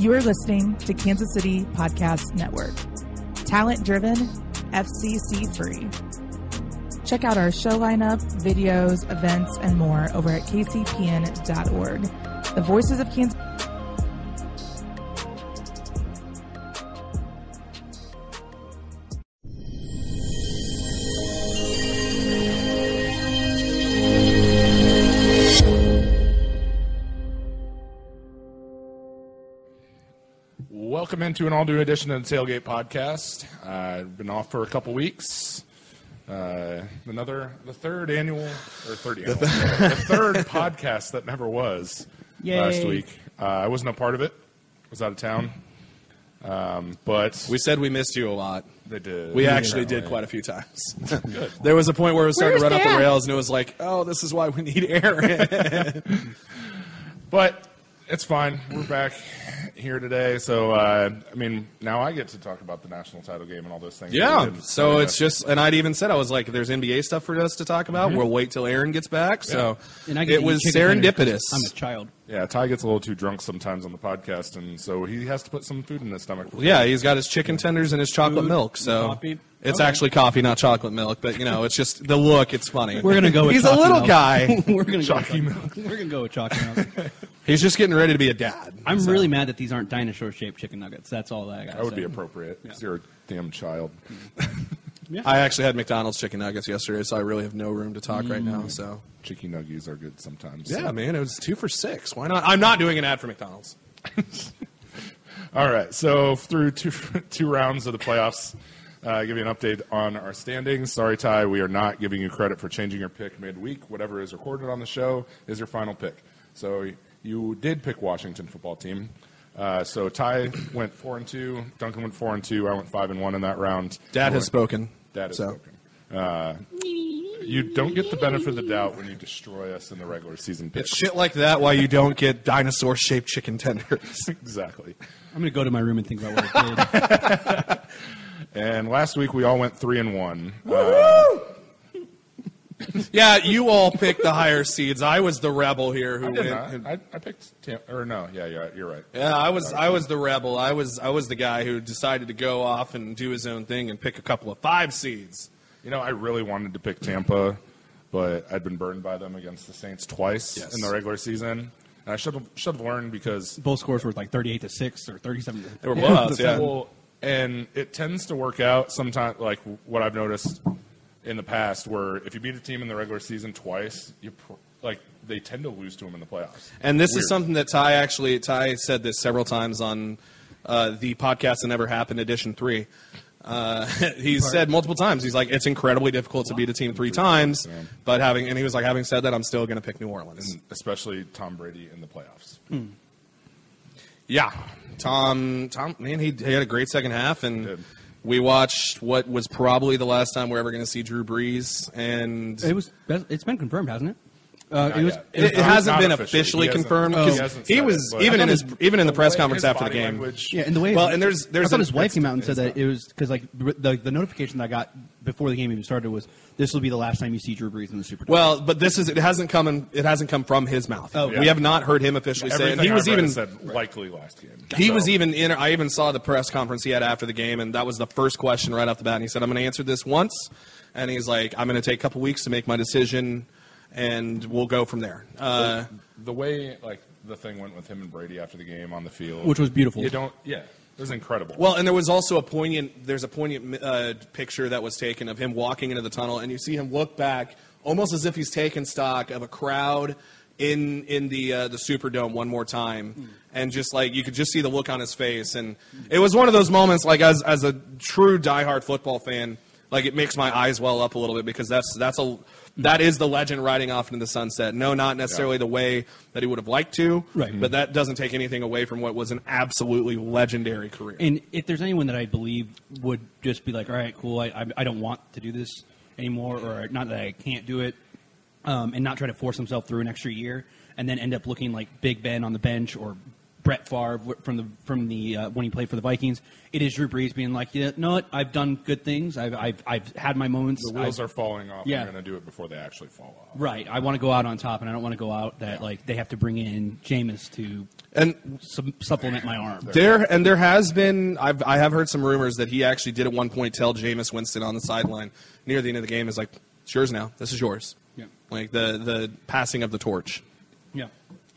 You are listening to Kansas City Podcast Network. Talent driven, FCC free. Check out our show lineup, videos, events, and more over at kcpn.org. The voices of Kansas. Welcome into an all new edition of the Tailgate Podcast. Uh, been off for a couple weeks. Uh, another, the third annual, or third annual, the third podcast that never was Yay. last week. Uh, I wasn't a part of it. I was out of town. Um, but We said we missed you a lot. they did. We actually did quite a few times. there was a point where it was starting to Where's run up Dad? the rails, and it was like, oh, this is why we need Aaron. But it's fine. We're back here today. So, uh, I mean, now I get to talk about the national title game and all those things. yeah. So it's just, and I'd even said, I was like, there's NBA stuff for us to talk about. We'll wait till Aaron gets back. So And I get it was chicken tenders 'cause serendipitous. I'm a child. Yeah, Ty gets a little too drunk sometimes on the podcast, and so he has to put some food in his stomach. Yeah, he's got his chicken tenders and his chocolate Food, milk. So coffee. it's Okay. actually coffee, not chocolate milk. But you know, it's just the look. It's funny. We're gonna go. With he's a chalky little milk. guy. We're gonna Chalky go. milk. With, we're gonna go with chalky milk. he's just getting ready to be a dad. I'm So- really mad that these aren't dinosaur-shaped chicken nuggets. That's all that I got. That would be appropriate. 'cause You're a damn child. Mm-hmm. I actually had McDonald's chicken nuggets yesterday, so I really have no room to talk right now. So chicken nuggets are good sometimes. yeah, man, it was two for six. Why not? I'm not doing an ad for McDonald's. All right. So through two two rounds of the playoffs, uh, give you an update on our standings. Sorry, Ty, we are not giving you credit for changing your pick midweek. Whatever is recorded on the show is your final pick. So you did pick Washington football team. Uh, so Ty went four and two. Duncan went four and two. I went five and one in that round. Dad You has went- spoken. Dad has so. spoken. Uh, you don't get the benefit of the doubt when you destroy us in the regular season pick. It's shit like that why you don't get dinosaur-shaped chicken tenders. exactly. I'm gonna go to my room and think about what I did. And last week we all went three and one. Uh, yeah, you all picked the higher seeds. I was the rebel here who I, did went. not. I, I picked Tam- or no, yeah, yeah, you're right. Yeah, I was I was the rebel. I was I was the guy who decided to go off and do his own thing and pick a couple of five seeds. You know, I really wanted to pick Tampa, but I'd been burned by them against the Saints twice Yes. in the regular season. And I should have should have learned because Both scores were like 38 to six or 37. To They were blowouts, yeah. well, and it tends to work out sometimes. Like what I've noticed in the past, where if you beat a team in the regular season twice, you pr- like they tend to lose to them in the playoffs. And this Weird. is something that Ty actually Ty said this several times on uh, the podcast that never happened, edition three. Uh, he said multiple times. He's like, it's incredibly difficult to beat a team three times, but having and he was like, having said that, I'm still going to pick New Orleans. and especially Tom Brady in the playoffs. Yeah, Tom. Tom, man, he, he had a great second half, and Did. We watched what was probably the last time we're ever going to see Drew Brees, and It was. It's been confirmed, hasn't it? Uh, it was. yet. It, it hasn't been officially. officially He hasn't- confirmed Oh. He he was it, even in his his- even in the press conference after the game. language- Yeah, and the way Well, and there's there's I thought an- his wife came out and said that it was because like the the notification that I got before the game even started was this will be the last time you see Drew Brees in the Super. Bowl. Well, but this is it hasn't come in, it hasn't come from his mouth. Oh, we have not heard him officially say it. He was I've read even said likely last game. he was even in. I even saw the press conference he had after the game, and that was the first question right off the bat. And he said, "I'm going to answer this once," and he's like, "I'm going to take a couple weeks to make my decision, and we'll go from there." Uh, the way like the thing went with him and Brady after the game on the field, Which was beautiful. You don't, yeah, it was incredible. Well, and there was also a poignant. There's a poignant uh, picture that was taken of him walking into the tunnel, and you see him look back, almost as if he's taking stock of a crowd in in the uh, the Superdome one more time, and just like you could just see the look on his face, and it was one of those moments. Like as as a true diehard football fan, like it makes my eyes well up a little bit because that's that's a that is the legend riding off into the sunset. No, not necessarily Yeah. the way that he would have liked to, Right. But that doesn't take anything away from what was an absolutely legendary career. And if there's anyone that I believe would just be like, all right, cool, I, I, I don't want to do this anymore, or not that I can't do it, um, and not try to force himself through an extra year, and then end up looking like Big Ben on the bench or Brett Favre from the from the uh, when he played for the Vikings. It is Drew Brees being like, you know what, I've done good things, I've I've, I've had my moments. the wheels I've- are falling off. Yeah. I'm going to do it before they actually fall off. Right, I want to go out on top, and I don't want to go out that Yeah. like they have to bring in Jameis to And sub- supplement my arm. there and there has been I've I have heard some rumors that he actually did at one point tell Jameis Winston on the sideline near the end of the game is like, "It's yours now. This is yours." Yeah. Like the the passing of the torch.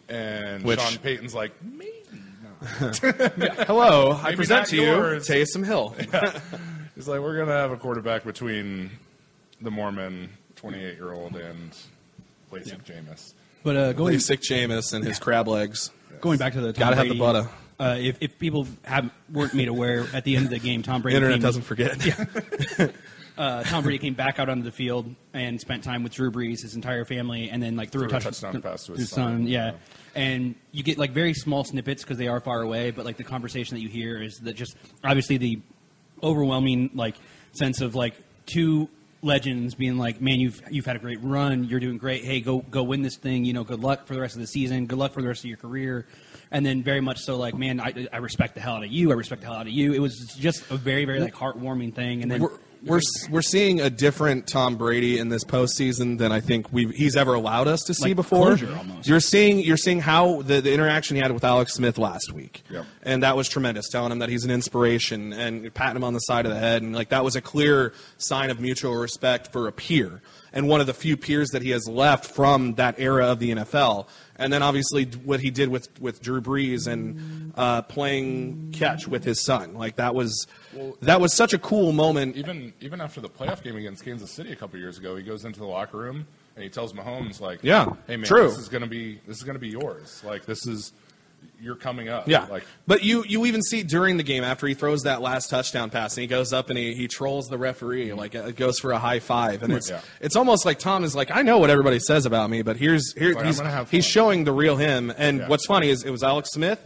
Yeah. And Which- Sean Payton's like, maybe. Hello, I Maybe present not to you. Taysom Hill. He's like, we're going to have a quarterback between the Mormon 28 year old and LASIK Jameis. But uh, going Sick Jameis and his crab legs. going back to the Tom Gotta have the Brady, butter. Uh, if, if people haven't weren't made aware at the end of the game, Tom Brady Internet came, doesn't forget. uh, Tom Brady came back out onto the field and spent time with Drew Brees, his entire family, and then like threw, Threw a a touch- touchdown pass to his his son. son. Yeah, and you get like very small snippets because they are far away, but like the conversation that you hear is that just obviously the overwhelming like sense of like two legends being like, "Man, you've you've had a great run. You're doing great. Hey, go go win this thing. You know, good luck for the rest of the season. Good luck for the rest of your career." And then very much so, like, man, I, I respect the hell out of you. I respect the hell out of you. It was just a very, very like heartwarming thing. And then we're we're we're seeing a different Tom Brady in this postseason than I think we he's ever allowed us to see Like before. You're seeing you're seeing how the, the interaction he had with Alex Smith last week, Yep. and that was tremendous. Telling him that he's an inspiration and patting him on the side of the head, and like that was a clear sign of mutual respect for a peer and one of the few peers that he has left from that era of the NFL. And then obviously what he did with, with Drew Brees and uh, playing catch with his son, like that was that was such a cool moment. Even even after the playoff game against Kansas City a couple years ago, he goes into the locker room and he tells Mahomes like, Yeah, hey man, true. this is gonna be this is gonna be yours. Like this is you're coming up. Yeah, like but you you even see during the game after he throws that last touchdown pass and he goes up and he, he trolls the referee mm-hmm. like it goes for a high five and it's Yeah. it's almost like Tom is like I know what everybody says about me but here's here Like, he's, he's showing the real him and Yeah. what's funny is it was Alex Smith,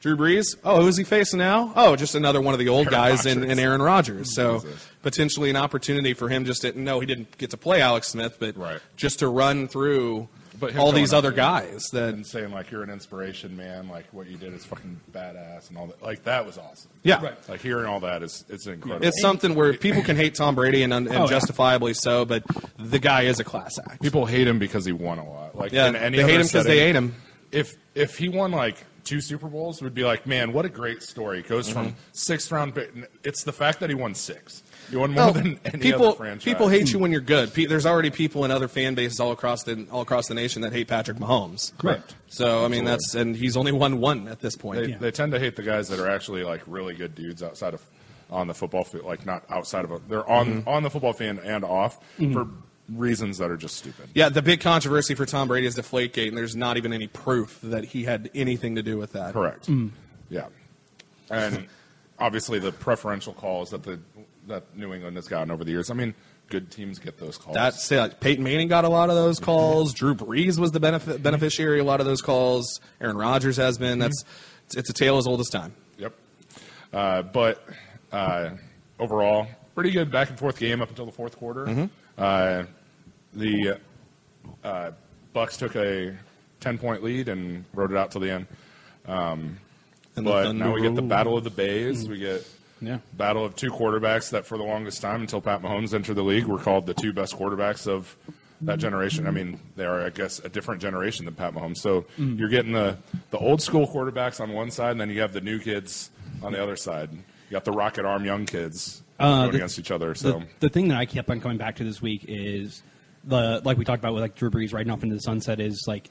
Drew Brees. Oh, who's he facing now? Oh, just another one of the old Aaron guys in, in Aaron Rodgers. Mm-hmm. So Jesus. potentially an opportunity for him just to no he didn't get to play Alex Smith but Right. just to run through But all these other guys then saying like you're an inspiration, man. Like what you did is fucking badass and all that. Like that was awesome. Yeah. Right. Like hearing all that is it's incredible. It's something where people can hate Tom Brady and, un- and Oh, yeah. justifiably so, but the guy is a class act. People hate him because he won a lot. Like Yeah, in any they hate him because they setting, hate him. If if he won like two Super Bowls, we'd be like, man, what a great story. It goes from mm-hmm. sixth round. pick- It's the fact that he won six. He won more No, than any people other franchise. people hate you when you're good. Pe- There's already people in other fan bases all across the all across the nation that hate Patrick Mahomes. Correct. So I mean Absolutely. that's and he's only won one at this point. They, they tend to hate the guys that are actually like really good dudes outside of on the football field, like not outside of a, they're on mm-hmm. on the football field and off mm-hmm. for reasons that are just stupid. Yeah, the big controversy for Tom Brady is Deflategate, and there's not even any proof that he had anything to do with that. Correct. Mm. Yeah, and obviously the preferential calls that the that New England has gotten over the years. I mean, good teams get those calls. That's it. Peyton Manning got a lot of those calls. Drew Brees was the benefit, beneficiary a lot of those calls. Aaron Rodgers has been. That's it's, a tale as old as time. Yep. Uh, but uh, overall, pretty good back and forth game up until the fourth quarter. Uh, the uh, Bucks took a ten point lead and rode it out till the end. Um, And but now we get the battle of the Bays. We get Yeah. battle of two quarterbacks that for the longest time until Pat Mahomes entered the league were called the two best quarterbacks of that generation. I mean, they are, I guess, a different generation than Pat Mahomes. So you're getting the, the old school quarterbacks on one side, and then you have the new kids on the other side. You got the rocket arm young kids Uh, going the- against each other. the, So the thing that I kept on coming back to this week is the like we talked about with like Drew Brees riding off into the sunset is like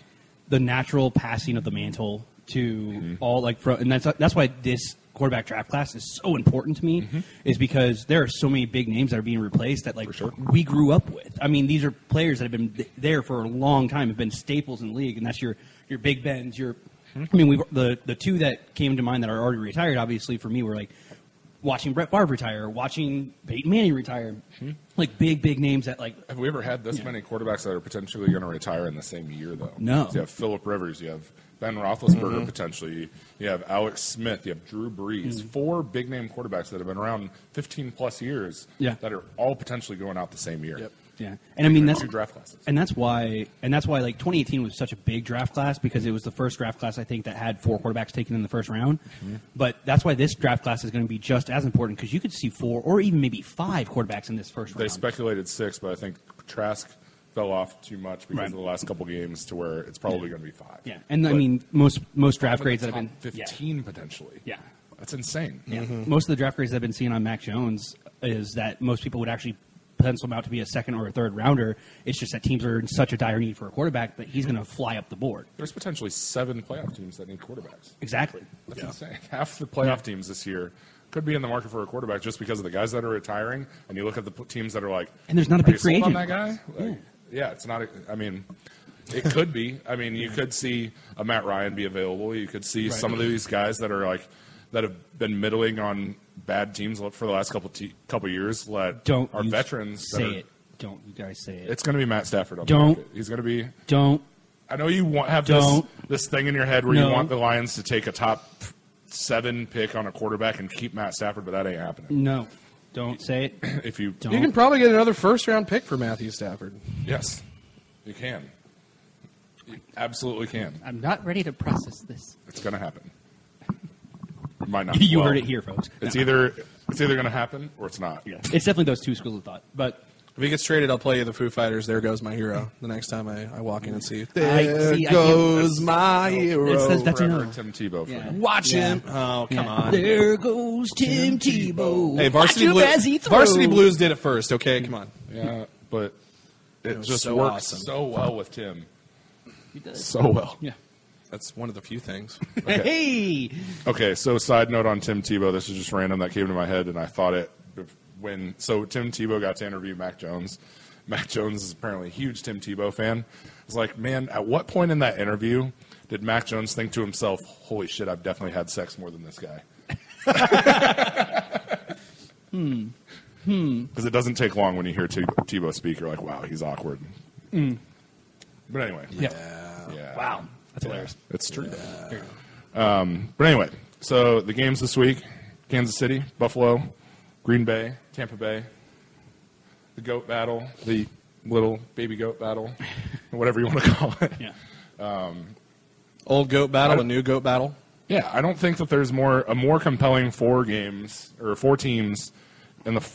the natural passing of the mantle to Mm-hmm. all like from, and that's that's why this quarterback draft class is so important to me Mm-hmm. is because there are so many big names that are being replaced that like sure. we grew up with. I mean, these are players that have been th- there for a long time, have been staples in the league, and that's your your Big Bens, your. Hmm? I mean, we the the two that came to mind that are already retired. Obviously, for me, were like watching Brett Favre retire, watching Peyton Manning retire, Hmm? like big big names that like have we ever had this many quarterbacks that are potentially going to retire in the same year, though? No. You have Philip Rivers, you have Ben Roethlisberger Mm-hmm. potentially, you have Alex Smith, you have Drew Brees, four big name quarterbacks that have been around 15 plus years Yeah. that are all potentially going out the same year. Yep. Yeah, and I mean that's draft classes. and that's why, and that's why like 2018 was such a big draft class because it was the first draft class I think that had four quarterbacks taken in the first round. Mm-hmm. But that's why this draft class is going to be just as important because you could see four or even maybe five quarterbacks in this first They round. They speculated six, but I think Trask fell off too much because Right. of the last couple games to where it's probably going to be five. Yeah, and I mean most most draft grades that have top been yeah. 15 potentially. Yeah. That's insane. Yeah. Mm-hmm. Most of the draft grades I've been seeing on Mac Jones is that most people would actually pencil him out to be a second or a third rounder. It's just that teams are in such a dire need for a quarterback that he's going to fly up the board. There's potentially seven playoff teams that need quarterbacks. Exactly. That's insane. Half the playoff teams this year could be in the market for a quarterback just because of the guys that are retiring. And you look at the teams that are like, And there's not a big free sold on agent." that guy. Like, yeah. It's not. A, I mean, it could be. I mean, you could see a Matt Ryan be available. You could see some of these guys that are like that have been middling on bad teams for the last couple te- couple years. Let Don't our veterans say are- it. Don't you guys say it. It's going to be Matt Stafford on Don't. He's going to be. Don't. I know you want have this, Don't. this thing in your head where No. you want the Lions to take a top seven pick on a quarterback and keep Matt Stafford, but that ain't happening. No. Don't say it. If you Don't. You can probably get another first round pick for Matthew Stafford. yes, you can. You absolutely can. I'm not ready to process this. It's going to happen. Might not. you well, heard it here, folks. It's No. either it's either going to happen or it's not. Yeah. It's definitely those two schools of thought. But If he gets traded, I'll play you the Foo Fighters. There goes my hero. The next time I, I walk in and see, I- there see, I goes can't- my hero. It says that's Forever no. Tim Tebow. Yeah. him. Watch Yeah. him. Oh, come Yeah. on. There goes Tim Tebow. Hey, Varsity Watch him as he Blues. throws. Varsity Blues did it first. Okay, come on. Yeah, but it, was just so works awesome. so well with Tim. He does. So well. Yeah. That's one of the few things. Hey. Okay, so side note on Tim Tebow. This is just random that came to my head, and I thought it when. So Tim Tebow got to interview Mac Jones. Mac Jones is apparently a huge Tim Tebow fan. I was like, man, at what point in that interview did Mac Jones think to himself, "Holy shit, I've definitely had sex more than this guy"? hmm. Hmm. Because it doesn't take long when you hear T- Tebow speak. You're like, wow, he's awkward. But anyway, Yeah. yeah. Wow. That's Yeah, hilarious. It's true. Um, but anyway, so the games this week: Kansas City, Buffalo, Green Bay, Tampa Bay. The goat battle, the little baby goat battle, whatever you want to call it. Yeah. Um, Old goat battle, a new goat battle. Yeah, I don't think that there's more a more compelling four games or four teams in the,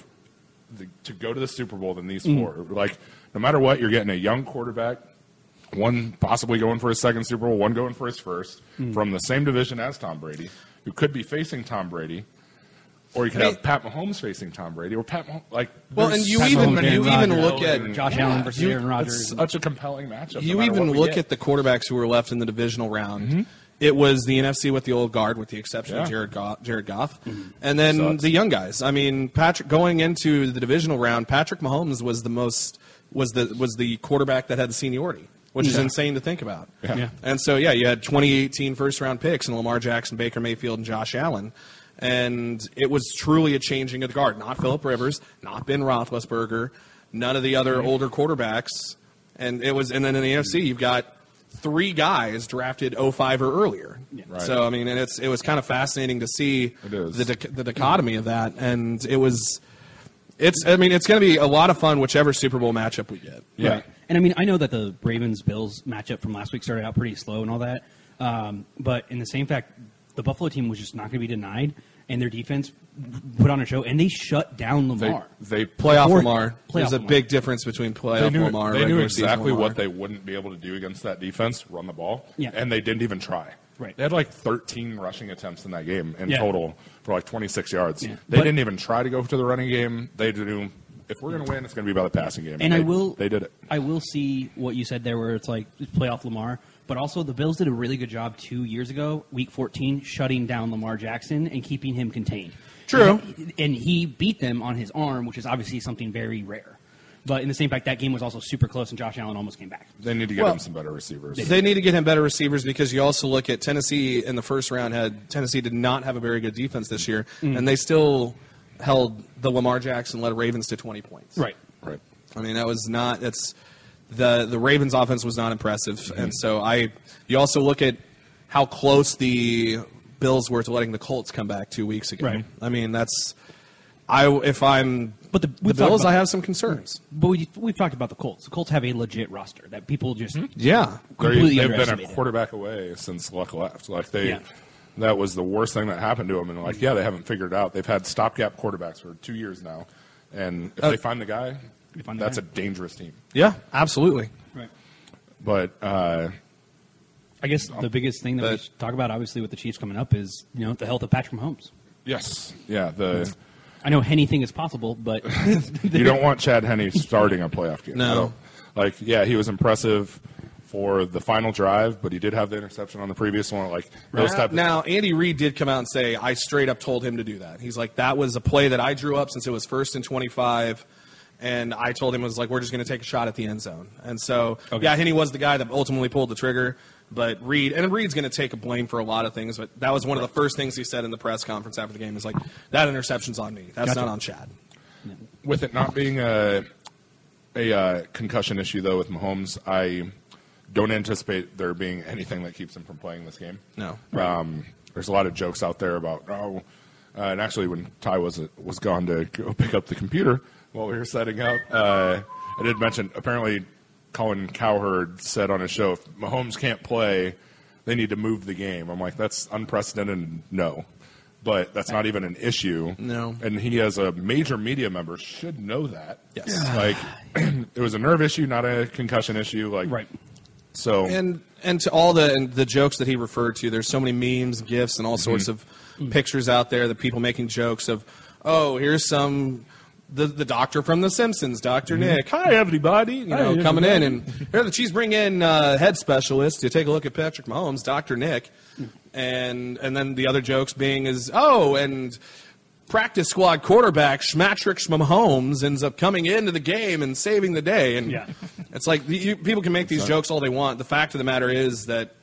the to go to the Super Bowl than these mm. four. Like no matter what, you're getting a young quarterback, one possibly going for his second Super Bowl, one going for his first mm. from the same division as Tom Brady, who could be facing Tom Brady. Or you could I have Pat Mahomes facing Tom Brady, or Pat Mahomes, like. Well, and you so even- many- you even look at- Josh Allen versus you- Aaron Rodgers. It's such a compelling matchup. You matter even look get. at the quarterbacks who were left in the divisional round. Mm-hmm. It was the NFC with the old guard, with the exception of Yeah. Jared Goff, Jared Goff, mm-hmm. and then Sucks. the young guys. I mean, Patrick going into the divisional round, Patrick Mahomes was the most was the was the quarterback that had the seniority, which is insane to think about. Yeah. And so, yeah, you had 2018 first round picks and Lamar Jackson, Baker Mayfield, and Josh Allen. And it was truly a changing of the guard. Not Philip Rivers, not Ben Roethlisberger, none of the other older quarterbacks. And it was, and then in the NFC, you've got three guys drafted 05 or earlier. Right. So I mean, and it's it was kind of fascinating to see the dic- the dichotomy of that, and it was. It's. I mean, it's going to be a lot of fun, whichever Super Bowl matchup we get. Yeah. Right. And I mean, I know that the Ravens Bills matchup from last week started out pretty slow and all that. Um, but in the same fact, the Buffalo team was just not going to be denied, and their defense put on a show, and they shut down Lamar. they Playoff Or- Lamar. playoff There's a Lamar. big difference between playoff they knew, Lamar. they knew exactly Lamar. what they wouldn't be able to do against that defense run the ball Yeah. and they didn't even try Right. they had like 13 rushing attempts in that game in Yeah. total for like 26 yards Yeah. they But- didn't even try to go to the running game they knew if we're going to win it's going to be about the passing game And they, I will. they did it I will see what you said there, where it's like playoff Lamar. But also, the Bills did a really good job two years ago, Week 14, shutting down Lamar Jackson and keeping him contained. True. And, and he beat them on his arm, which is obviously something very rare. But in the same fact, that game was also super close, and Josh Allen almost came back. they need to get Well, him some better receivers They need to get him better receivers because you also look at Tennessee in the first round. Had Tennessee did not have a very good defense this year, Mm. and they still held the Lamar Jackson led Ravens to 20 points. Right. Right I mean, that was not. That's the the Ravens' offense was not impressive, Mm-hmm. and so I. You also look at how close the Bills were to letting the Colts come back two weeks ago. Right. I mean, that's. I if I'm But the- the Bills, about- I have some concerns. But we, we've talked about the Colts. The Colts have a legit roster that people just Yeah, They're- completely they've been a quarterback away since Luck left. Like they, Yeah. that was the worst thing that happened to them. And like, yeah, they haven't figured it out. They've had stopgap quarterbacks for two years now, and if Uh, they find the guy, Be fun to that's a dangerous team. Yeah, absolutely. right. But uh, I guess the biggest thing that we should talk about, obviously, with the Chiefs coming up, is you know the health of Patrick Mahomes. yes, yeah, the I know anything is possible, but you don't want Chad Henne starting a playoff game. No. Like yeah, he was impressive for the final drive, but he did have the interception on the previous one. Like those Now- type of now, Andy Reid did come out and say, I straight up told him to do that. He's like, that was a play that I drew up since it was first and 25. And I told him, it was like, we're just going to take a shot at the end zone. And so, Okay. yeah, Henne was the guy that ultimately pulled the trigger. But Reid, and Reid's going to take a blame for a lot of things. But that was one of the first things he said in the press conference after the game is like, that interception's on me. That's Gotcha. not on Chad. with it not being a a uh, concussion issue though with Mahomes, I don't anticipate there being anything that keeps him from playing this game. No. Um, there's a lot of jokes out there about oh, uh, and actually when Ty was was gone to go pick up the computer while we were setting up, uh, I did mention apparently Colin Cowherd said on his show if Mahomes can't play, they need to move the game. I'm like that's unprecedented. No. But that's not even an issue. No. And he, as a major media member, should know that. Yes. Like, it was a nerve issue, not a concussion issue. Like, right. So, and and to all the and the jokes that he referred to, there's so many memes, gifs, and all sorts of pictures out there that people making jokes of, oh, here's some the the doctor from The Simpsons, Doctor Nick. Hi everybody, you know, coming in and here the Chiefs bring in uh, head specialist to take a look at Patrick Mahomes, Doctor Nick, and and then the other jokes being is oh and. Practice squad quarterback Schmatrick Mahomes ends up coming into the game and saving the day, and Yeah. it's like you, people can make these jokes all they want. The fact of the matter is that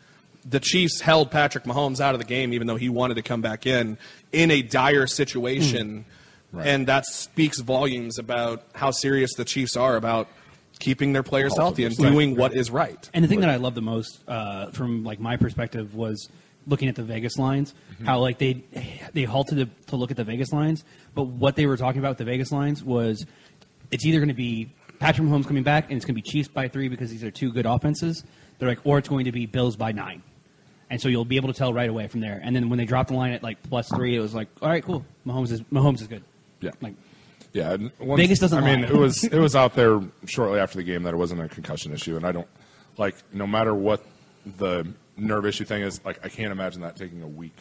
the Chiefs held Patrick Mahomes out of the game, even though he wanted to come back in in a dire situation, Right. and that speaks volumes about how serious the Chiefs are about keeping their players Health healthy and doing what is right. And the thing that I love the most, uh, from like my perspective, was looking at the Vegas lines. How like they they halted to, to look at the Vegas lines, but what they were talking about with the Vegas lines was it's either going to be Patrick Mahomes coming back and it's going to be Chiefs by three because these are two good offenses. They're like, or it's going to be Bills by nine. And so you'll be able to tell right away from there. And then when they dropped the line at like plus three, it was like, all right, cool. Mahomes is Mahomes is good. Yeah. Like yeah. once- Vegas doesn't I mean, lie. it was it was out there shortly after the game that it wasn't a concussion issue, and I don't like no matter what the nerve issue thing is. Like, I can't imagine that taking a week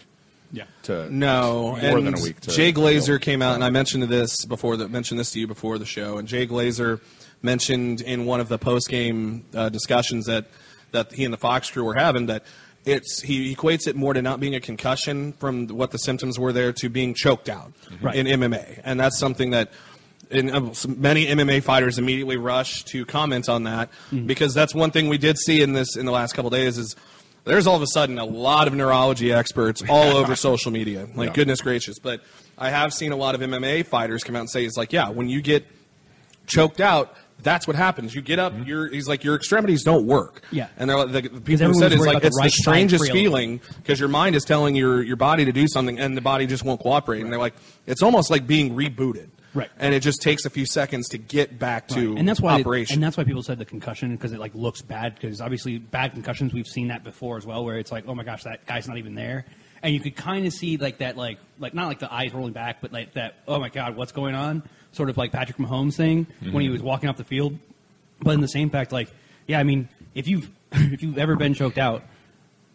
yeah. to No, more and than a week. To Jay Glazer heal. came out, and I mentioned this before. The, mentioned this to you before the show, and Jay Glazer mentioned in one of the post game uh, discussions that that he and the Fox crew were having that it's he equates it more to not being a concussion from what the symptoms were there to being choked out Right. in MMA, and that's something that. And uh, many MMA fighters immediately rush to comment on that Mm-hmm. because that's one thing we did see in this in the last couple of days is there's all of a sudden a lot of neurology experts all over social media. Like Yeah. goodness gracious! But I have seen a lot of MMA fighters come out and say it's like, yeah, when you get choked out, that's what happens. You get up, mm-hmm. your he's like your extremities don't work. Yeah. and they're like, the, the people who said it's like it's the, right side strangest feeling because your mind is telling your your body to do something and the body just won't cooperate. And they're like, it's almost like being rebooted. Right. and it just takes a few seconds to get back to and that's why operation. and that's why people said the concussion because it like looks bad because obviously bad concussions we've seen that before as well where it's like oh my gosh that guy's not even there and you could kind of see like that like like not like the eyes rolling back but like that oh my god what's going on sort of like Patrick Mahomes thing when he mm-hmm. was walking off the field. But in the same fact like yeah I mean if you've if you've ever been choked out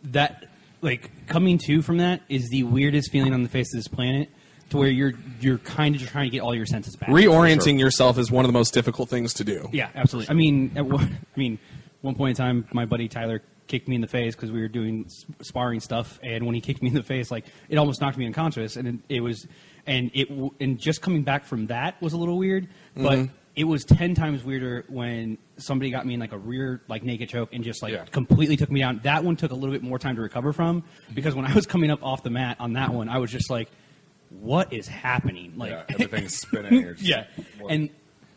that like coming to from that is the weirdest feeling on the face of this planet to where you're you're kind of just trying to get all your senses back. Reorienting yourself is one of the most difficult things to do. yeah, absolutely. I mean, at one, I mean, one point in time, my buddy Tyler kicked me in the face because we were doing sparring stuff, and when he kicked me in the face, like it almost knocked me unconscious, and it, it was, and it, w- and just coming back from that was a little weird, but mm-hmm. it was ten times weirder when somebody got me in like a rear like naked choke and just like Yeah. completely took me down. That one took a little bit more time to recover from because when I was coming up off the mat on that one, I was just like, "What is happening?" Like Yeah, everything's spinning. Just yeah, what? and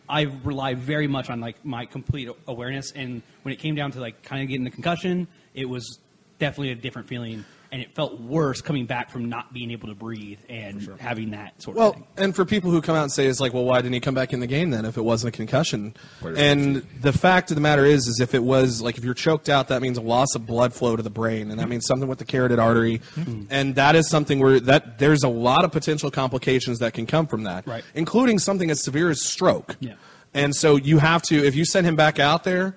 I rely very much on like my complete awareness. And when it came down to like kind of getting the concussion, it was definitely a different feeling, and it felt worse coming back from not being able to breathe and having that sort of thing. Well, and for people who come out and say it's like, well, why didn't he come back in the game then if it wasn't a concussion? And safety. the fact of the matter is, is if it was like if you're choked out, that means a loss of blood flow to the brain, and that mm-hmm. means something with the carotid artery, mm-hmm. and that is something where that there's a lot of potential complications that can come from that, Right. including something as severe as stroke. Yeah. And so you have to, if you send him back out there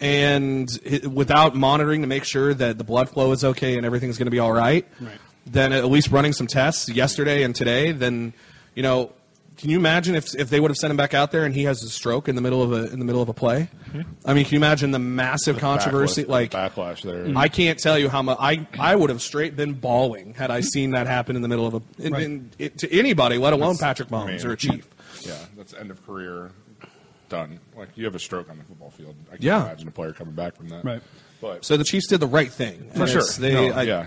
and without monitoring to make sure that the blood flow is okay and everything's going to be all right, Right. then at least running some tests yesterday and today, then, you know, can you imagine if, if they would have sent him back out there and he has a stroke in the middle of a in the middle of a play? Mm-hmm. I mean, can you imagine the massive controversy? Backlash- Like backlash there. I can't tell you how much I, I would have straight been bawling had I seen that happen in the middle of a in, Right. in, it, to anybody, let alone That's- Patrick I Mahomes mean, or a Chief. Yeah, that's end of career, done. Like you have a stroke on the football field. I can't Yeah. imagine a player coming back from that. Right. But So the Chiefs did the right thing for sure, They, No, I- yeah.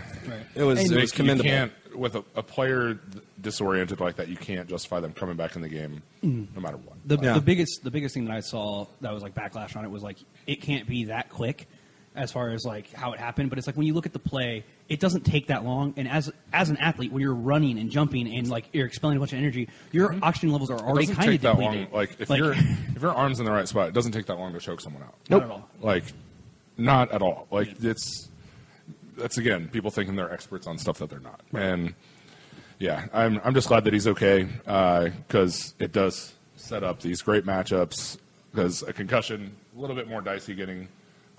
it was And it was you commendable. can't with a, a player th- disoriented like that. You can't justify them coming back in the game, mm. no matter what. The, Yeah. the biggest the biggest thing that I saw that was like backlash on it was like it can't be that quick as far as like how it happened. But it's like when you look at the play, it doesn't take that long. And as as an athlete, when you're running and jumping and like you're expelling a bunch of energy, your mm-hmm. oxygen levels are already kind of depleted. long. Like if your if your arm's in the right spot, it doesn't take that long to choke someone out. Not at all. Like, not at all. Like it's that's again people thinking they're experts on stuff that they're not. And yeah, I'm I'm just glad that he's okay uh, because it does set up these great matchups. Because a concussion, a little bit more dicey getting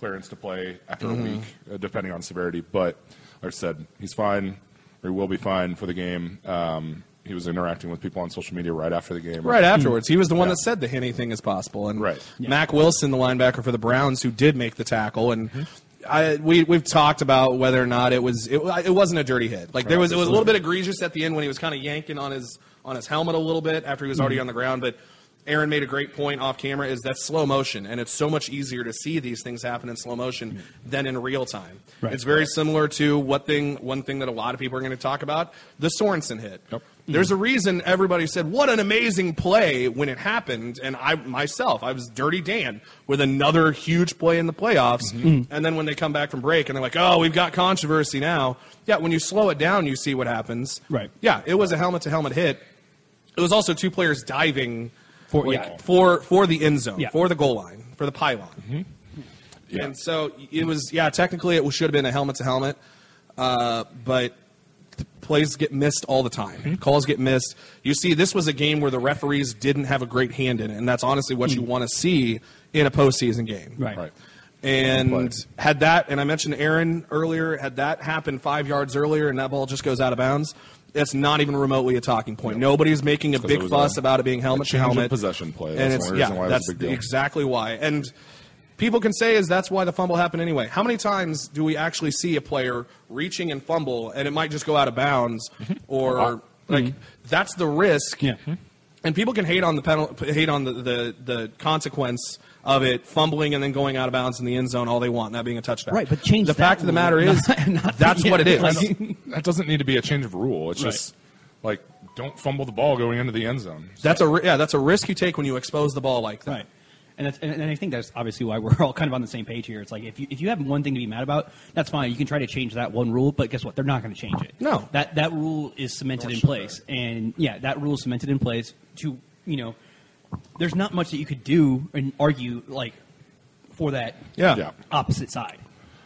clearance to play after Mm-hmm. a week, uh, depending on severity. But like I said, he's fine or he will be fine for the game. Um, he was interacting with people on social media right after the game. Right afterwards, he was the one Yeah. that said the anything is possible. And Right. Mack Wilson, the linebacker for the Browns, who did make the tackle, and Mm-hmm. I, we we've talked about whether or not it was it, it wasn't a dirty hit. Like there was it was a little bit egregious at the end when he was kind of yanking on his on his helmet a little bit after he was Mm-hmm. already on the ground, but. Aaron made a great point off camera is that slow motion, and it's so much easier to see these things happen in slow motion than in real time. Right. It's very similar to what thing one thing that a lot of people are going to talk about the Sorensen hit. Yep. There's a mm-hmm. reason everybody said, "What an amazing play!" when it happened, and I myself, I was Dirty Dan with another huge play in the playoffs. Mm-hmm. Mm. And then when they come back from break and they're like, "Oh, we've got controversy now." Yeah, when you slow it down, you see what happens. Right. Yeah, it was a helmet to helmet hit. It was also two players diving For- like, yeah. for for the end zone, Yeah. for the goal line, for the pylon. Yeah. And so it was, yeah, technically it should have been a helmet to helmet, uh, but the plays get missed all the time. Mm-hmm. Calls get missed. You see, this was a game where the referees didn't have a great hand in it, and that's honestly what you want to see in a postseason game. Right. Right. And Play. had that, and I mentioned Aaron earlier, had that happened five yards earlier and that ball just goes out of bounds, it's not even remotely a talking point. Nobody's making a big fuss a- about it being helmet a to change of helmet. possession play. and That's it's yeah, why it was a that's big deal. exactly why. And people can say is that's why the fumble happened anyway. How many times do we actually see a player reaching and fumble and it might just go out of bounds mm-hmm. or like mm-hmm. that's the risk. Yeah. Mm-hmm. And people can hate on the penalty, hate on the, the, the consequence of it fumbling and then going out of bounds in the end zone all they want, not being a touchdown. Right, but change the that fact of the matter is not- not- that's what it yeah, is. like- that doesn't need to be a change of rule. It's Right. just like don't fumble the ball going into the end zone. that's a yeah, that's a risk you take when you expose the ball like that. Right. And, that's, and, and I think that's obviously why we're all kind of on the same page here. It's like if you if you have one thing to be mad about, that's fine. You can try to change that one rule, but guess what? They're not going to change it. No. that that rule is cemented in should place, and yeah, that rule is cemented in place to you know. There's not much that you could do and argue like for that Yeah. Yeah. opposite side.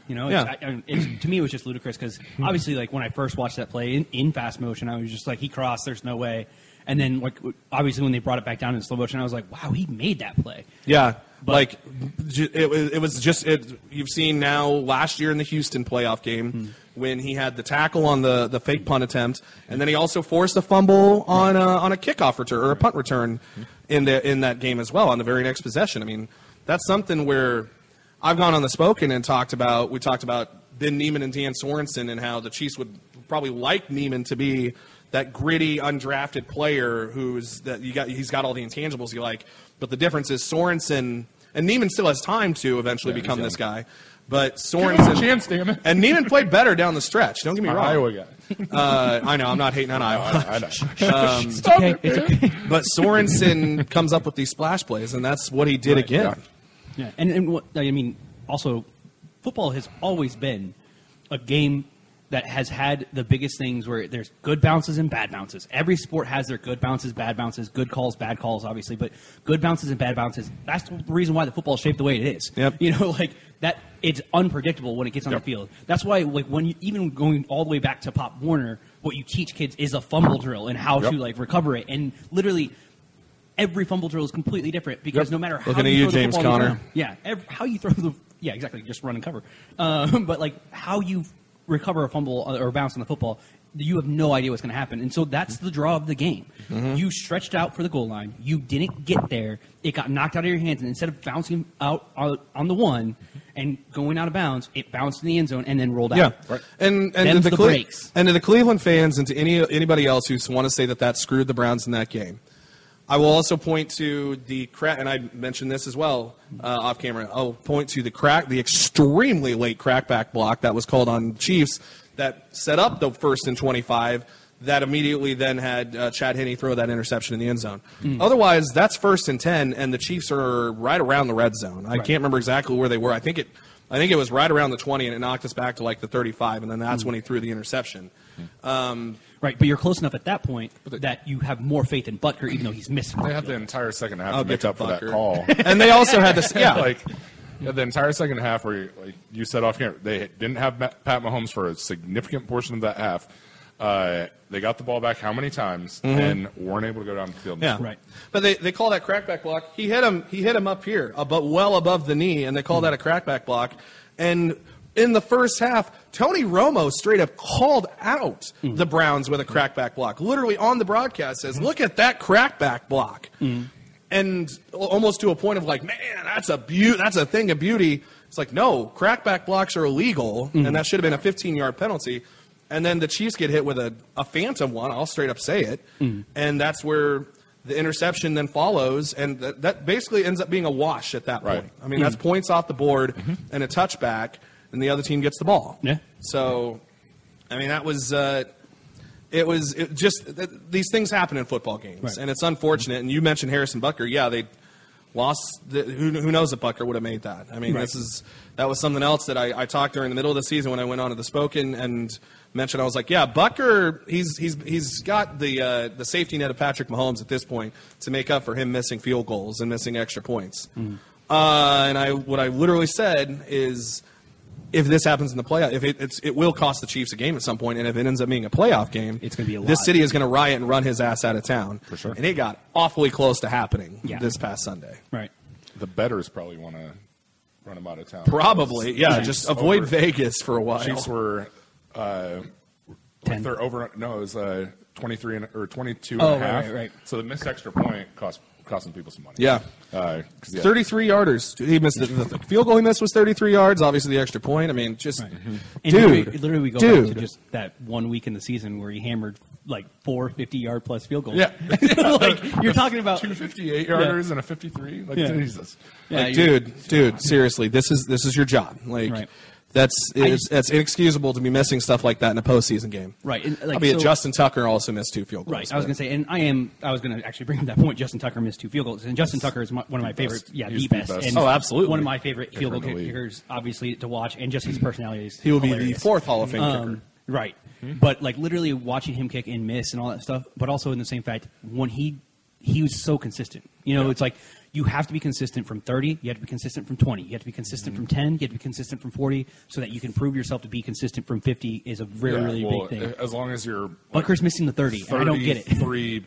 You know, Yeah. it's, I, I, it's, to me, it was just ludicrous because obviously, like when I first watched that play in, in fast motion, I was just like, he crossed, there's no way. And then, like obviously, when they brought it back down in slow motion, I was like, wow, he made that play. Yeah, But- like ju- it, was- it was just it. You've seen now last year in the Houston playoff game Hmm. when he had the tackle on the, the fake punt attempt, and then he also forced a fumble on a, on a kickoff return or a punt return in the in that game as well on the very next possession. I mean, that's something where I've gone on the spoken and talked about. We talked about Ben Niemann and Dan Sorensen and how the Chiefs would probably like Niemann to be that gritty, undrafted player who's that you got. He's got all the intangibles you like, but the difference is Sorensen and Niemann still has time to eventually Yeah, become this guy. But him a Sorensen, chance, damn it. and Niemann played better down the stretch. Don't get me Our wrong. Iowa guy. Uh, I know I'm not hating on Iowa. I know. It's okay. It's okay. But Sorensen comes up with these splash plays, and that's what he did Right, again. yeah. Yeah, and, and what, I mean, also, football has always been a game that has had the biggest things where there's good bounces and bad bounces. Every sport has their good bounces, bad bounces, good calls, bad calls, obviously, but good bounces and bad bounces. That's the reason why the football is shaped the way it is. Yep. You know, like that. It's unpredictable when it gets on Yep. the field. That's why, like, when you, even going all the way back to Pop Warner, what you teach kids is a fumble drill and how Yep. to like recover it, and literally every fumble drill is completely different because Yep. no matter how Looking you at you, throw the James Conner. ground- yeah, ev how you throw the yeah exactly just run and cover, um, but like how you recover a fumble or bounce on the football, you have no idea what's going to happen, and so that's the draw of the game. Mm-hmm. You stretched out for the goal line, you didn't get there, it got knocked out of your hands, and instead of bouncing out on the one and going out of bounds, it bounced in the end zone and then rolled out. Yeah, Right. and and the, the Cle- breaks. and to the Cleveland fans and to any anybody else who want to say that that screwed the Browns in that game, I will also point to the crack, and I mentioned this as well uh, off camera. I'll point to the crack, the extremely late crackback block that was called on Chiefs that set up the first and twenty-five. That immediately then had uh, Chad Henne throw that interception in the end zone. Hmm. Otherwise, that's first and ten, and the Chiefs are right around the red zone. I can't remember exactly where they were. I think it, I think it was right around the twenty, and it knocked us back to like the thirty-five, and then that's Hmm. when he threw the interception. Um, Right, but you're close enough at that point that you have more faith in Butker, even though he's missing. They had the entire second half I'll to get make to up for that Butker. call. and they also had this, yeah, like yeah, the entire second half where you, like you said off camera, they didn't have Ma- Pat Mahomes for a significant portion of that half. Uh, they got the ball back how many times and weren't able to go down the field. and Mm-hmm. Yeah, score. Right. But they, they call that crackback block. He hit him. He hit him up here, but well above the knee, and they call that a crackback block. And in the first half, Tony Romo straight up called out mm. the Browns with a crackback block. Literally on the broadcast says, mm-hmm. "Look at that crackback block," mm-hmm. and almost to a point of like, "Man, that's a beau- That's a thing of beauty." It's like, no, crackback blocks are illegal, and mm-hmm. that should have been a 15 yard penalty. And then the Chiefs get hit with a, a phantom one. I'll straight up say it. And that's where the interception then follows. And that, that basically ends up being a wash at that Right. point. I mean, that's points off the board and a touchback, and the other team gets the ball. Yeah. So, I mean, that was. Uh, it was it just th- these things happen in football games, Right. and it's unfortunate. And you mentioned Harrison Butker. Yeah, they lost. The, who, who knows if Butker would have made that? I mean, Right. this is that was something else that I, I talked during the middle of the season when I went on to the Spoken and mentioned. I was like, yeah, Butker. He's he's he's got the uh, the safety net of Patrick Mahomes at this point to make up for him missing field goals and missing extra points. Mm-hmm. Uh, and I what I literally said is. If this happens in the playoff, if it, it's, it will cost the Chiefs a game at some point, and if it ends up being a playoff game, It's gonna be a This city is going to riot and run his ass out of town. For sure. And it got awfully close to happening Yeah. this past Sunday. Right. The betters probably want to run him out of town. Probably, yeah. Chiefs Just avoid over- Vegas for a while. Chiefs were uh, Ten. they're over. No, it was uh, twenty three and or twenty two Oh, and a right, half. right, right. So the missed extra point cost costing people some money. Yeah. Uh, 'cause, yeah. 33 yarders. He missed the, the field goal he missed was 33 yards. Obviously, the extra point. I mean, just And dude, literally, literally we go dude. back to just that one week in the season where he hammered like four 50 yard plus field goals. Yeah. like you're talking about two fifty eight yarders and a fifty three. Like Yeah. Jesus. Yeah, like, you- dude, dude, seriously, this is this is your job. Like, Right. That's it's, just- that's inexcusable to be missing stuff like that in a postseason game. Right. And, like, I mean, so- Justin Tucker also missed two field goals. Right. I was going to say, and I am. I was going to actually bring up that point. Justin Tucker missed two field goals, and Justin Tucker is my, one of my favorite. Yeah, He's the the best. best. And Oh, absolutely. One of my favorite field goal in the league. kickers, obviously, to watch, and just his personality is he will be the fourth Hall of Fame kicker. Um, right. But like literally watching him kick and miss and all that stuff, but also in the same fact, when he he was so consistent. You know, it's like you have to be consistent from 30, you have to be consistent from 20, you have to be consistent from 10, you have to be consistent from 40, so that you can prove yourself to be consistent from 50 is a really, Yeah, really well, big thing. As long as you're Butker's missing the 30, and I don't get it. 33,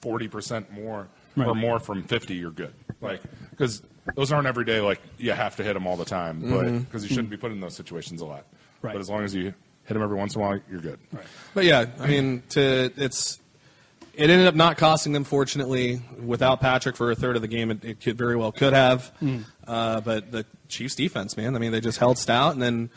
40 percent more Right. or more from fifty, you're good. Like because those aren't every day. Like you have to hit them all the time, but mm-hmm. because you shouldn't be put in those situations a lot. Right. But as long as you hit them every once in a while, you're good. Right. But yeah, I mean, to it's it ended up not costing them. Fortunately, without Patrick for a third of the game, it, it could very well could have. Uh, but the Chiefs' defense, man, I mean, they just held stout, and then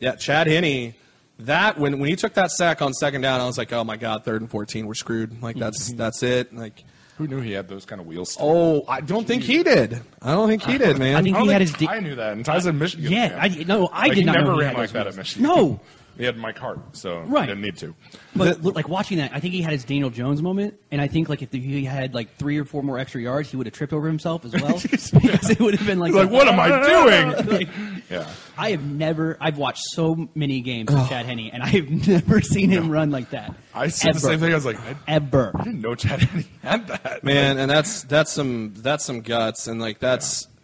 yeah, Chad Henne. That when when he took that sack on second down, I was like, oh my god, third and fourteen, we're screwed. Like that's that's it. Like. Who knew he had those kind of wheels? still? Oh, I don't think he did. I don't think he did, man. I think he had his. di- Ty knew that, and Ty's in Michigan. yeah. I no, I Like, did he not never know he ran had like those that at. Michigan. No, he had Mike Hart, so Right. he didn't need to. But look, like watching that, I think he had his Daniel Jones moment, and I think like if he had like three or four more extra yards, he would have tripped over himself as well because it would have been like, Like, what am I doing? Like, Yeah. I have never. I've watched so many games with Chad Henne, and I have never seen him run like that. I said the same thing. I was like, I Ever. I didn't know Chad Henne had that. man, and that's that's some that's some guts, and like that's Yeah.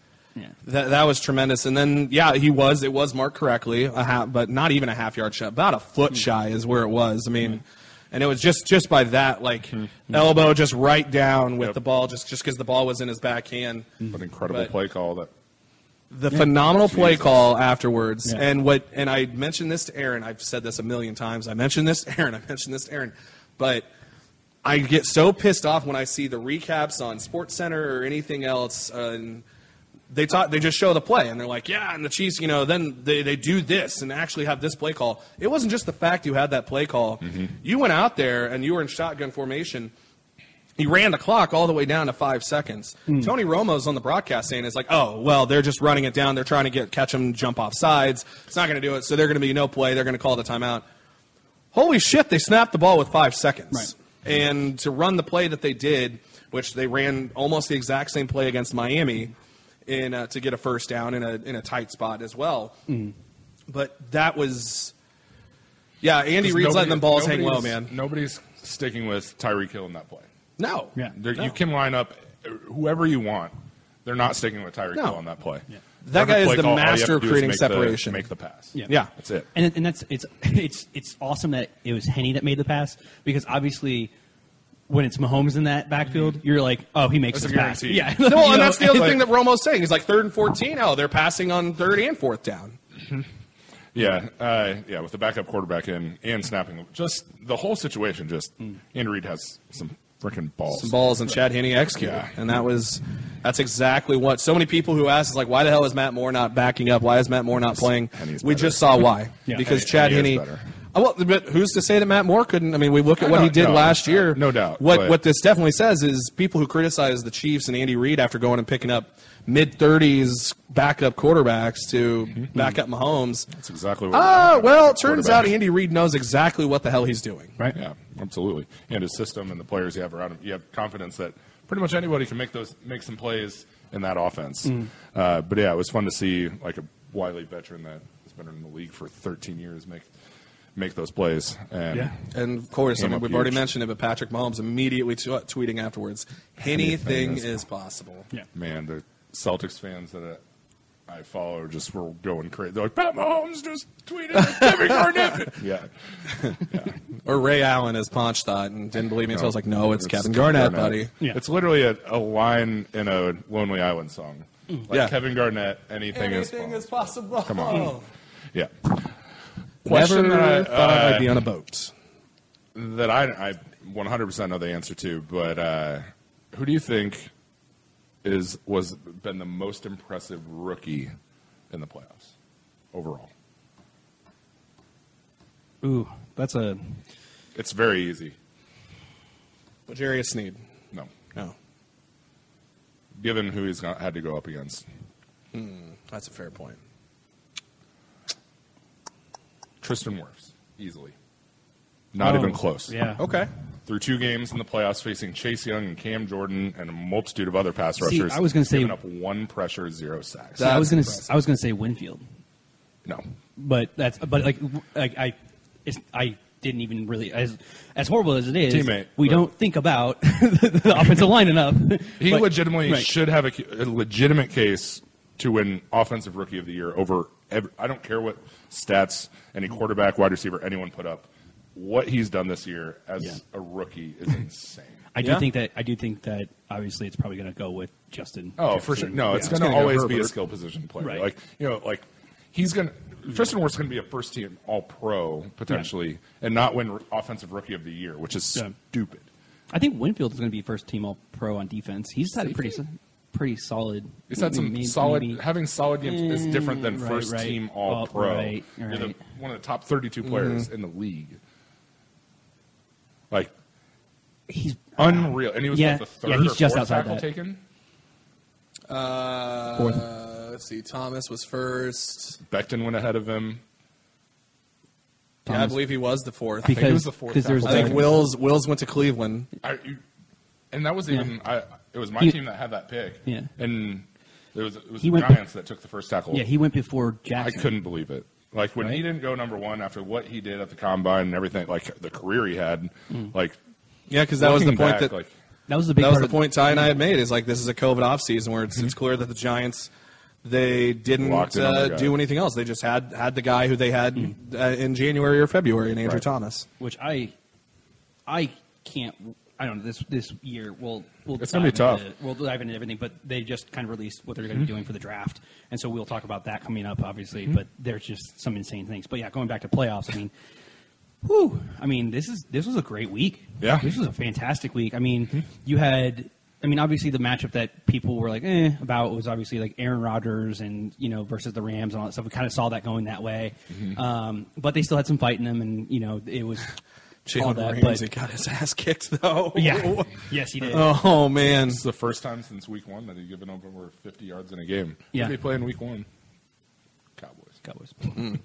That that was tremendous. And then yeah, he was it was marked correctly, a half, but not even a half yard shy, about a foot hmm. shy is where it was. I mean, hmm. and it was just just by that like hmm. elbow just right down with Yep. the ball, just just because the ball was in his backhand. An incredible But- play call that the phenomenal play Jesus. call afterwards Yeah. and what and i mentioned this to aaron i've said this a million times i mentioned this to aaron i mentioned this to aaron but i get so pissed off when i see the recaps on SportsCenter or anything else uh, and they talk they just show the play and they're like yeah and the chiefs you know then they, they do this and actually have this play call it wasn't just the fact you had that play call mm-hmm. you went out there and you were in shotgun formation he ran the clock all the way down to five seconds. Hmm. Tony Romo's on the broadcast saying it's like, oh well, they're just running it down. They're trying to get catch him jump off sides. It's not going to do it. So they're going to be no play. They're going to call the timeout. Holy shit! They snapped the ball with five seconds. Right. And to run the play that they did, which they ran almost the exact same play against Miami, in uh, to get a first down in a in a tight spot as well. But that was, yeah, Andy Just Reid's letting nobody- them balls hang low, man. Nobody's sticking with Tyreek Hill in that play. No, Yeah. There, No. You can line up uh, whoever you want. They're not sticking with Tyreek No. Hill on that play. That Perfect guy is the call. All you have master of creating make the- separation. make the pass. Yeah. Yeah. That's it. And and that's it's it's it's awesome that it was Henne that made the pass because obviously when it's Mahomes in that backfield, you're like, oh, he makes That's this a pass. guarantee. Yeah, No, and know, that's the other thing that Romo's saying. He's like third and fourteen. Oh, they're passing on third and fourth down. Yeah, uh, yeah, with the backup quarterback in and snapping, just the whole situation. Just Andy Reid has some freaking balls. Some balls and Chad Henne executed, Yeah. and that was that's exactly what so many people who ask is like, why the hell is Matt Moore not backing up? Why is Matt Moore not playing? Henne's We better. just saw why Yeah. because Henne- Chad Henne is Henne. better. Uh, Well, but who's to say that Matt Moore couldn't? I mean, we look at what he did no, last year. no doubt, What but- what this definitely says is people who criticize the Chiefs and Andy Reid after going and picking up mid thirties backup quarterbacks to back up Mahomes. That's exactly what. Ah, well, it turns out Andy Reid knows exactly what the hell he's doing. right? Yeah, absolutely. And his system and the players you have around him, you have confidence that pretty much anybody can make those make some plays in that offense. Mm. Uh, but yeah, it was fun to see like a wily veteran that has been in the league for 13 years make make those plays. And Yeah. And of course, I mean, we've already mentioned it, but Patrick Mahomes immediately t- tweeting afterwards, anything Anything is is possible. Yeah. man, the Celtics fans that uh, I follow are just were going crazy. They're like, Pat Mahomes just tweeted at Kevin Garnett. yeah, yeah. Or Ray Allen, as Ponch thought, and didn't believe me until I was like, no, it's, It's Kevin Garnett, buddy. Yeah. It's literally a, a line in a Lonely Island song. Like Yeah. Kevin Garnett, anything, Anything is is possible. Come on. Yeah. Never Question that I, thought I'd uh, be on a boat. that I, I 100% know the answer to, but uh, who do you think is was been the most impressive rookie in the playoffs overall? Ooh, that's a It's very easy. Jarius Sneed. No, No, given who he's got, had to go up against. that's a fair point. Tristan Wirfs, easily. Not Oh, even close. Yeah. Okay. Through two games in the playoffs, facing Chase Young and Cam Jordan and a multitude of other pass See, rushers. I was gonna say- up one pressure, zero sacks. See, I was gonna. I was gonna say Winfield, no, but that's but like like I it's, I didn't even really as as horrible as it is. Teammate, we but- don't think about the, the offensive line enough. He But- legitimately right. should have a, a legitimate case to win Offensive Rookie of the Year over. Every, I don't care what stats any quarterback, wide receiver, anyone put up. What he's done this year as Yeah. a rookie is insane. I do Yeah. think that I do think that obviously it's probably going to go with Justin. Oh, for sure. No, it's Yeah. going to gonna go always be a skill position player. Right. Like you know, like he's going. to Tristan Wirfs going to be a first team All Pro potentially, and not win Offensive Rookie of the Year, which is Yeah. stupid. I think Winfield is going to be first team All Pro on defense. He's had a pretty Safety? s- pretty solid. He's had some maybe- solid. maybe- Having solid games is different than right, first right. team All Pro. right, You're the, one of the top 32 players Mm-hmm. in the league. Like He's unreal, and he was Yeah, what, the third yeah, he's or just fourth outside tackle that. taken. Uh, Fourth. let's see. Thomas was first. Becton went ahead of him. Yeah, I believe he was the fourth. think he because was the fourth I think Wills Wills went to Cleveland. I, you- and that was even. I, it was my He- team that had that pick. Yeah. and it was it was He the went Giants that took the first tackle. yeah he went before Jackson. I couldn't believe it. Like when he didn't go number one after what he did at the combine and everything, like the career he had, Mm. like Yeah, because that was the point back, that like That was the big that was the of- point Ty and I had made. Is like this is a COVID off season where it's, it's clear that the Giants they didn't Locked in uh, their do anything else. They just had had the guy who they had uh, in January or February, and Andrew Right. Thomas. which I I can't. I don't know this this year. We'll we'll It's gonna be dive tough. into- we'll dive into everything, but they just kind of released what they're going to be doing for the draft, and so we'll talk about that coming up, obviously. But there's just some insane things. But yeah, going back to playoffs, I mean, whew, I mean this is this was a great week. Yeah. this was a fantastic week. I mean, you had. I mean, obviously, the matchup that people were like, eh, about was obviously like Aaron Rodgers and you know versus the Rams and all that stuff. We kind of saw that going that way, um, but they still had some fight in them, and you know it was Jalen that. Ramsey But got his ass kicked though. yeah, yes, he did. Oh man. This is the first time since week one that he's given up over 50 yards in a game. Yeah. Who did he play in week one? Cowboys. Cowboys. Mm.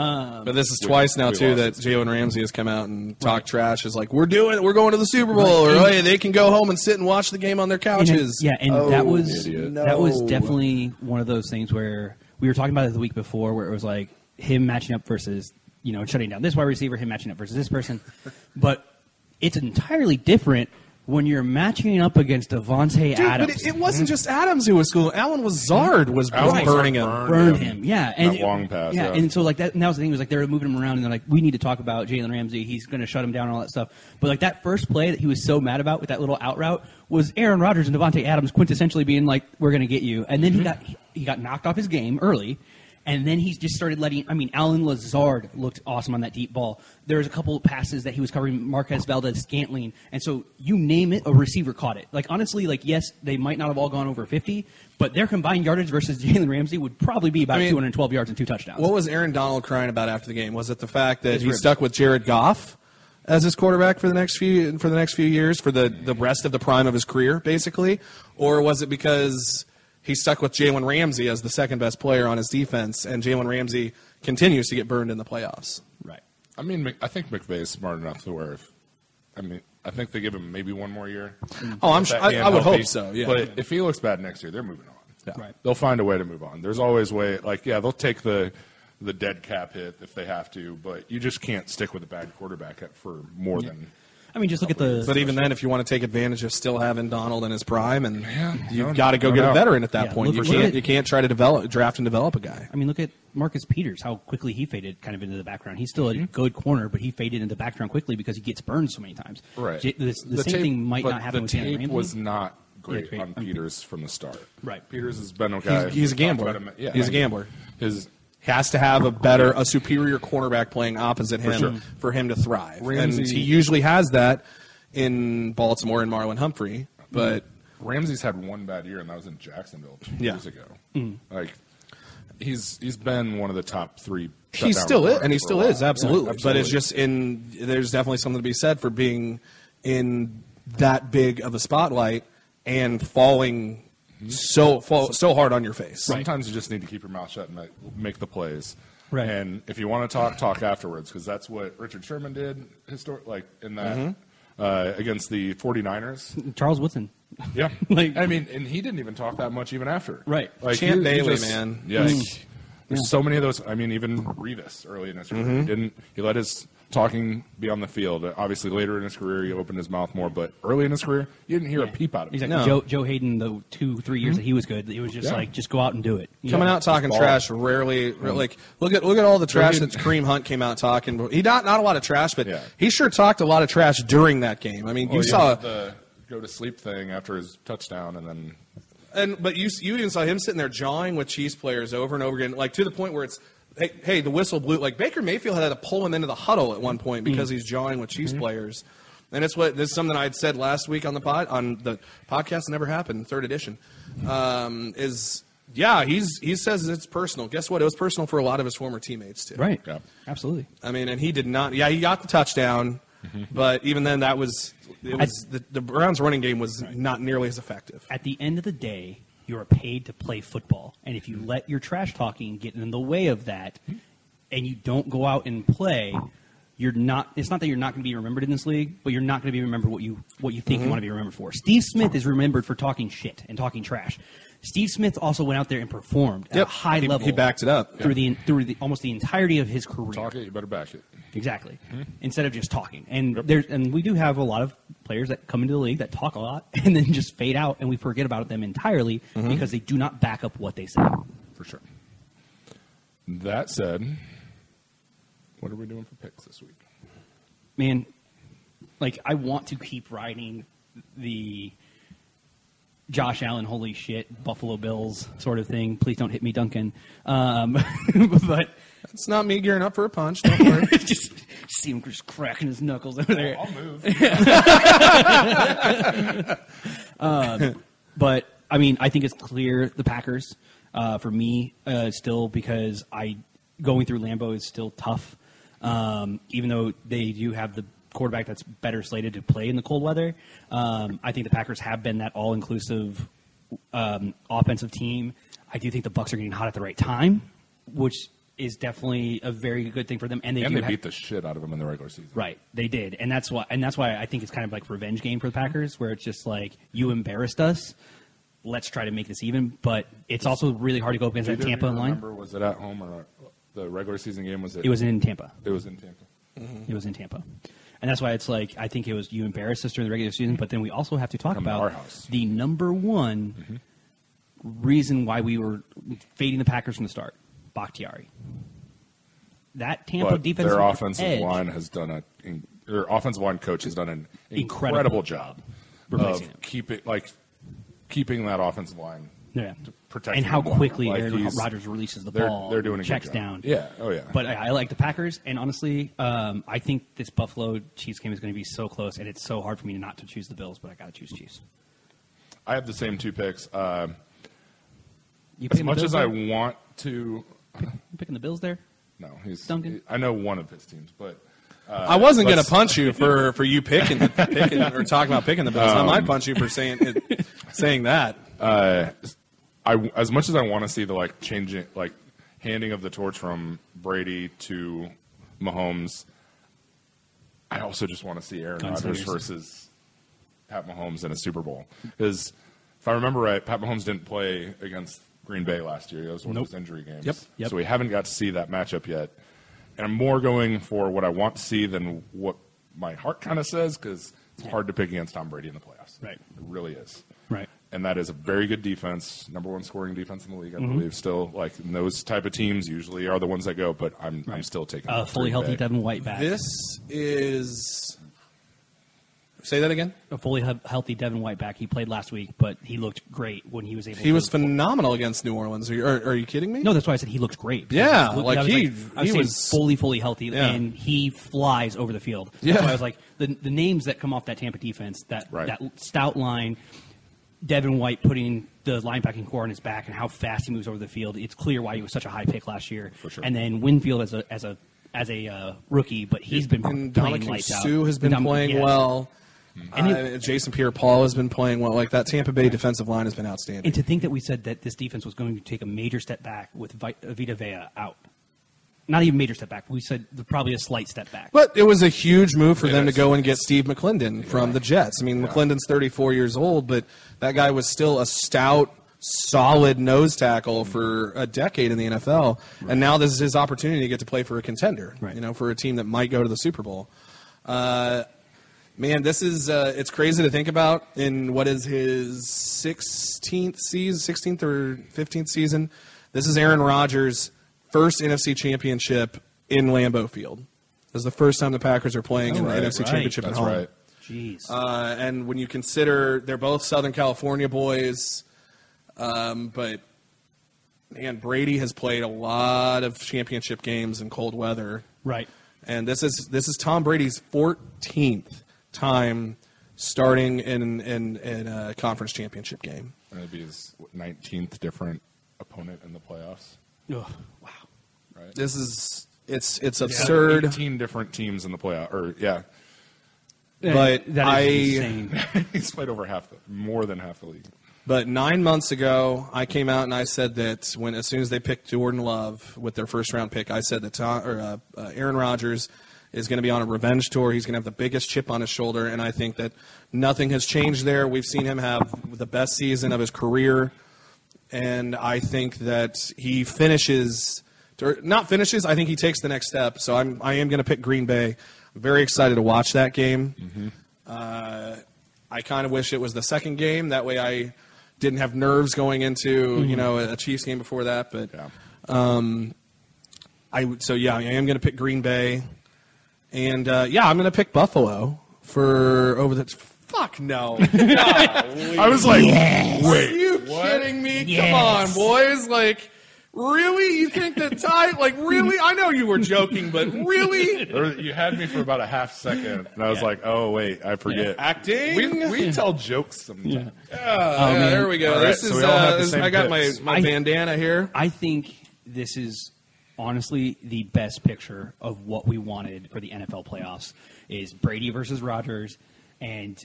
Um, but this is We- twice now we too that this. Jalen Ramsey has come out and talked trash. Is like we're doing, we're going to the Super Bowl, or Right. oh, yeah, they can go home and sit and watch the game on their And couches. it- yeah, and Oh, that was idiot. that was definitely one of those things where we were talking about it the week before, where it was like him matching up versus you know shutting down this wide receiver, him matching up versus this person, but it's entirely different when you're matching up against Davante Dude, Adams. but it, it wasn't just Adams who was cool. Allen Lazard was Alan was burning him. burned burned him. Yeah, and That long pass, Yeah, yeah. and so like that. And that was the thing was like they were moving him around, and they're like, we need to talk about Jalen Ramsey. He's going to shut him down and all that stuff. But like that first play that he was so mad about with that little out route was Aaron Rodgers and Davante Adams quintessentially being like, we're going to get you. And then he mm-hmm. got he got knocked off his game early. And then he just started letting. I mean, Allen Lazard looked awesome on that deep ball. There was a couple of passes that he was covering Marquez Valdes-Scantling, and so you name it, a receiver caught it. Like honestly, like yes, they might not have all gone over fifty, but their combined yardage versus Jalen Ramsey would probably be about I mean, 212 yards and two touchdowns. What was Aaron Donald crying about after the game? Was it the fact that he stuck with Jared Goff as his quarterback for the next few for the next few years for the the rest of the prime of his career, basically, or was it because he stuck with Jalen Ramsey as the second best player on his defense, and Jalen Ramsey continues to get burned in the playoffs? right? I mean, I think McVay is smart enough to where if, I mean, I think they give him maybe one more year. Mm-hmm. Oh, I'm sure. I, I would healthy. hope so. Yeah. But if he looks bad next year, they're moving on. Yeah. Right. They'll find a way to move on. There's always way. Like, yeah, they'll take the the dead cap hit if they have to, but you just can't stick with a bad quarterback for more than. I mean, just look at the. But even then, if you want to take advantage of still having Donald in his prime, and Yeah, you've no- got to go no get a veteran at that Yeah, point. look- you can't at- you can't try to develop draft and develop a guy. I mean, look at Marcus Peters, how quickly he faded kind of into the background. He's still a mm-hmm. good corner, but he faded into the background quickly because he gets burned so many times. Right. J- The, the same tape- thing might not happen the with Jalen tape Ramsey. was not great great. on Peters from the start. Right. Peters has been a guy. He's- he's a gambler. him- Yeah, He's a I mean, gambler. His has to have a better, a superior cornerback playing opposite him sure. for him to thrive. Ramsey- and he usually has that in Baltimore and Marlon Humphrey. Mm. But Ramsey's had one bad year, and that was in Jacksonville two Yeah. years ago. Mm. Like he's he's been one of the top three. he still is, and he still is absolutely. Yeah, But it's just in there's definitely something to be said for being in that big of a spotlight and falling so fall, so hard on your face. Sometimes you just need to keep your mouth shut and make, make the plays. Right. And if you want to talk, talk afterwards because that's what Richard Sherman did histor- like in that Mm-hmm. uh, against the 49ers. Charles Woodson. Yeah. Like- I mean, and he didn't even talk that much even after. Right. Like Champ he- he Bailey, just- man. Yeah. Mm. like, there's so many of those. I mean, even Revis early in his career Mm-hmm. he didn't. He let his talking beyond the field. Obviously, later in his career, he opened his mouth more. But early in his career, you didn't hear a peep out of him. Exactly. No. Joe, Joe Haden, the two, three years hmm? that he was good, it was just Yeah. like, just go out and do it. You Coming know? out talking trash rarely. Like look at look at all the trash Look that at- Kareem Hunt came out talking. He not not a lot of trash, but Yeah. he sure talked a lot of trash during that game. I mean, you Well, saw the go to sleep thing after his touchdown, and then And but you you even saw him sitting there jawing with Chiefs players over and over again, like to the point where it's hey, hey the whistle blew. Like Baker Mayfield had to pull him into the huddle at one point because mm. he's jawing with Chiefs mm-hmm. players. And it's what this is something I had said last week on the pod on the podcast never happened, third edition. Um, is yeah, he's he says it's personal. Guess what? It was personal for a lot of his former teammates too. Right. Yeah. Absolutely. I mean, and he did not. Yeah, he got the touchdown, mm-hmm. but even then, that was it was the, the Browns' running game was not nearly as effective. At the end of the day, you are paid to play football. And if you let your trash talking get in the way of that and you don't go out and play, you're not it's not that you're not going to be remembered in this league, but you're not going to be remembered what you what you think you mm-hmm. want to be remembered for. Steve Smith is remembered for talking shit and talking trash. Steve Smith also went out there and performed at a high He- level. he backed it up. through the through the almost the entirety of his career. talk it, you better back it. Exactly. Mm-hmm. Instead of just talking. And there's and we do have a lot of players that come into the league that talk a lot and then just fade out and we forget about them entirely mm-hmm. because they do not back up what they say. for sure. That said, what are we doing for picks this week? Man, like I want to keep riding the Josh Allen, holy shit, Buffalo Bills sort of thing. Please don't hit me, Duncan. Um, but It's not me gearing up for a punch. Don't worry. just see him just cracking his knuckles over there. I'll move. But I mean, I think it's clear the Packers uh, for me uh, still because I going through Lambeau is still tough. Um, even though they do have the quarterback that's better slated to play in the cold weather, um, I think the Packers have been that all inclusive um, offensive team. I do think the Bucs are getting hot at the right time, which is definitely a very good thing for them. And they and they have- beat the shit out of them in the regular season. Right, they did, and that's why, and that's why I think it's kind of like revenge game for the Packers, where it's just like you embarrassed us, let's try to make this even. But it's also really hard to go against that Tampa line. Remember, was it at home or the regular season game? Was it? It was in Tampa. It was in Tampa. It was in Tampa, and that's why it's like I think it was you embarrassed us during the regular season, but then we also have to talk Come to about house. the number one reason why we were fading the Packers from the start, Bakhtiari. That Tampa But defensive their offensive edge, line has done a. Their offensive line coach has done an Incredible incredible, job replacing of keeping like keeping that offensive line. Yeah. to protect and how them more. quickly Like, Aaron he's- Rodgers releases the they're- ball, they're doing a good checks job. down. Yeah. Oh, yeah. But I, I like the Packers, and honestly, um, I think this Buffalo Chiefs game is going to be so close, and it's so hard for me not to choose the Bills, but I got to choose Chiefs. I have the same two picks. Uh, You as picking the much Bills as I there? want to, You picking the Bills there. no, he's. Duncan? I know one of his teams, but I wasn't going to let's- punch you for, for you picking picking or talking about picking the Bills. I might punch you for saying it, saying that. I as much as I want to see the like changing like handing of the torch from Brady to Mahomes, I also just want to see Aaron Rodgers versus Pat Mahomes in a Super Bowl. Because if I remember right, Pat Mahomes didn't play against Green Bay last year. That was one Nope. of his injury games. Yep. Yep. So we haven't got to see that matchup yet. And I'm more going for what I want to see than what my heart kind of says because it's hard to pick against Tom Brady in the playoffs. Right. It really is Right. And that is a very good defense, number one scoring defense in the league. I Mm-hmm. believe still like those type of teams usually are the ones that go. But I'm I'm still taking Uh, fully healthy Bay. Devin White back. This is. Say that again. a fully he- healthy Devin White back. He played last week, but he looked great when he was able. He to was phenomenal against New Orleans. Are you, are, are you kidding me? No, that's why I said he looked great. Yeah, Because like was he- I was he was- fully, fully healthy, Yeah. and he flies over the field. Yeah. That's why I was like the the names that come off that Tampa defense, that Right. that stout line, Devin White putting the linebacking core on his back, and how fast he moves over the field. It's clear why he was such a high pick last year. For sure. And then Winfield as a as a as a uh, rookie, but he's been And playing Dominic lights out. Suh has been Dom- playing yeah. well. And uh, Jason Pierre-Paul has been playing well. Like that Tampa Bay defensive line has been outstanding. And to think that we said that this defense was going to take a major step back with Vi- Vita Vea out. Not even major step back. We said probably a slight step back. But it was a huge move for It them to go and get Steve McLendon from the Jets. I mean, McLendon's 34 years old, but that guy was still a stout, solid nose tackle for a decade in the NFL. And now this is his opportunity to get to play for a contender, Right. you know, for a team that might go to the Super Bowl. Uh, man, this is uh, it's crazy to think about in what is his 16th season, 16th or 15th season. This is Aaron Rodgers' first NFC championship in Lambeau Field. This is the first time the Packers are playing in the NFC right. championship That's at home. right. Jeez. Uh, and when you consider they're both Southern California boys, um, but man, Brady has played a lot of championship games in cold weather. right. And this is this is Tom Brady's 14th time starting in in, in a conference championship game. And it'd be his 19th different opponent in the playoffs. Ugh, wow. Right. This is it's it's absurd. 18 different teams in the playoff. Or yeah, But that I- is insane. he's played over half, the, more than half the league. But nine months ago, I came out and I said that when as soon as they picked Jordan Love with their first round pick, I said that Tom, or, uh, uh, Aaron Rodgers is going to be on a revenge tour. He's going to have the biggest chip on his shoulder, and I think that nothing has changed there. We've seen him have the best season of his career, and I think that he finishes, or not finishes. I think he takes the next step. So I'm I am going to pick Green Bay. I'm very excited to watch that game. Uh, I kind of wish it was the second game. That way, I didn't have nerves going into you know a Chiefs game before that. But Yeah. I would- so yeah, I am going to pick Green Bay, and uh, yeah, I'm going to pick Buffalo for over the. Fuck no. I was like, Are wait, you what? kidding me? Come on, boys. Like, really? You think that Ty? Like, really? I know you were joking, but really? You had me for about a half second, and I was like, "Oh wait, I forget." Acting? We, we tell jokes sometimes. Yeah, yeah, there we go. All right, this so is. we uh, the same I got my, my I- bandana here. I think this is honestly the best picture of what we wanted for the NFL playoffs is Brady versus Rodgers and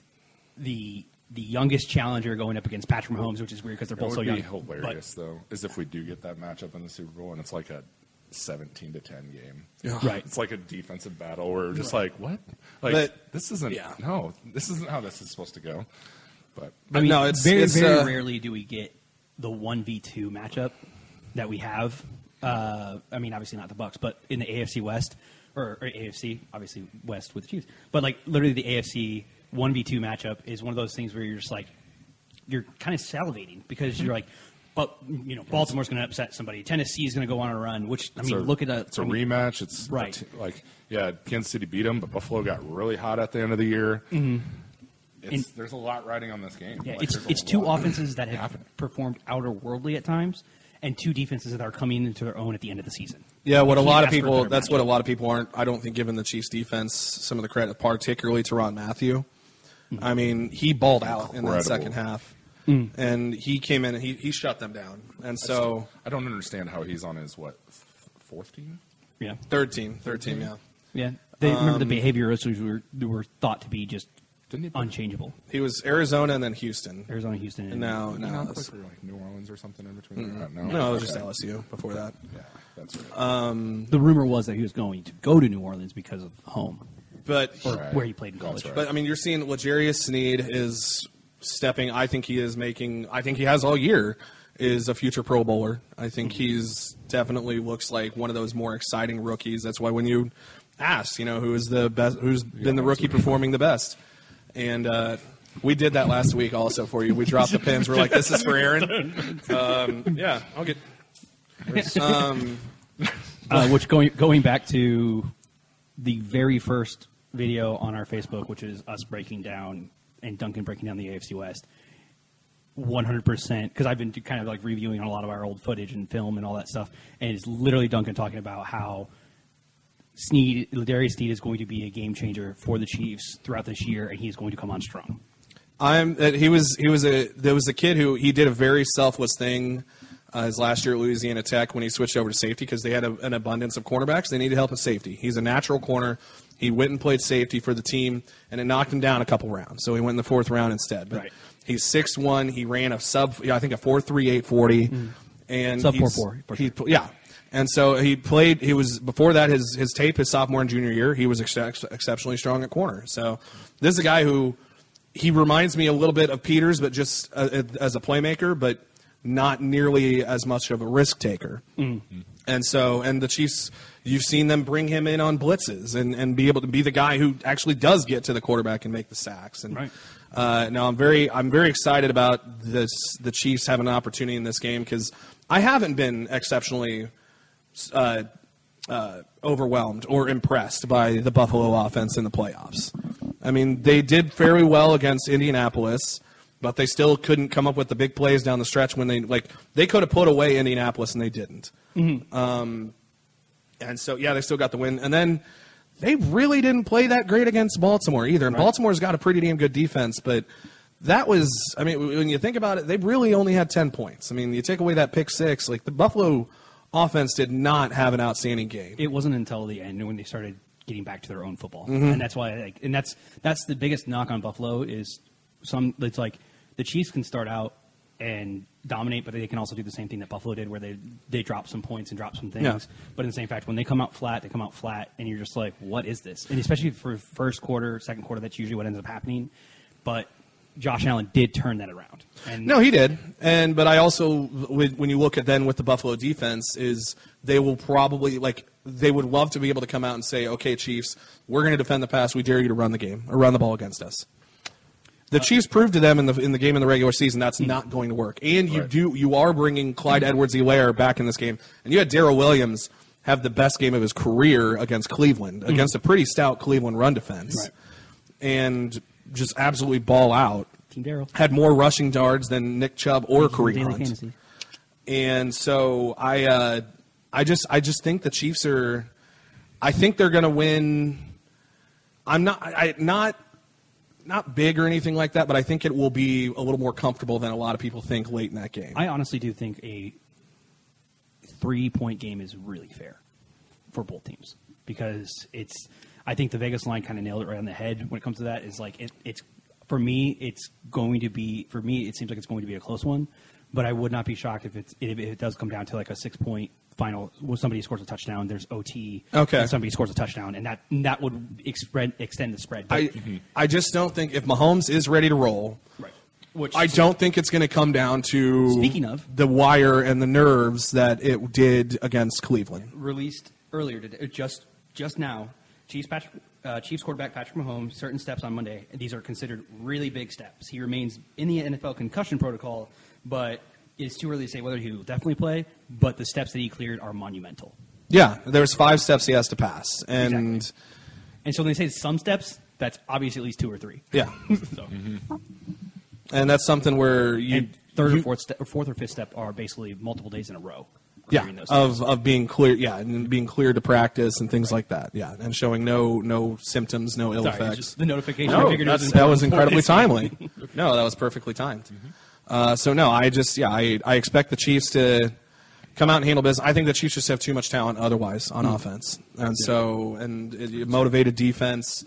the the youngest challenger going up against Patrick Mahomes, which is weird because they're What both would so be young. hilarious though is if we do get that matchup in the Super Bowl, and it's like a seventeen to ten game. But, right. It's like a defensive battle where we're just like, "What? Like But- this isn't? yeah. No, this isn't how this is supposed to go." But I mean, no, it's- very it's, very uh, rarely do we get the one v two matchup that we have. Uh, I mean, obviously not the Bucs, but in the AFC West or, or AFC, obviously West with the Chiefs. But like literally, the AFC one v two matchup is one of those things where you're just like you're kind of salivating because you're like. But you know, Baltimore's going to upset somebody. Tennessee's going to go on a run. Which I mean, a, look at a. it's a I mean, rematch. It's Right. t- like yeah, Kansas City beat them, but Buffalo got really hot at the end of the year. It's, And- there's a lot riding on this game. Mm-hmm. Yeah, Like, it's it's two offenses that have happening. performed outer worldly at times, and two defenses that are coming into their own at the end of the season. Yeah, what a lot of ask for a people, better that's what a lot of people aren't, I don't think, giving the Chiefs defense some of the credit, particularly to Ron Mathieu. I mean, he balled out in that second half. Mm. And he came in and he, he shut them down. And so, I don't understand how he's on his what f- fourth team. Yeah, third team, third team, yeah. yeah. They remember Um, the behaviorists were were thought to be just Didn't he play- unchangeable. He was Arizona and then Houston. Arizona, Houston, and And now, Did he now not play it's, for like New Orleans or something in between? there? Uh, no, no, it was Okay. just LSU before that. Yeah, that's right. Um, the rumor was that he was going to go to New Orleans because of home But or Right. where he played in college. right. But I mean, you're seeing L'Jarius Sneed is stepping. I think he is making. I think he has all year. Is a future Pro Bowler. I think he's definitely looks like one of those more exciting rookies. That's why when you ask, you know, who is the best, who's been the rookie performing the best, and uh, we did that last week also for you. We dropped the pins. We're like, this is for Aaron. Um, yeah, I'll get. Um, uh, which going going back to the very first video on our Facebook, which is us breaking down and Duncan breaking down the AFC West. One hundred percent, because I've been kind of like reviewing a lot of our old footage and film and all that stuff, and it's literally Duncan talking about how Sneed, Darius Sneed is going to be a game changer for the Chiefs throughout this year, and he's going to come on strong. I'm. He was. He was a. There was a kid who he did a very selfless thing. Uh, his last year at Louisiana Tech when he switched over to safety because they had a, an abundance of cornerbacks. They needed help at safety. He's a natural corner. He went and played safety for the team, and it knocked him down a couple rounds. So he went in the fourth round instead. But Right. He's six one. He ran a sub. I think a four three eight forty, and sub four 4.4, for He, yeah. And so he played. He was before that his his tape his sophomore and junior year. He was ex- exceptionally strong at corner. So this is a guy who he reminds me a little bit of Peters, but just uh, as a playmaker, but not nearly as much of a risk taker. And so, and the Chiefs, you've seen them bring him in on blitzes and, and be able to be the guy who actually does get to the quarterback and make the sacks. And Right. uh, now I'm very, I'm very excited about this, the Chiefs having an opportunity in this game because I haven't been exceptionally uh, uh, overwhelmed or impressed by the Buffalo offense in the playoffs. I mean, they did fairly well against Indianapolis, but they still couldn't come up with the big plays down the stretch when they like they could have put away Indianapolis and they didn't. Um, and so yeah, they still got the win. And then they really didn't play that great against Baltimore either. And Baltimore's got a pretty damn good defense, but that was I mean when you think about it, they really only had 10 points. I mean, you take away that pick 6, like the Buffalo offense did not have an outstanding game. it wasn't until the end when they started getting back to their own football, Mm-hmm. and that's why, like, and that's that's the biggest knock on Buffalo is some. It's like the Chiefs can start out and dominate, but they can also do the same thing that Buffalo did, where they they drop some points and drop some things. Yeah. But in the same fact, when they come out flat, they come out flat, and you're just like, what is this? And especially for first quarter, second quarter, that's usually what ends up happening. But Josh Allen did turn that around. And No, he did. And but I also when when you look at then with the Buffalo defense is they will probably like they would love to be able to come out and say, "Okay, Chiefs, we're going to defend the pass. We dare you to run the game or run the ball against us." The Chiefs proved to them in the in the game in the regular season that's not going to work. And you Right. do you are bringing Clyde Edwards-Helaire back in this game. And you had Darrel Williams have the best game of his career against Cleveland, against a pretty stout Cleveland run defense. Right. and just absolutely ball out. Team Daryl. Had more rushing yards than Nick Chubb or Kareem Hunt. fantasy. And so I, uh, I just, I just think the Chiefs are. I think they're going to win. I'm not, I not, not big or anything like that, but I think it will be a little more comfortable than a lot of people think late in that game. I honestly do think a three point game is really fair for both teams because it's. I think the Vegas line kind of nailed it right on the head when it comes to that. Is like it, it's for me, it's going to be for me. It seems like it's going to be a close one, but I would not be shocked if it's if it does come down to like a six point final. well, somebody scores a touchdown, there's OT. Okay. and somebody scores a touchdown, and that that would extend extend the spread. But, I, I just don't think if Mahomes is ready to roll, right. Which I don't think it's going to come down to Speaking of- the wire and the nerves that it did against Cleveland. released earlier today, uh, just just now. Chiefs Patrick, uh, Chiefs quarterback Patrick Mahomes certain steps on Monday. These are considered really big steps. He remains in the NFL concussion protocol, but it's too early to say whether he will definitely play. But the steps that he cleared are monumental. Yeah, there's five steps he has to pass, and Exactly. And so when they say some steps, that's obviously at least two or three. yeah, So, and that's something where you and third you- or fourth, step, or fourth or fifth step are basically multiple days in a row. yeah clearing those steps. of of being clear, yeah, and being clear to practice and things like that, yeah, and showing no no symptoms, no ill Sorry, effects. just the notification. I No, figured it was that was incredibly for this game. timely. no, that was perfectly timed. Mm-hmm. Uh, so no, I just yeah, I I expect the Chiefs to come out and handle business. I think the Chiefs just have too much talent otherwise on offense, and so and it, motivated defense.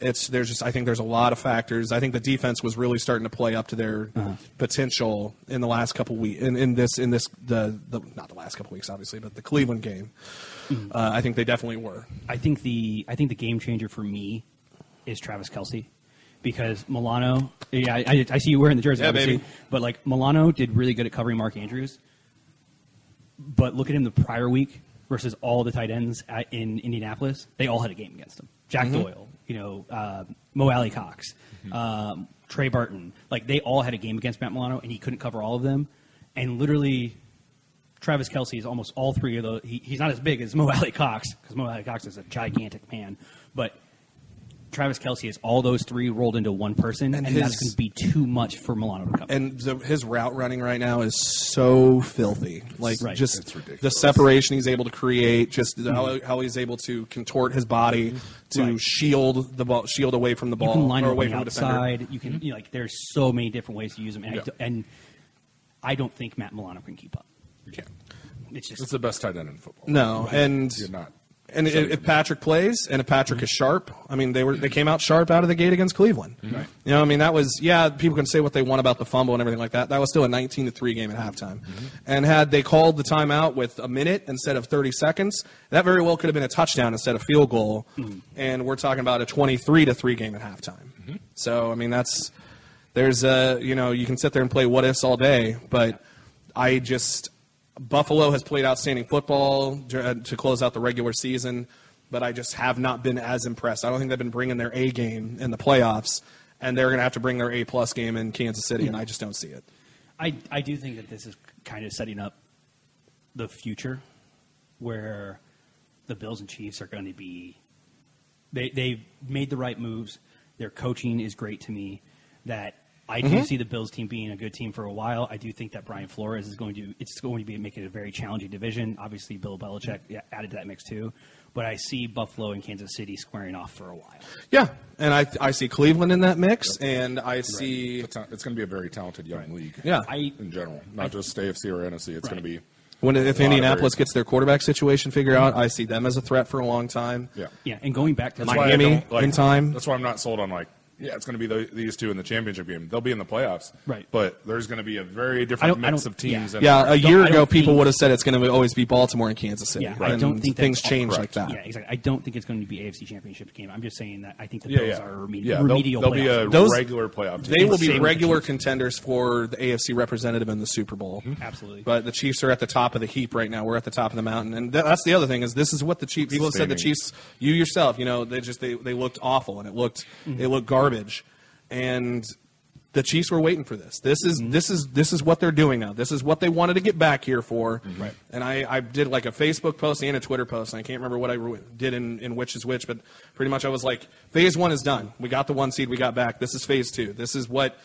It's there's just I think there's a lot of factors. I think the defense was really starting to play up to their potential in the last couple weeks. In, in this in this the, the not the last couple weeks obviously, but the Cleveland game. Uh, I think they definitely were. I think the I think the game changer for me is Travis Kelce because Milano. Yeah, I, I, see you wearing the jersey, Yeah, obviously, baby. but like Milano did really good at covering Mark Andrews. But look at him the prior week versus all the tight ends at, in Indianapolis. They all had a game against him. Jack Mm-hmm. Doyle, you know, uh, Mo Alie-Cox, um, Trey Burton. Like they all had a game against Matt Milano, and he couldn't cover all of them. And literally, Travis Kelce is almost all three of those. He, he's not as big as Mo Alie-Cox because Mo Alie-Cox is a gigantic man, but Travis Kelce is all those three rolled into one person, And and, that's going to be too much for Milano to cover. and the, his route running right now is so filthy. Like Right. just It's ridiculous. the separation he's able to create, just the- how, how he's able to contort his body to Right. shield the ball, shield away from the you ball can line or him away on the from the defender. outside. You can, you know, like, there's so many different ways to use him, and, I Yeah. d- and I don't think Matt Milano can keep up. You can't. It's just It's the best tight end in football. No, and You're not. And shutting if, Patrick plays and if Patrick mm-hmm. is sharp, I mean they were they came out sharp out of the gate against Cleveland. Mm-hmm. Right. You know, I mean that was yeah. People can say what they want about the fumble and everything like that. That was still a 19 to three game at halftime. Mm-hmm. And had they called the timeout with a minute instead of 30 seconds, that very well could have been a touchdown instead of field goal. And we're talking about a 23 to three game at halftime. So I mean that's there's a you know you can sit there and play what ifs all day, but I just Buffalo has played outstanding football to uh, to close out the regular season, but I just have not been as impressed. I don't think they've been bringing their A game in the playoffs, and they're going to have to bring their A plus game in Kansas City, and I just don't see it. I, I do think that this is kind of setting up the future where the Bills and Chiefs are going to be they they've made the right moves. Their coaching is great to me. That I do mm-hmm. see the Bills team being a good team for a while. I do think that Brian Flores is going to it's going to be making it a very challenging division. Obviously, Bill Belichick yeah, added to that mix too. But I see Buffalo and Kansas City squaring off for a while. Yeah, and I I see Cleveland in that mix, and I see It's, a it's going to be a very talented young league. yeah. I in general, not just AFC or NFC. It's going to be when if Indianapolis very- gets their quarterback situation figured out, mm-hmm. I see them as a threat for a long time. yeah. yeah, and going back to That's Miami like, in time. That's why I'm not sold on like yeah, it's going to be the, these two in the championship game. They'll be in the playoffs, Right. But there's going to be a very different mix of teams. yeah. Yeah, a year ago, people think- would have said it's going to always be Baltimore and Kansas City. Yeah, I don't think things change correct. like that. Yeah, exactly. I don't think it's going to be AFC Championship game. I'm just saying that I think the Bills yeah, are remedi- yeah. They'll, remedial. they'll be a. Those- regular playoff team. They will be regular contenders for the AFC representative in the Super Bowl. Mm-hmm. Absolutely. But the Chiefs are at the top of the heap right now. We're at the top of the mountain, and th- that's the other thing is this is what the Chiefs. People have said the Chiefs. You yourself, you know, they just they, they looked awful and it looked Mm-hmm. it looked garbage, and the Chiefs were waiting for this. This is this is this is what they're doing now. This is what they wanted to get back here for. Right. And I, I did like a Facebook post and a Twitter post. And I can't remember what I did in, in which is which, but pretty much I was like, phase one is done. We got the one seed. We got back. This is phase two. This is what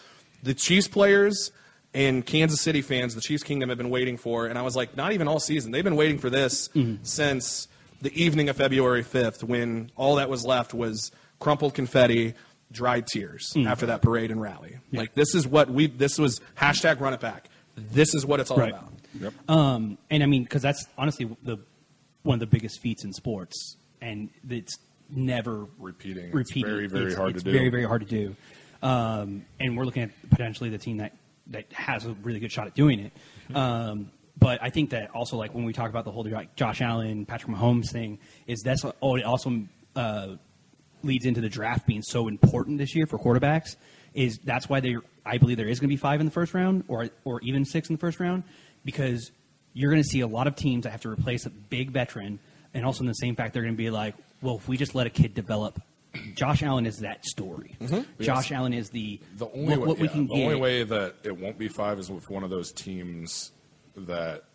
the Chiefs players and Kansas City fans, the Chiefs Kingdom, have been waiting for. And I was like, not even all season. They've been waiting for this Mm-hmm. since the evening of February 5th, when all that was left was crumpled confetti, dried tears Mm. after that parade and rally. Like this is what we. This was hashtag Run It Back. This is what it's all Right. about. Yep. Um, and I mean, because that's honestly the one of the biggest feats in sports, and it's never Repeating. It's Repeating. very, very It's- hard it's to do. Very, very hard to do. Um, and we're looking at potentially the team that that has a really good shot at doing it. Um, but I think that also, like when we talk about the whole Josh Allen, Patrick Mahomes thing, is that's oh, it also uh, leads into the draft being so important this year for quarterbacks. Is that's why they I believe there is going to be five in the first round, or or even six in the first round, because you're going to see a lot of teams that have to replace a big veteran, and also in the same fact they're going to be like, well, if we just let a kid develop. Josh Allen is that story. Mm-hmm. Josh Allen is the, The only what, way, what we yeah, can the get. only way that it won't be five is if one of those teams that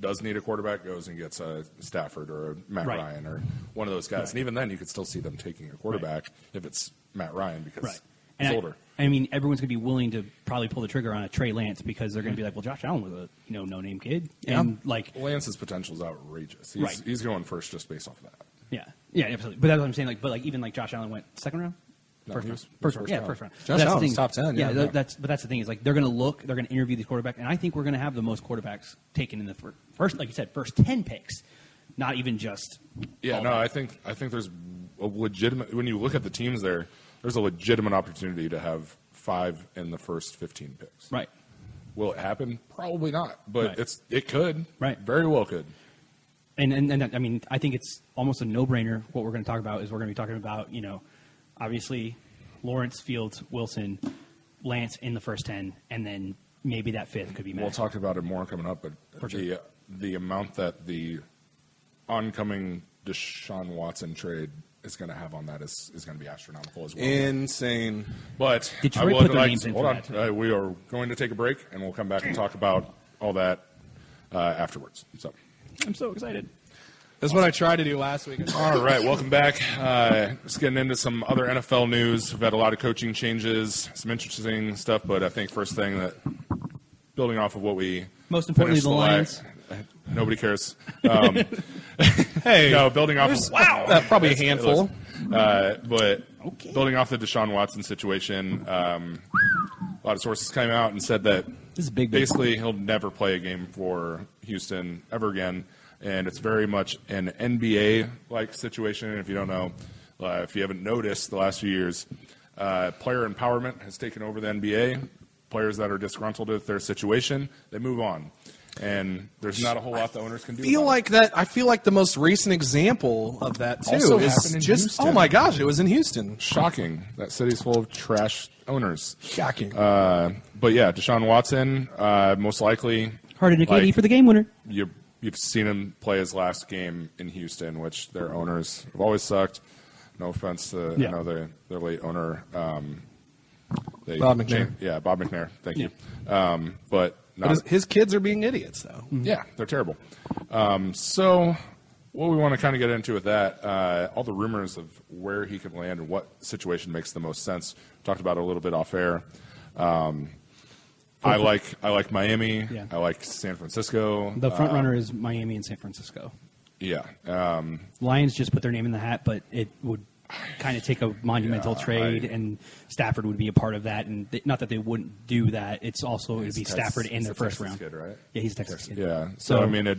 does need a quarterback goes and gets a Stafford or a Matt Right. Ryan or one of those guys. And even then, you could still see them taking a quarterback if it's Matt Ryan because Right. he's I, older. I mean, everyone's going to be willing to probably pull the trigger on a Trey Lance because they're going to be like, well, Josh Allen was a you know no name kid, and like Lance's potential is outrageous. He's, Right. he's going first just based off of that. yeah, yeah, absolutely. But that's what I'm saying. Like, but like even like Josh Allen went second round. No, First he round. was- First he round. was Yeah, first first round. Josh But that's the Allen's thing. top 10, yeah. th- that's but that's the thing is like they're going to look, they're going to interview these quarterbacks, and I think we're going to have the most quarterbacks taken in the fir- first, like you said, first ten picks, not even just. Yeah, no, that. I think I think there's a legitimate when you look at the teams there, there's a legitimate opportunity to have five in the first 15 picks. right. Will it happen? Probably not, but Right. it's it could. Right. Very well could. and, and and I mean, I think it's almost a no-brainer. What we're going to talk about is we're going to be talking about, you know, obviously Lawrence, Fields, Wilson, Lance in the first ten, and then maybe that fifth could be Matt. We'll talk about it more coming up, but For sure. the the amount that the oncoming Deshaun Watson trade is going to have on that is, is going to be astronomical as well. Insane. but Detroit I would put their like names to- in hold on. Uh, we are going to take a break, and we'll come back and talk about all that uh, afterwards. So. I'm so excited. That's what I tried to do last week. All right, welcome back. Uh, just getting into some other NFL news. We've had a lot of coaching changes, some interesting stuff, but I think first thing that, building off of what we Most importantly, the la- Lions. nobody cares. Um, hey, no, building off of wow, uh, probably a handful. uh, but Okay. building off the Deshaun Watson situation, um, a lot of sources came out and said that This is big, big. basically he'll never play a game for Houston ever again, and it's very much an NBA like situation. If you don't know, uh, if you haven't noticed, the last few years, uh, player empowerment has taken over the NBA. Players that are disgruntled with their situation, they move on, and there's not a whole lot the owners can do. feel about it. like that. I feel like the most recent example of that too Also is happened in just. Houston. Oh my gosh, it was in Houston. shocking. That city's full of trash owners. Shocking. Uh, but yeah, Deshaun Watson, uh, most likely. Hard to like, for the game winner. you, you've seen him play his last game in Houston, which their owners have always sucked. No offense to Yeah. you know, their, their late owner. Um, they Bob McNair. Yeah, Bob McNair. Thank you. Um, but but his, his kids are being idiots, though. yeah, they're terrible. Um, so, what we want to kind of get into with that, uh, all the rumors of where he could land and what situation makes the most sense. Talked about it a little bit off air. Um, I like I like Miami. Yeah. I like San Francisco. The front runner is Miami and San Francisco. yeah. Um, Lions just put their name in the hat, but it would kind of take a monumental Yeah, trade, I- and Stafford would be a part of that. And th- not that they wouldn't do that; it's also it would be Texas- Stafford in their a first Texas round. kid, right? Yeah, he's a Texas kid. Yeah. So, So- I mean, it,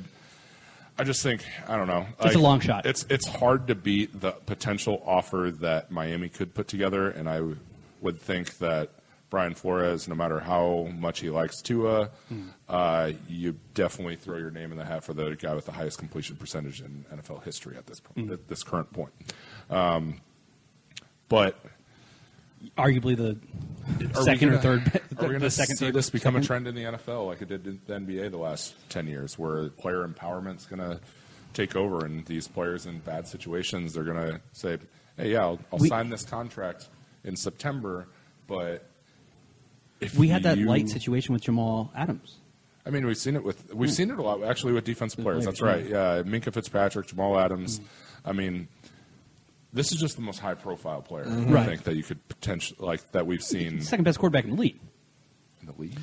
I just think I don't know. It's a long shot. It's it's hard to beat the potential offer that Miami could put together, and I w- would think that Brian Flores, no matter how much he likes Tua, Hmm. uh, you definitely throw your name in the hat for the guy with the highest completion percentage in NFL history at this point, Hmm. at this current point. Um, but Arguably the second or gonna- third. Are we the going to second, see this become a trend in the NFL like it did in the NBA the last ten years, where player empowerment's going to take over, and these players in bad situations they're going to say, "Hey, yeah, I'll, I'll We- sign this contract in September, but If we had that you- light situation with Jamal Adams. I mean, we've seen it with we've hmm. seen it a lot actually with defensive players. players, That's right. Yeah, Minkah Fitzpatrick, Jamal Adams. Hmm. I mean, this is just the most high profile player I Right. think that you could potentially like that we've seen Second best quarterback in the league. in the league.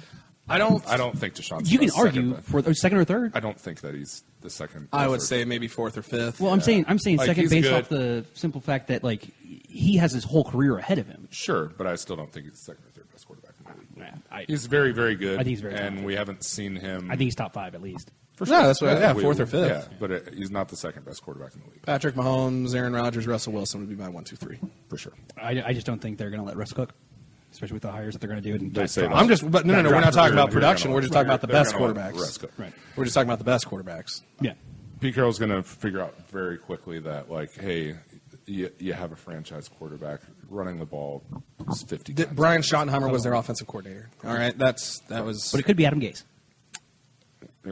I don't. I don't think Deshaun's. You can the second argue best. for or second or third. I don't think that he's the second. I would third. say maybe fourth or fifth. Well, I'm saying I'm saying Like, second he's based good. off the simple fact that like he has his whole career ahead of him. Sure, but I still don't think he's second or third best quarterback in the league. Yeah, I, He's very, very good. I think he's very and talented. we haven't seen him. I think he's top five at least. for sure. No, that's what- yeah, we- fourth or fifth. Yeah, but uh he's not the second best quarterback in the league Patrick Mahomes, Aaron Rodgers, Russell Wilson would be my one, two, three. for sure. I, I just don't think they're going to let Russ cook, especially with the hires that they're going to do. And They say that. I'm just, but no, no, no. We're not talking about production. We're just talking about the best quarterbacks. Russ cook. Right. We're just talking about the best quarterbacks. Yeah. Pete Carroll's going to figure out very quickly that, like, hey, you, you have a franchise quarterback running the ball is 50 Th- times. Brian Schottenheimer was their offensive coordinator. All right, that's that was. But it could be Adam Gase.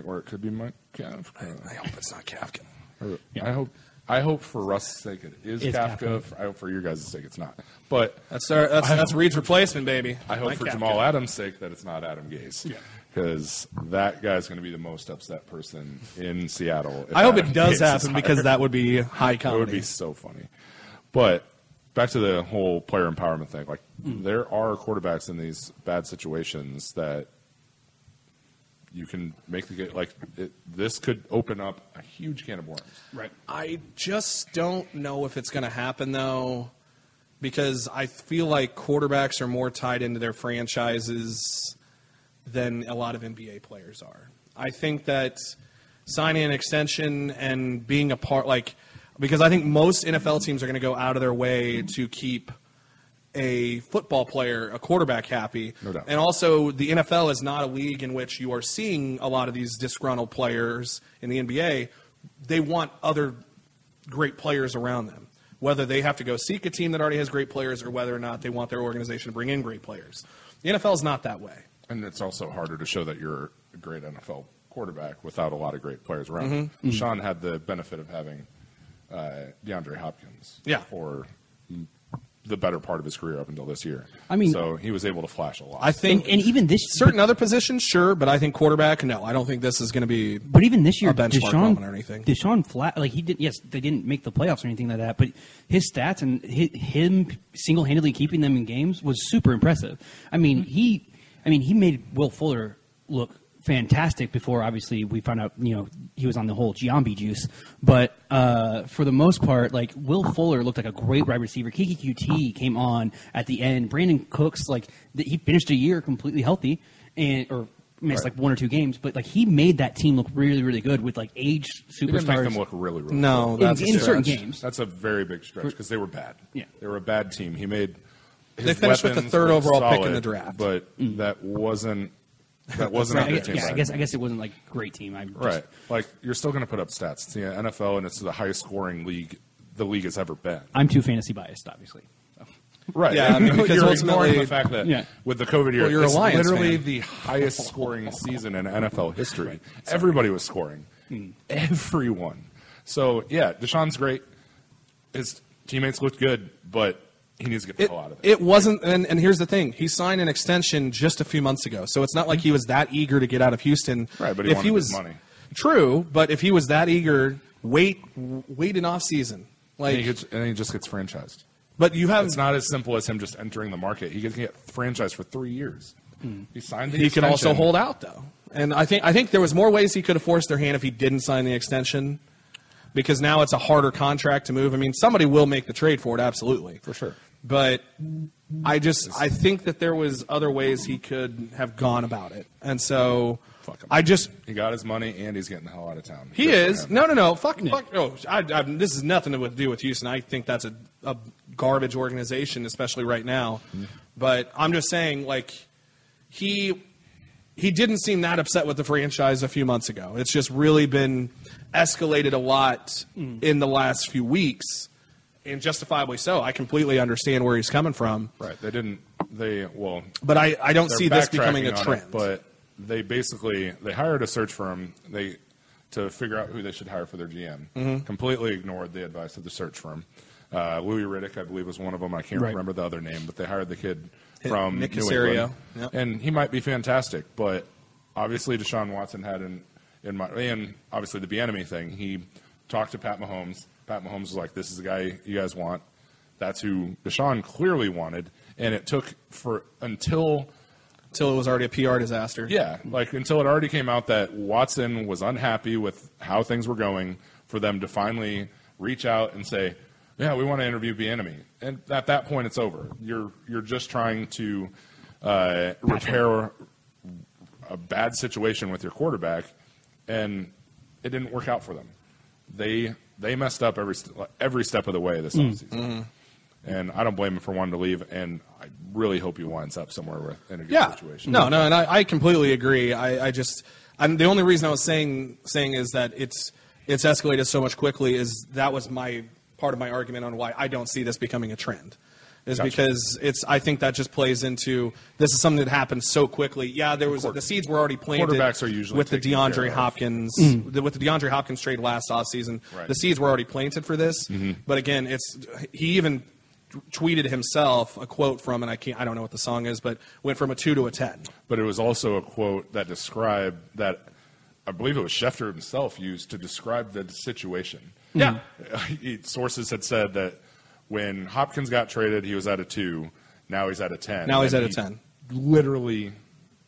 Or it could be Mike Kafka. I hope it's not Kafka. Or- Yeah. I hope I hope for Russ's sake it is, Is Kafka. Kafka. I hope for your guys' sake it's not. But That's our, that's that's Reid's replacement, baby. I hope Mike for Kafka. Jamal Adams' sake that it's not Adam Gase. Because that guy's going to be the most upset person in Seattle. if I hope Adam it does Gase is happen because hired. that would be high comedy. It comedy. would be so funny. But back to the whole player empowerment thing. Like hmm. there are quarterbacks in these bad situations that you can make the game. Like it, this could open up a huge can of worms. Right. I just don't know if it's going to happen though, because I feel like quarterbacks are more tied into their franchises than a lot of NBA players are. I think that signing an extension and being a part, like, because I think most NFL teams are going to go out of their way to keep a football player, a quarterback happy. No doubt. And also, the NFL is not a league in which you are seeing a lot of these disgruntled players in the NBA. They want other great players around them. Whether they have to go seek a team that already has great players or whether or not they want their organization to bring in great players. The NFL is not that way. And it's also harder to show that you're a great NFL quarterback without a lot of great players around. Mm-hmm. Sean had the benefit of having uh, DeAndre Hopkins Yeah. for the better part of his career up until this year. I mean- so he was able to flash a lot. I think And, and even this certain other positions, sure, but I think quarterback, no. I don't think this is going to be. But even this year, a benchmark Deshaun, or anything. Deshaun flat like he didn't. Yes, they didn't make the playoffs or anything like that. But his stats and hi him single handedly keeping them in games was super impressive. I mean, he, I mean, he made Will Fuller look fantastic before. Obviously, we found out you know he was on the whole Giambi juice. But uh, for the most part, like Will Fuller looked like a great wide receiver. Keke Coutee came on at the end. Brandin Cooks like th- he finished a year completely healthy and or missed Right. like one or two games, but like he made that team look really, really good with like age he didn't make superstars. them look really, really No, good. that's in, a in certain games. That's a very big stretch because they were bad. Yeah. they were a bad team. He made. His They finished with the third look overall pick in the draft. but that wasn't. That wasn't Right, a I, good team. yeah, I guess I guess it wasn't like great team. I just, Right. Like you're still going to put up stats. It's the NFL, and it's the highest scoring league the league has ever been. I'm too fantasy biased, obviously. So. Right. Yeah, I mean, because you're ignoring the fact that Yeah. with the COVID year, Well, you're it's literally fan. the highest scoring season in NFL history. Everybody was scoring. Hmm. Everyone. So yeah, Deshaun's great. His teammates looked good, but he needs to get the It, hell out of there. it wasn't, and, and here's the thing: he signed an extension just a few months ago, so it's not like he was that eager to get out of Houston. Right, but he if he was money. true, but if he was that eager, wait, wait an off season. and, Like, he gets, and he just gets franchised. but you have It's not as simple as him just entering the market. He to get franchised for three years. He signed the Hmm. he can also hold out though, and I think I think there was more ways he could have forced their hand if he didn't sign the extension, because now it's a harder contract to move. I mean, somebody will make the trade for it, absolutely, For sure. But I just I think that there was other ways he could have gone about it, and so Fuck him. I just He got his money and he's getting the hell out of town. he Good is no no no fuck fuck no I, I, this is nothing to do with Houston. I think that's a, a garbage organization, especially right now. Mm-hmm. But I'm just saying like he he didn't seem that upset with the franchise a few months ago. It's just really been escalated a lot in the last few weeks, and justifiably so. I completely understand where he's coming from, Right. They didn't. They well. but I, I don't see this becoming a trend. it, but they basically they hired a search firm. They to figure out who they should hire for their GM. Mm-hmm. Completely ignored the advice of the search firm. Uh, Louis Riddick, I believe, was one of them. I can't Right. remember the other name, but they hired the kid Hit- from Nick New Caserio. England, Yep. and he might be fantastic. But obviously, Deshaun Watson had in in my and obviously the Bieniemy thing. He talked to Pat Mahomes. Pat Mahomes was like, "This is the guy you guys want." That's who Deshaun clearly wanted, and it took for until Until it was already a PR disaster. yeah, like until it already came out that Watson was unhappy with how things were going, for them to finally reach out and say, "Yeah, we want to interview Bieniemy," and at that point, it's over. You're you're just trying to uh, repair a bad situation with your quarterback, and it didn't work out for them. They they messed up every every step of the way this mm. offseason. And I don't blame him for wanting to leave, and I really hope he winds up somewhere with, in a good yeah. situation. No, no, and I, I completely agree. I, I just, I'm, the only reason I was saying saying is that it's it's escalated so much quickly. Is that was my part of my argument on why I don't see this becoming a trend. Is Gotcha. because it's. I think that just plays into this is something that happened so quickly. Yeah, there was the seeds were already planted. Quarterbacks are usually with the DeAndre of. Hopkins mm. the, with the DeAndre Hopkins trade last offseason. Right. The seeds were already planted for this. Mm-hmm. But again, it's he even tweeted himself a quote from, and I can't, I don't know what the song is, but went from a two to a ten. but it was also a quote that described that I believe it was Schefter himself used to describe the situation. Yeah. He- Sources had said that when Hopkins got traded, he was at a two. Now he's at a ten. Now he's at a 10. Literally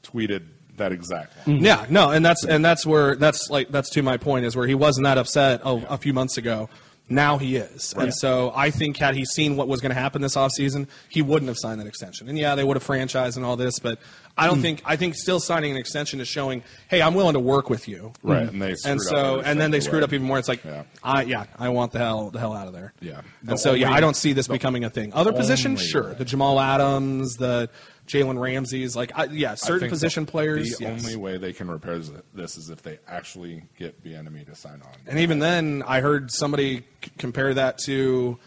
tweeted that exact line. Mm-hmm. Yeah, no, and that's and that's where that's like that's to my point is where he wasn't that upset a, a few months ago. Now he is, and so I think had he seen what was going to happen this offseason, he wouldn't have signed that extension. And yeah, they would have franchised and all this, but I don't hmm. think I think still signing an extension is showing, hey, I'm willing to work with you. Right, and they screwed and so and then they step of the screwed way. up even more. It's like, Yeah. I yeah, I want the hell the hell out of there. Yeah. The and so yeah, I don't see this becoming a thing. Other positions, sure, way. the Jamal Adams, the Jalen Ramsey's, like I, yeah, certain position players. The yes. only way they can repair this is if they actually get Bieniemy to sign on. And even then, I heard somebody c- compare that to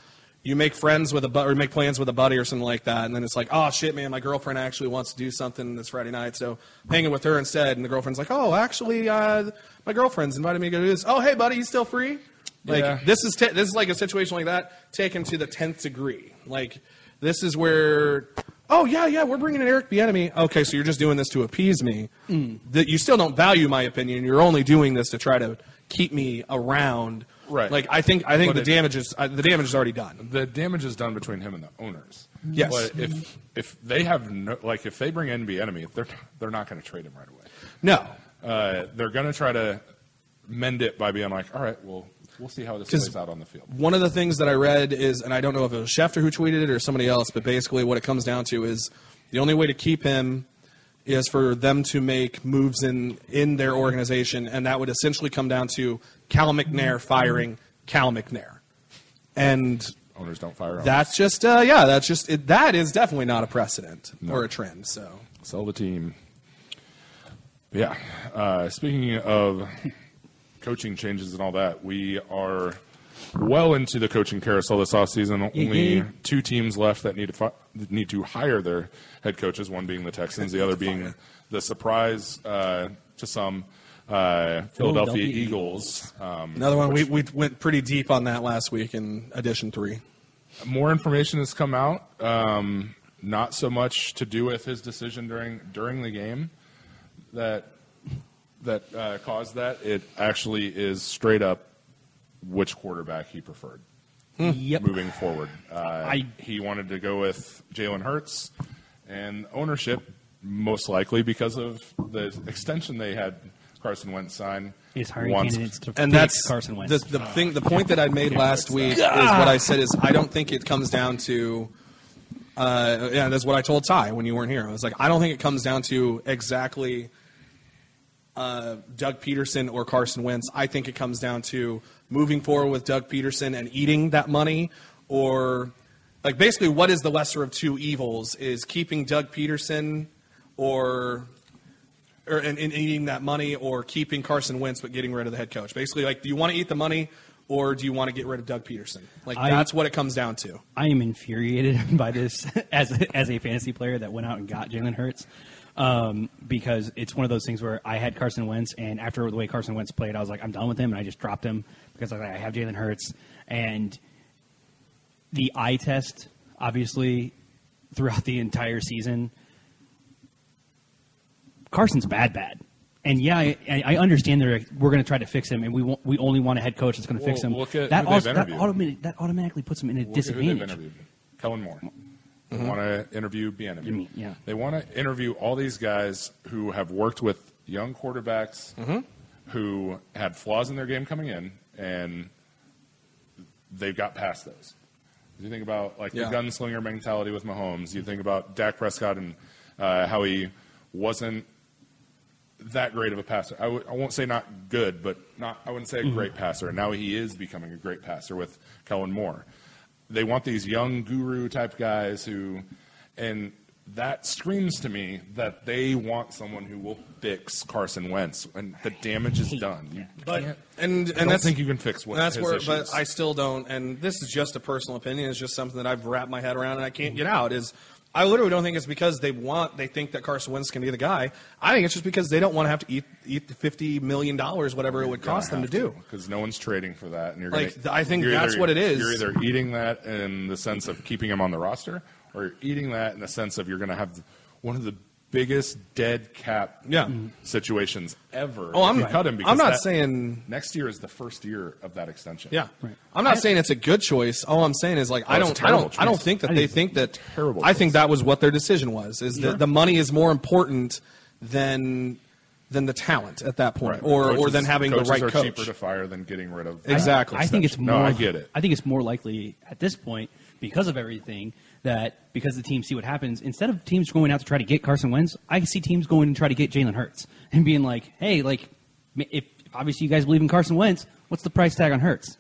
you make friends with a bu- or make plans with a buddy or something like that, and then it's like, oh shit, man, my girlfriend actually wants to do something this Friday night, so hanging with her instead. And the girlfriend's like, oh, actually, uh, my girlfriend's invited me to go do this. Oh, hey, buddy, you still free? Like Yeah. this is ta this is like a situation like that taken to the tenth degree. Like this is where. Oh yeah, yeah, we're bringing in Eric Bieniemy. Okay, so you're just doing this to appease me. That you still don't value my opinion. You're only doing this to try to keep me around. Right. Like I think I think But the it- damage is uh, the damage is already done. the damage is done between him and the owners. Yes. But if if they have no, like if they bring in Bieniemy, they're they're not going to trade him right away. No, Uh, they're going to try to mend it by being like, all right, well, we'll see how this plays out on the field. one of the things that I read is, and I don't know if it was Schefter who tweeted it or somebody else, but basically what it comes down to is the only way to keep him is for them to make moves in in their organization, and that would essentially come down to Cal McNair firing Cal McNair, and Owners don't fire owners. that's just uh, yeah, that's just it, that is definitely not a precedent or a trend. So Sell the team. Yeah. Uh, speaking of coaching changes and all that, we are well into the coaching carousel this offseason. Only two teams left that need to fi- need to hire their head coaches. One being the Texans, the other being the surprise uh, to some uh, Philadelphia Philadelphia Eagles. Um, another one we we went pretty deep on that last week in edition three. more information has come out. Um, not so much to do with his decision during during the game that that uh, caused that. It actually is straight up which quarterback he preferred Yep. moving forward. Uh, I- he wanted to go with Jalen Hurts and ownership, most likely because of the extension they had Carson Wentz sign. Is hiring wants- candidates to and fix that's Carson Wentz. The, the thing, the point that I made last week is what I said is I don't think it comes down to. Uh, yeah, that's what I told Ty when you weren't here. I was like, I don't think it comes down to exactly uh, Doug Pederson or Carson Wentz. I think it comes down to moving forward with Doug Pederson and eating that money, or like basically, what is the lesser of two evils? Is keeping Doug Pederson or or and, and eating that money, or keeping Carson Wentz but getting rid of the head coach. Basically, like, do you want to eat the money, or do you want to get rid of Doug Pederson? Like, I- that's what it comes down to. I am infuriated by this as a, as a fantasy player that went out and got Jalen Hurts um, because it's one of those things where I had Carson Wentz, and after the way Carson Wentz played, I was like, I'm done with him, and I just dropped him because I, like, I have Jalen Hurts, and the eye test, obviously, throughout the entire season, Carson's bad, bad. And yeah, I, I understand they're we're going to try to fix him, and we we only want a head coach that's going to fix him. that, also, that, interviewed. automatic, that automatically puts him in a Look at who they've disadvantage. Kellen Moore. They mm-hmm. want to interview. Bieniemy, yeah. They want to interview all these guys who have worked with young quarterbacks mm-hmm. who had flaws in their game coming in, and they've got past those. You think about like Yeah. the gunslinger mentality with Mahomes. You think about Dak Prescott and uh, how he wasn't that great of a passer. I w- I won't say not good, but not. I wouldn't say a mm-hmm. great passer. And now he is becoming a great passer with Kellen Moore. They want these young guru type guys who, and that screams to me that they want someone who will fix Carson Wentz, and the damage is done. You But can't. and I don't that's think you can fix what that's his where. issues. But I still don't. And this is just a personal opinion. It's just something that I've wrapped my head around and I can't get out. Is I literally don't think it's because they want they think that Carson Wentz can be the guy. I think it's just because they don't want to have to eat eat the fifty million dollars whatever it would cost them to do. because no one's trading for that, and you're Like, gonna, I think that's what it is. You're either eating that in the sense of keeping him on the roster, or you're eating that in the sense of you're going to have one of the biggest dead cap Yeah. Mm-hmm. situations ever. Oh, I'm you cut him. Because I'm not that- saying next year is the first year of that extension. Yeah, Right. I'm not saying it's a good choice. All I'm saying is like oh, I Oh, it's a don't, I don't, I don't think that I they think think that. terrible I think that was what their decision was. Is that the money is more important than than the talent at that point, Right. or or than having the right are coach. cheaper to fire than getting rid of. Exactly. I think it's more. No, I get it. I think it's more likely at this point because of everything that because the teams see what happens. Instead of teams going out to try to get Carson Wentz, I see teams going and try to get Jalen Hurts and being like, "Hey, like, if obviously you guys believe in Carson Wentz, what's the price tag on Hurts?"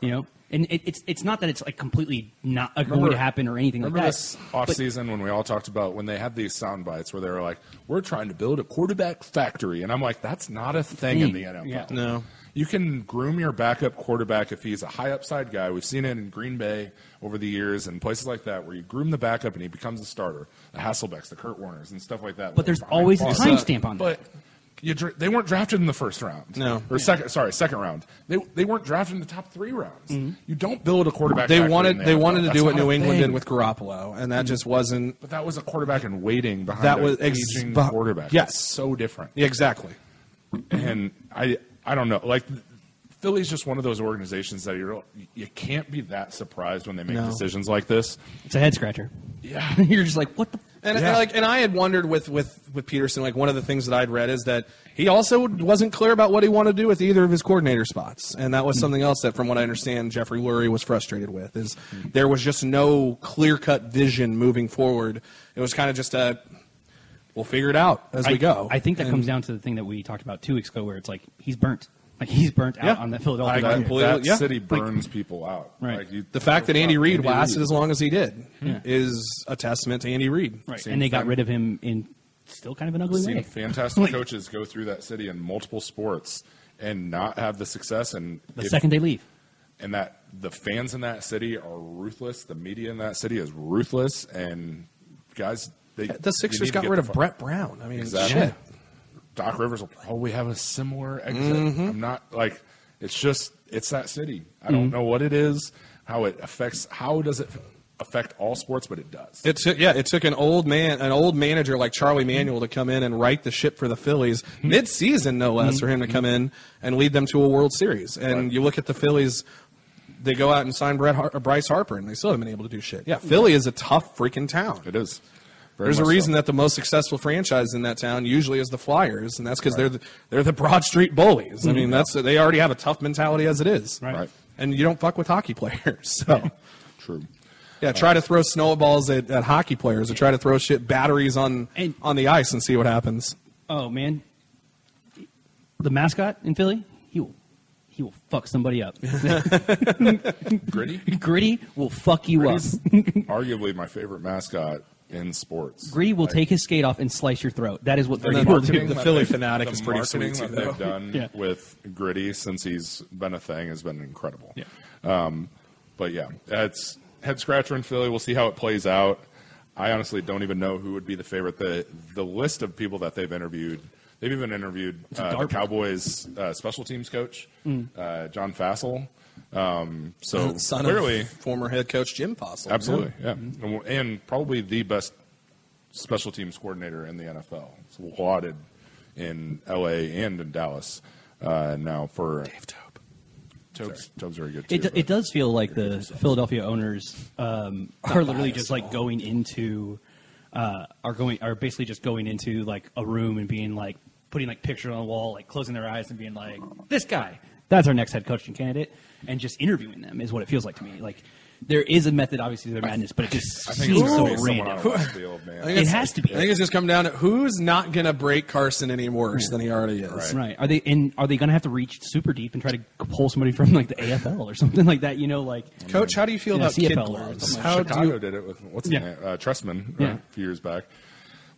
You know, and it, it's it's not that it's like completely not uh, going to happen or anything like Remember that. this off season when we all talked about when they had these sound bites where they were like, "We're trying to build a quarterback factory," and I'm like, "That's not a thing in the NFL." Yeah. No. You can groom your backup quarterback if he's a high upside guy. We've seen it in Green Bay over the years and places like that where you groom the backup and he becomes a starter. The Hasselbecks, the Kurt Warners, and stuff like that. But there's always a timestamp on that. But you, they weren't drafted in the first round. No. or second. Sorry, second round. They they weren't drafted in the top three rounds. Mm-hmm. You don't build a quarterback. they wanted they wanted to That's do what New England thing. did with Garoppolo, and that mm-hmm. just wasn't But that was a quarterback in waiting behind That that was was ex- aging but- quarterback. yes. It's so different. yeah, exactly. And I I don't know. Like Philly's just one of those organizations that you're you can't be that surprised when they make No. decisions like this. it's a head scratcher. Yeah. You're just like, what the. And, and Yeah. like, and I had wondered with, with, with Pederson, like one of the things that I'd read is that he also wasn't clear about what he wanted to do with either of his coordinator spots, and that was hmm. something else that, from what I understand, Jeffrey Lurie was frustrated with. Is hmm. there was just no clear cut vision moving forward. It was kind of just a, we'll figure it out as I, we go. I think that And comes down to the thing that we talked about two weeks ago, where it's like he's burnt. Like he's burnt out Yeah. on that I Philadelphia. that, completely- that yeah. city burns people out. Right. Like you, the fact that Andy Reid Andy lasted Reid. as long as he did Yeah. is a testament to Andy Reid. Right, Same and they got rid of him in still kind of an ugly seen way. fantastic Like, coaches go through that city in multiple sports and not have the success and The it- second they leave, and that the fans in that city are ruthless. The media in that city is ruthless, and guys, they, The Sixers got rid of fu- Brett Brown. I mean, Exactly. shit. Doc Rivers will probably have a similar exit. Mm-hmm. I'm not like it's just it's that city. I Mm-hmm. don't know what it is, how it affects, how does it affect all sports, but it does. It took yeah, it took an old man, an old manager like Charlie Manuel to come in and right the ship for the Phillies mid-season, no less, for him to come in and lead them to a World Series. And Right. you look at the Phillies, they go out and sign Brett Har- uh, Bryce Harper, and they still haven't been able to do shit. Yeah, Philly is a tough freaking town. It is. Very There's a reason so. that the most successful franchise in that town usually is the Flyers, and that's because they're the, they're the Broad Street bullies. I mm-hmm. mean, that's they already have a tough mentality as it is, Right. Right. And you don't fuck with hockey players, so. True. Yeah, try to throw snowballs at, at hockey players or try to throw shit batteries on And- on the ice and see what happens. oh man, the mascot in Philly, he will he will fuck somebody up. Gritty. Gritty will fuck you up. Arguably my favorite mascot in sports. Gritty will Like, take his skate off and slice your throat. That is what the Gritty will do. The Philly they- fanatic the is pretty marketing sweet, that too, they've done Yeah. with Gritty since he's been a thing has been incredible. Yeah. Um, but yeah, it's head scratcher in Philly. We'll see how it plays out. I honestly don't even know who would be the favorite. The the list of people that they've interviewed. They've even interviewed a uh, the Cowboys uh, special teams coach, Mm. uh, John Fassel. Um, so Son clearly, of former head coach Jim Fassel. absolutely, yeah, And, and probably the best special teams coordinator in the NFL. It's lauded in L.A. and in Dallas uh, now for Dave Toub. Toub's, Toub's very good too. It, do- it does feel like the Philadelphia owners um, are literally just like going into uh, are going are basically just going into like a room and being like putting like pictures on the wall, like closing their eyes and being like, "This guy, that's our next head coaching candidate," and just interviewing them is what it feels like to me. Like there is a method, obviously, to their madness, but it just I think it's seems going so to be someone random. on a left field, man. I think It it's- has to be. I think it's just come down to who's not going to break Carson any worse than he already is. Right. Right? Are they in? Are they going to have to reach super deep and try to pull somebody from like the AFL or something like that? You know, like Coach, how do you feel Yeah, about kid CFL or gloves? something like How do Chicago you, did it with what's his Yeah. name? Uh, Trestman uh, Yeah. a few years back.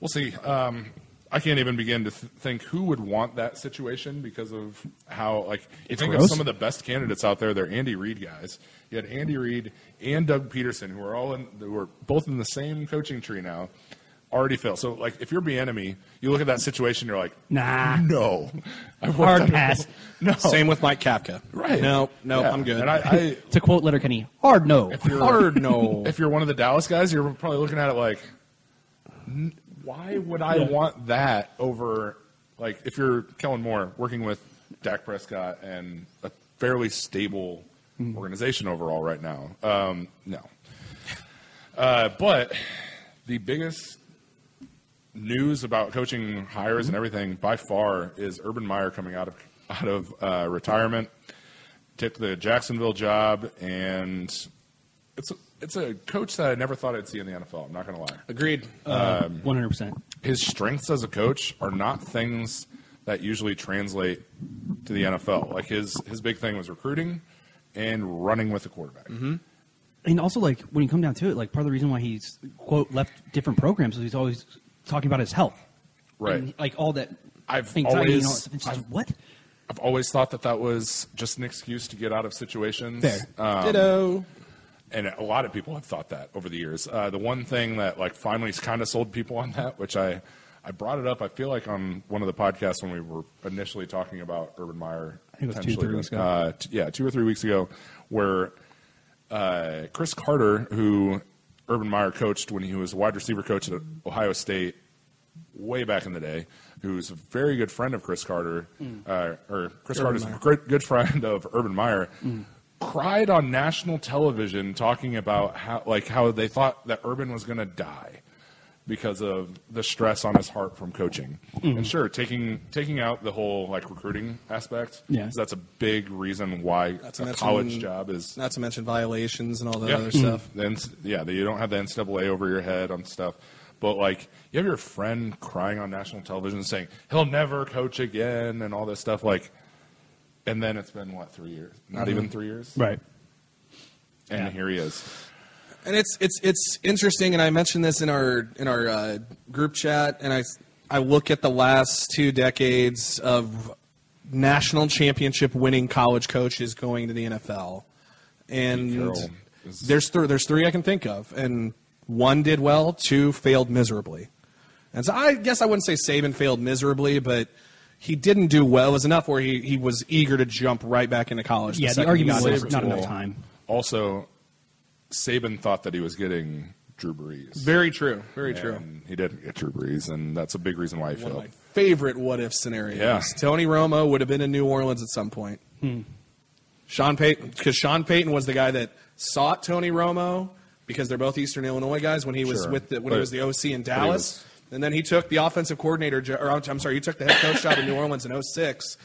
We'll see. Um, I can't even begin to th- think who would want that situation because of how like you think of some of the best candidates out there. They're Andy Reid guys. You had Andy Reid and Doug Pederson, who are all in, who are both in the same coaching tree now. Already failed. So, like, if you're Bieniemy, you look at that situation, you're like, Nah. no, I want Hard pass. No, Same with Mike Kafka. right? No, no, Yeah. I'm good. And I, I to quote Letterkenny, hard no. if you're Hard no. if you're one of the Dallas guys, you're probably looking at it like, "N- why would I want that over like if you're Kellen Moore working with Dak Prescott and a fairly stable organization overall right now? Um, no, uh, but the biggest news about coaching hires and everything by far is Urban Meyer coming out of out of uh, retirement, took the Jacksonville job, and it's a, it's a coach that I never thought I'd see in the NFL. I'm not going to lie. Agreed. Uh, um, one hundred percent. His strengths as a coach are not things that usually translate to the NFL. Like his his big thing was recruiting and running with the quarterback. Mm-hmm. And also, like when you come down to it, like part of the reason why he's quote left different programs is he's always talking about his health, Right. And, like all that I've anxiety and all that always- stuff. It's just, I've- what? I've always thought that that was just an excuse to get out of situations. Fair. Um, Ditto. And a lot of people have thought that over the years. Uh, the one thing that like finally kind of sold people on that, which I I brought it up, I feel like on one of the podcasts when we were initially talking about Urban Meyer. I think it was two, potentially, three weeks ago. Uh, t- yeah, two or three weeks ago, where uh, Cris Carter, who Urban Meyer coached when he was a wide receiver coach at Ohio State way back in the day, who's a very good friend of Cris Carter, uh, or Chris Urban Carter's Meyer. a great, good friend of Urban Meyer, cried on national television talking about how like how they thought that Urban was going to die because of the stress on his heart from coaching. Mm. And sure, taking taking out the whole like recruiting aspect, yeah. that's a big reason why Not a mention- college job is Not to mention violations and all that yeah. other mm. stuff. Then yeah, you don't have the NCAA over your head on stuff. But like you have your friend crying on national television saying he'll never coach again and all this stuff like and then it's been what, three years? Not even three years? Right. And Yeah. here he is. And it's it's it's interesting, and I mentioned this in our in our uh, group chat, and I I look at the last two decades of national championship winning college coaches going to the NFL, and is- there's th- there's three I can think of, and one did well, two failed miserably, and so I guess I wouldn't say Saban failed miserably, but. He didn't do well. It was enough where he, he was eager to jump right back into college. Yeah, the second he argument was the not enough time. Also, Saban thought that he was getting Drew Brees. Very true. Very true. He didn't get Drew Brees, and that's a big reason why he One of my favorite what if scenarios. Yeah. Tony Romo would have been in New Orleans at some point. Hmm. Sean Payton, because Sean Payton was the guy that sought Tony Romo because they're both Eastern Illinois guys when he was Sure. with the, when But- he was the OC in he Dallas. And then he took the offensive coordinator, or I'm sorry, he took the head coach job in New Orleans in 06.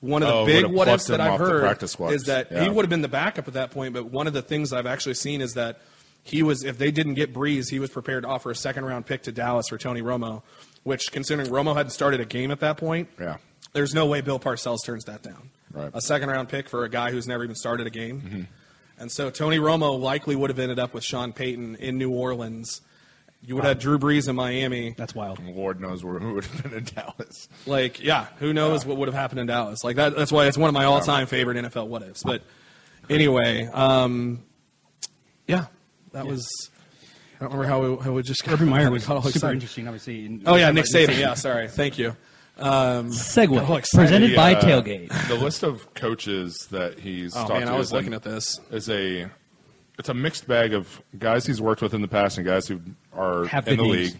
One of the Oh, big what ifs that I've heard is that Yeah. he would have been the backup at that point. But one of the things I've actually seen is that he was, if they didn't get Brees, he was prepared to offer a second round pick to Dallas for Tony Romo. Which, considering Romo hadn't started a game at that point, Yeah. there's no way Bill Parcells turns that down. Right. A second round pick for a guy who's never even started a game. And so Tony Romo likely would have ended up with Sean Payton in New Orleans. You would have Drew Brees in Miami. That's wild. Lord knows where who would have been in Dallas. Like, yeah, who knows what would have happened in Dallas? Like that. That's why it's one of my all-time favorite NFL what ifs. But anyway, um, yeah, that was. I don't remember how we, how we just Urban Meyer kinda was got all super excited. interesting, obviously. and- Oh yeah, Nick Saban. Yeah, sorry. Thank you. Segue. Oh, excited. presented by Uh, Tailgate. The list of coaches that he's Oh talked man, to I was looking an- at this. is a it's a mixed bag of guys he's worked with in the past and guys who are Have in the league.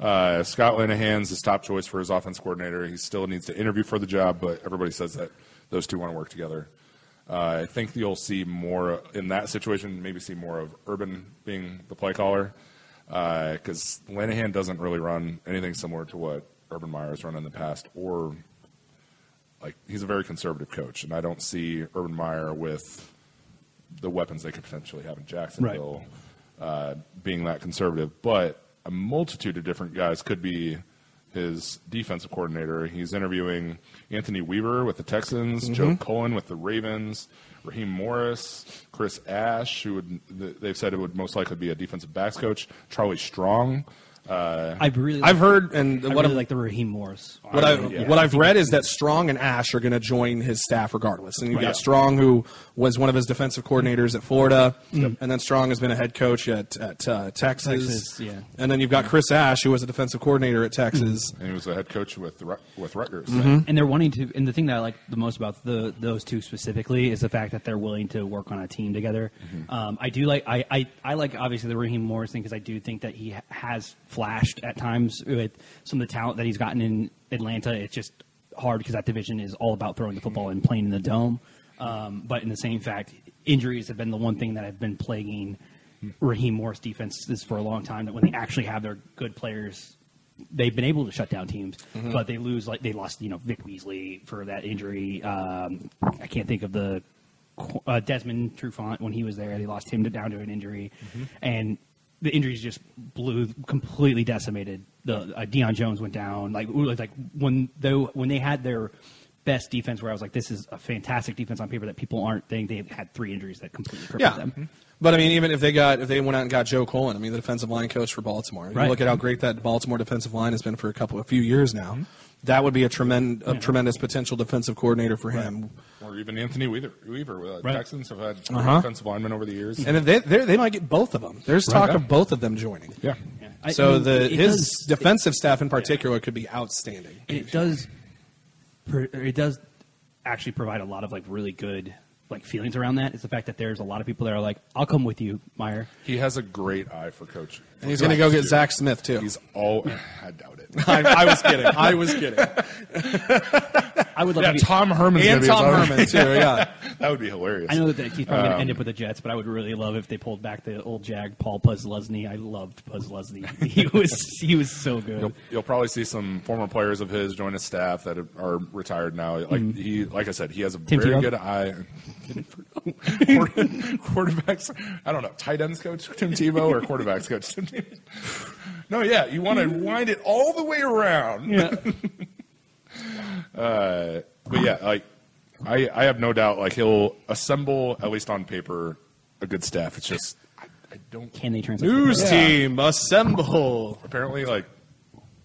Uh, Scott Linehan's his top choice for his offense coordinator. He still needs to interview for the job, but everybody says that those two want to work together. Uh, I think you'll see more in that situation. Maybe see more of Urban being the play caller because Linehan doesn't really run anything similar to what Urban Meyer has run in the past, or like he's a very conservative coach, and I don't see Urban Meyer with the weapons they could potentially have in Jacksonville uh, being that conservative. But a multitude of different guys could be his defensive coordinator. He's interviewing Anthony Weaver with the Texans, Joe Cullen with the Ravens, Raheem Morris, Chris Ash, who would they've said it would most likely be a defensive backs coach, Charlie Strong. Uh, I really, I've heard, and I what really I'm, like the Raheem Morris. what I yeah. what I've read is that Strong and Ash are going to join his staff regardless. And you've Yeah. got Strong, who was one of his defensive coordinators at Florida, and then Strong has been a head coach at at uh, Texas. Texas, yeah. And then you've got Chris Ash, who was a defensive coordinator at Texas. and he was a head coach with with Rutgers. and they're wanting to. And the thing that I like the most about the those two specifically is the fact that they're willing to work on a team together. Um, I do like I, I, I like obviously the Raheem Morris thing because I do think that he has flashed at times with some of the talent that he's gotten in Atlanta. It's just hard because that division is all about throwing the football and playing in the dome. Um, but in the same fact, injuries have been the one thing that have been plaguing Raheem Morris defenses for a long time. That when they actually have their good players they've been able to shut down teams, but they lose like they lost you know Vic Beasley for that injury. Um, I can't think of the uh, Desmond Trufant when he was there. They lost him to, down to an injury, and the injuries just blew completely decimated. The uh, Deion Jones went down. Like like when though when they had their best defense, where I was like, this is a fantastic defense on paper that people aren't. Thinking They had three injuries that completely crippled Yeah. them. But I mean, even if they got if they went out and got Joe Cullen, I mean, the defensive line coach for Baltimore. You Right. look at how great that Baltimore defensive line has been for a couple, a few years now. That would be a tremendous, a tremendous potential defensive coordinator for him. Or even Anthony Weaver. Weaver uh, Right. Texans have had Uh-huh. defensive linemen over the years. And they they're- might get both of them. There's talk Yeah. of both of them joining. yeah. Yeah. I- I So mean, the his does- defensive staff in particular could be outstanding. it does it does actually provide a lot of like really good like feelings around that is the fact that there's a lot of people that are like i'll come with you meyer He has a great eye for coaching. And he's going to go get Zach Smith too. He's all. I doubt it. I, I was kidding. I was kidding. i would love Yeah, to be Tom Herman's and gonna be his Tom Herman too. Yeah. that would be hilarious. I know that he's probably going Um, to end up with the Jets, but I would really love if they pulled back the old Jag Paul Posluszny. I loved Posluszny. He was he was so good. You'll, you'll probably see some former players of his join his staff that are retired now. Like he, like I said, he has a Tim very Tebow? good eye. Quarterbacks, I don't know, tight ends coach Tim Tebow or quarterbacks coach Tim Tebow. No, yeah, you want to wind it all the way around. Yeah. Uh, but yeah, like I, I have no doubt, like he'll assemble at least on paper a good staff. It's just I, I don't Can they translate? News Yeah. team assemble. apparently like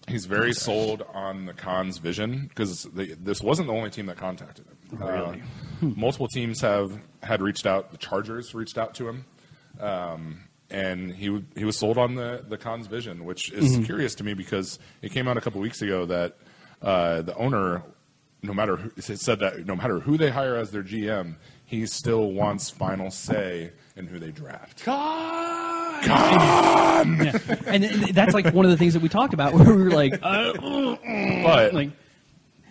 he's very sold on the Khan's vision because this wasn't the only team that contacted him. Really? Uh, multiple teams have had reached out. The Chargers reached out to him, um, and he he was sold on the the Khans vision, which is Mm-hmm. curious to me because it came out a couple weeks ago that uh, the owner. No matter who, said that no matter who they hire as their GM, he still wants final say in who they draft. Yeah. And, and that's like one of the things that we talked about where we were like, uh, But like,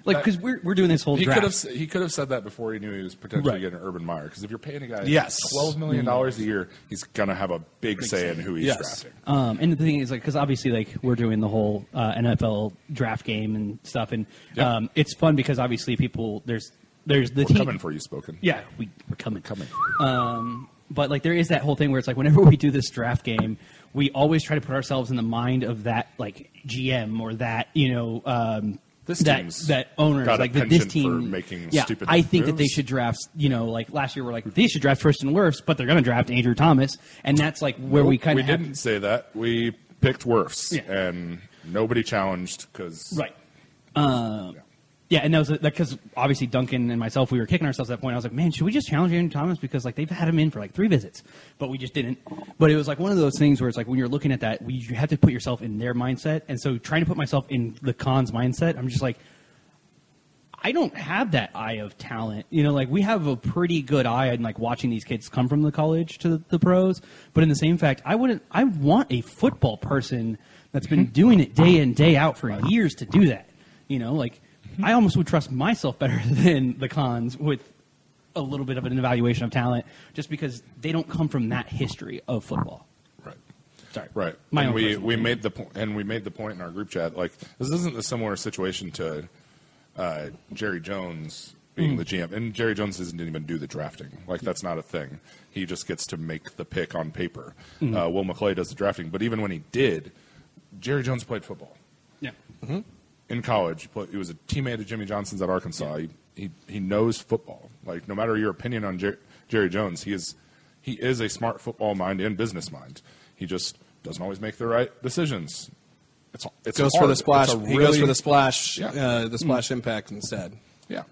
like because we're we're doing this whole He draft. could have he could have said that before he knew he was potentially Right. getting Urban Meyer. Because if you're paying a guy Yes. twelve million dollars a year, he's gonna have a big, say in who he's Yes. drafting. Um, and the thing is, like, because obviously, like, we're doing the whole uh, NFL draft game and stuff, and Yeah. um, it's fun because obviously, people there's there's the We're team. coming for you, spoken. Yeah, we, we're coming. coming. Um, but like, there is that whole thing where it's like, whenever we do this draft game, we always try to put ourselves in the mind of that like GM or that you know um, This that that owners like that this team making yeah, stupid I think that they should draft. You know, like last year we're like they should draft Tristan Wirfs, but they're going to draft Andrew Thomas, and that's like where we Nope, kind we of didn't say that. We picked Wirfs, Yeah. and nobody challenged because Right. Uh, yeah, and that was because obviously Duncan and myself we were kicking ourselves at that point. I was like, man, should we just challenge Andrew Thomas because like they've had him in for like three visits, but we just didn't. But it was like one of those things where it's like when you're looking at that, we, you have to put yourself in their mindset, and so trying to put myself in the Khans mindset, I'm just like. I don't have that eye of talent. You know, like we have a pretty good eye on like watching these kids come from the college to the, the pros. But in the same fact, I wouldn't. I want a football person that's been mm-hmm. doing it day in day out for years to do that. You know, like I almost would trust myself better than the Khans with a little bit of an evaluation of talent, just because they don't come from that history of football. Right. Sorry, Right. My and own we, we opinion. made the po- and we made the point in our group chat like this isn't a similar situation to uh, Jerry Jones being the GM and Jerry Jones doesn't even do the drafting like that's not a thing he just gets to make the pick on paper uh, Will McClay does the drafting but even when he did Jerry Jones played football Yeah. In college. He He was a teammate of Jimmy Johnson's at Arkansas. He, he he knows football. Like no matter your opinion on Jer- Jerry Jones, he is he is a smart football mind and business mind. He just doesn't always make the right decisions. It's it's goes for the splash. It's a he goes for the splash. Yeah. Uh, the splash impact instead. yeah.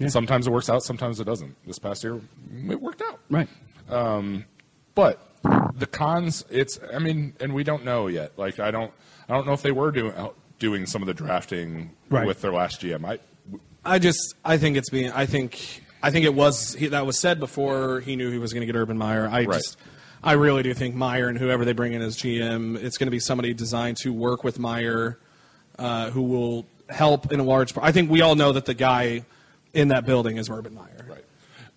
And sometimes it works out, sometimes it doesn't. This past year, it worked out. Right. Um, But the Khans, it's I mean, and we don't know yet. Like I don't I don't know if they were doing doing some of the drafting Right. with their last GM. I I just I think it's being I think I think it was he, that was said before he knew he was going to get Urban Meyer. I Right. just I really do think Meyer and whoever they bring in as GM, it's going to be somebody designed to work with Meyer, uh, who will help in a large. part. I think we all know that the guy in that building is Urban Meyer.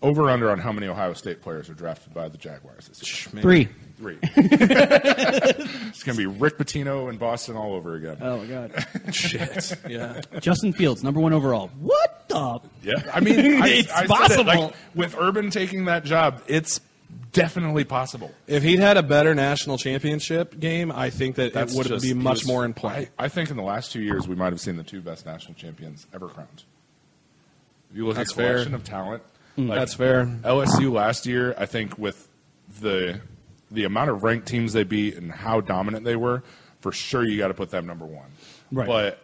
Right. Over under on how many Ohio State players are drafted by the Jaguars this year? Man. Three. Three. it's going to be Rick Pitino in Boston all over again. Oh my god. Shit. Yeah. Justin Fields, number one overall. What the? yeah. I mean, I, It's I said it, possible. like, with Urban taking that job, it's definitely possible. If he'd had a better national championship game, I think that That's it would just- be much was- more in play. I, I think in the last two years, we might have seen the two best national champions ever crowned. If you look That's at collection fair. of talent, That's fair. LSU last year, I think with the the amount of ranked teams they beat and how dominant they were, for sure you got to put them number one. Right. But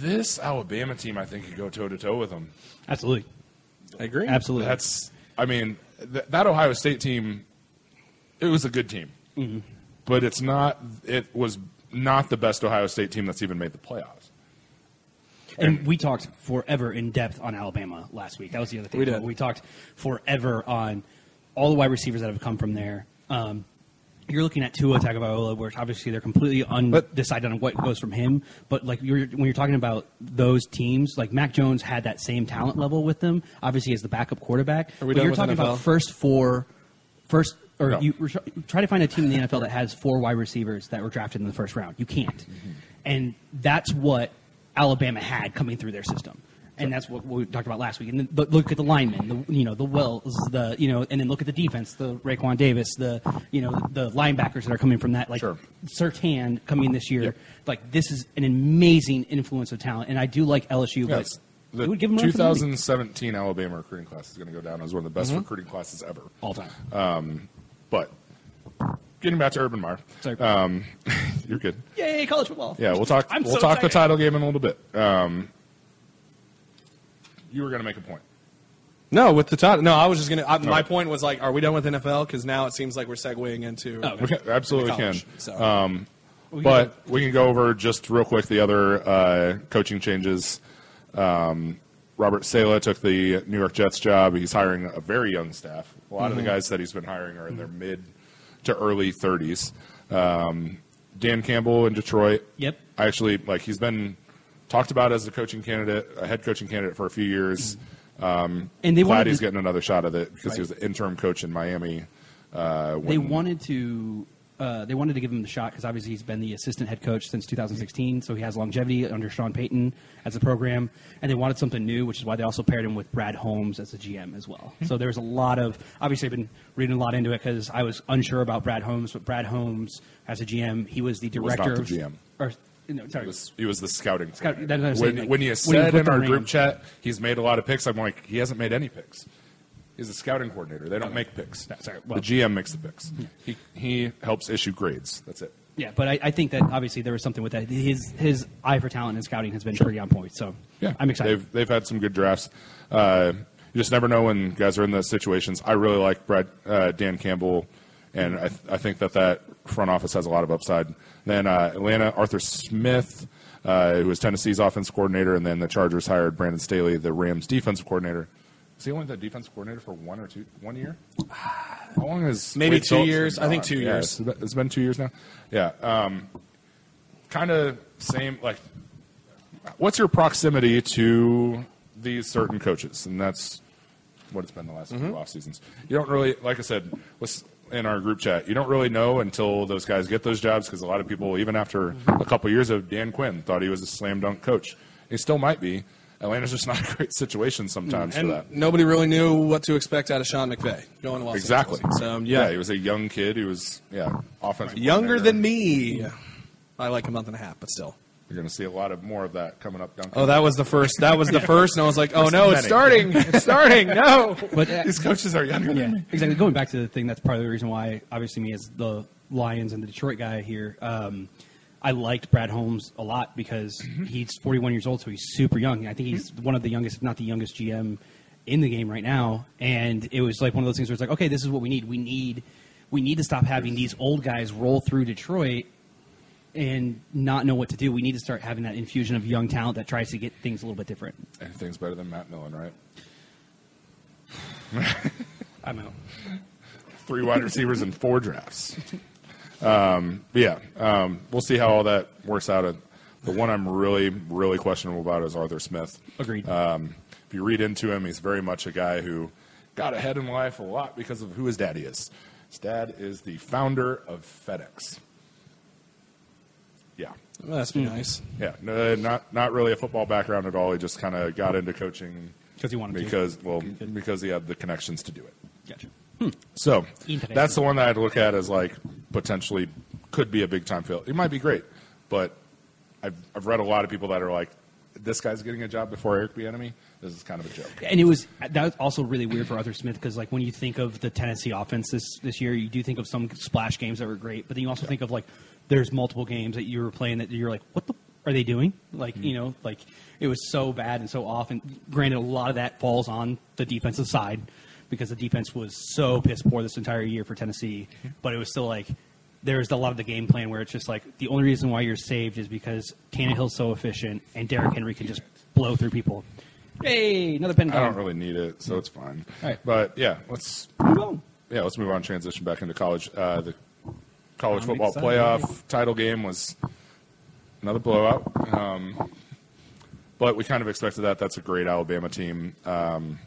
this Alabama team, I think, could go toe to toe with them. Absolutely. I agree. Absolutely. That's, I mean, th- that Ohio State team, it was a good team, Mm-hmm. but it's not. It was not the best Ohio State team that's even made the playoffs. And we talked forever in depth on Alabama last week. That was the other thing. We did. We talked forever on all the wide receivers that have come from there. Um, you're looking at Tua Tagovailoa, which obviously they're completely undecided on what goes from him. But like you're, when you're talking about those teams, like Mac Jones had that same talent level with them. Obviously, as the backup quarterback. Are we but you're talking NFL? about first four, first or No. you try to find a team in the NFL that has four wide receivers that were drafted in the first round. You can't, and that's what Alabama had coming through their system. And that's what we talked about last week. And then look at the linemen, the you know the Wells, the you know, and then look at the defense, the Raekwon Davis, the you know the linebackers that are coming from that, like Sure. Surtain coming this year. Yep. Like this is an amazing influence of talent, and I do like LSU, Yes. but The would give them a the 2017 Alabama recruiting class is going to go down as one of the best Mm-hmm. recruiting classes ever. all time. But getting back to Urban Meyer, Sorry. um, you're good. Yay, college football! Yeah, we'll talk. I'm we'll so talk the title game in a little bit. Um, you were going to make a point. No, with the title. No, I was just gonna. I, my point was like, are we done with NFL? Because now it seems like we're segueing into. Oh, We can, absolutely can. college, so. Um, but we can go over just real quick the other uh, coaching changes. Um, Robert Saleh took the New York Jets job. He's hiring a very young staff. A lot of the guys that he's been hiring are in their mid to early 30s. Um, Dan Campbell in Detroit. Yep. I actually like he's been talked about as a coaching candidate, a head coaching candidate for a few years. Um, And they glad he's to- getting another shot at it because he was the interim coach in Miami. Uh, they wanted to uh, they wanted to give him the shot because obviously he's been the assistant head coach since 2016, so he has longevity under Sean Payton as a program, and they wanted something new, which is why they also paired him with Brad Holmes as a GM as well. Hmm. So there's a lot of obviously I've been reading a lot into it because I was unsure about Brad Holmes, but Brad Holmes as a GM, he was the was not director the of GM. or no, sorry, He was, he was the scouting. Scout- coordinator. that's what when, saying, like, when you when he said in our ring- group chat he's made a lot of picks, I'm like, he hasn't made any picks. He's a scouting coordinator. They don't make picks. sorry, well- the GM makes the picks. He he helps issue grades. That's it. yeah, but I, I think that obviously there was something with that. His his eye for talent and scouting has been pretty on point. So Yeah, I'm excited. They've they've had some good drafts. Uh, you just never know when guys are in those situations. I really like Brad uh, Dan Campbell, and I, th- I think that that front office has a lot of upside. Then uh, Atlanta, Arthur Smith. uh, who was Tennessee's offense coordinator, and then the Chargers hired Brandon Staley, the Rams' defensive coordinator. Was he only the defense coordinator for one or two, one year? How long is Maybe Wade two Phillips years. I think two Yeah, years. it's been- it's been two years now. Yeah, um, kind of same. Like, what's your proximity to these certain coaches? And that's what it's been the last Mm-hmm. few off seasons. You don't really, like I said, in our group chat, you don't really know until those guys get those jobs because a lot of people, even after a couple years of Dan Quinn, thought he was a slam dunk coach. He still might be. Atlanta's just not a great situation sometimes for that. Nobody really knew what to expect out of Sean McVay going to Los Exactly. Angeles. So yeah, he was a young kid He was yeah offensive. younger coordinator. than me. I like a month and a half, but still. You're going to see a lot of more of that coming up. Duncan. Oh, that was the first. That was the first, and I was like, oh no, it's starting. It's starting. No. But uh, these coaches are younger. yeah, than me. exactly. Going back to the thing, that's part of the reason why, obviously, me as the Lions and the Detroit guy here, um, I liked Brad Holmes a lot because mm-hmm. he's 41 years old, so he's super young. I think he's mm-hmm. one of the youngest, if not the youngest GM in the game right now. And it was like one of those things where it's like, okay, this is what we need. We need we need to stop having these old guys roll through Detroit and not know what to do. We need to start having that infusion of young talent that tries to get things a little bit different. Anything's better than Matt Millen, right? I'm out. Three wide receivers and four drafts. Um, but yeah, um, we'll see how all that works out. Uh, The one I'm really, really questionable about is Arthur Smith. Agreed. Um, if you read into him, he's very much a guy who got ahead in life a lot because of who his daddy is. His dad is the founder of FedEx. Yeah. Well, that's be nice. Yeah, no, not not really a football background at all. He just kind of got into coaching 'Cause he wanted to. because well because he had the connections to do it. Gotcha. So that's the one that I'd look at as like potentially could be a big time fail. It might be great, but I've I've read a lot of people that are like, this guy's getting a job before Eric Bieniemy. This is kind of a joke. And it was that was also really weird for Arthur Smith because like when you think of the Tennessee offense this this year, you do think of some splash games that were great, but then you also think of like there's multiple games that you were playing that you're like, what the are they doing? Like you know, like it was so bad and so off. And granted, a lot of that falls on the defensive side because the defense was so piss poor this entire year for Tennessee. But it was still like there's a lot of the game plan where it's just like the only reason why you're saved is because Tannehill's so efficient and Derrick Henry can just blow through people. Hey, another pen. I don't really need it, so it's fine. All right. But yeah, let's Move on. yeah let's move on. Transition back into college. Uh, the college I'm football excited. playoff title game was another blowout. Um, but we kind of expected that. That's a great Alabama team. Um,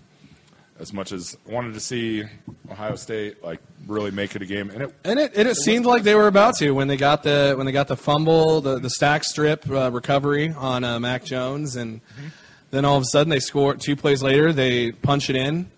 as much as I wanted to see Ohio State like really make it a game, and it And it, and it seemed like they were about to when they got the when they got the fumble, the the stack strip uh, recovery on uh, Mac Jones, and then all of a sudden they score two plays later. They punch it in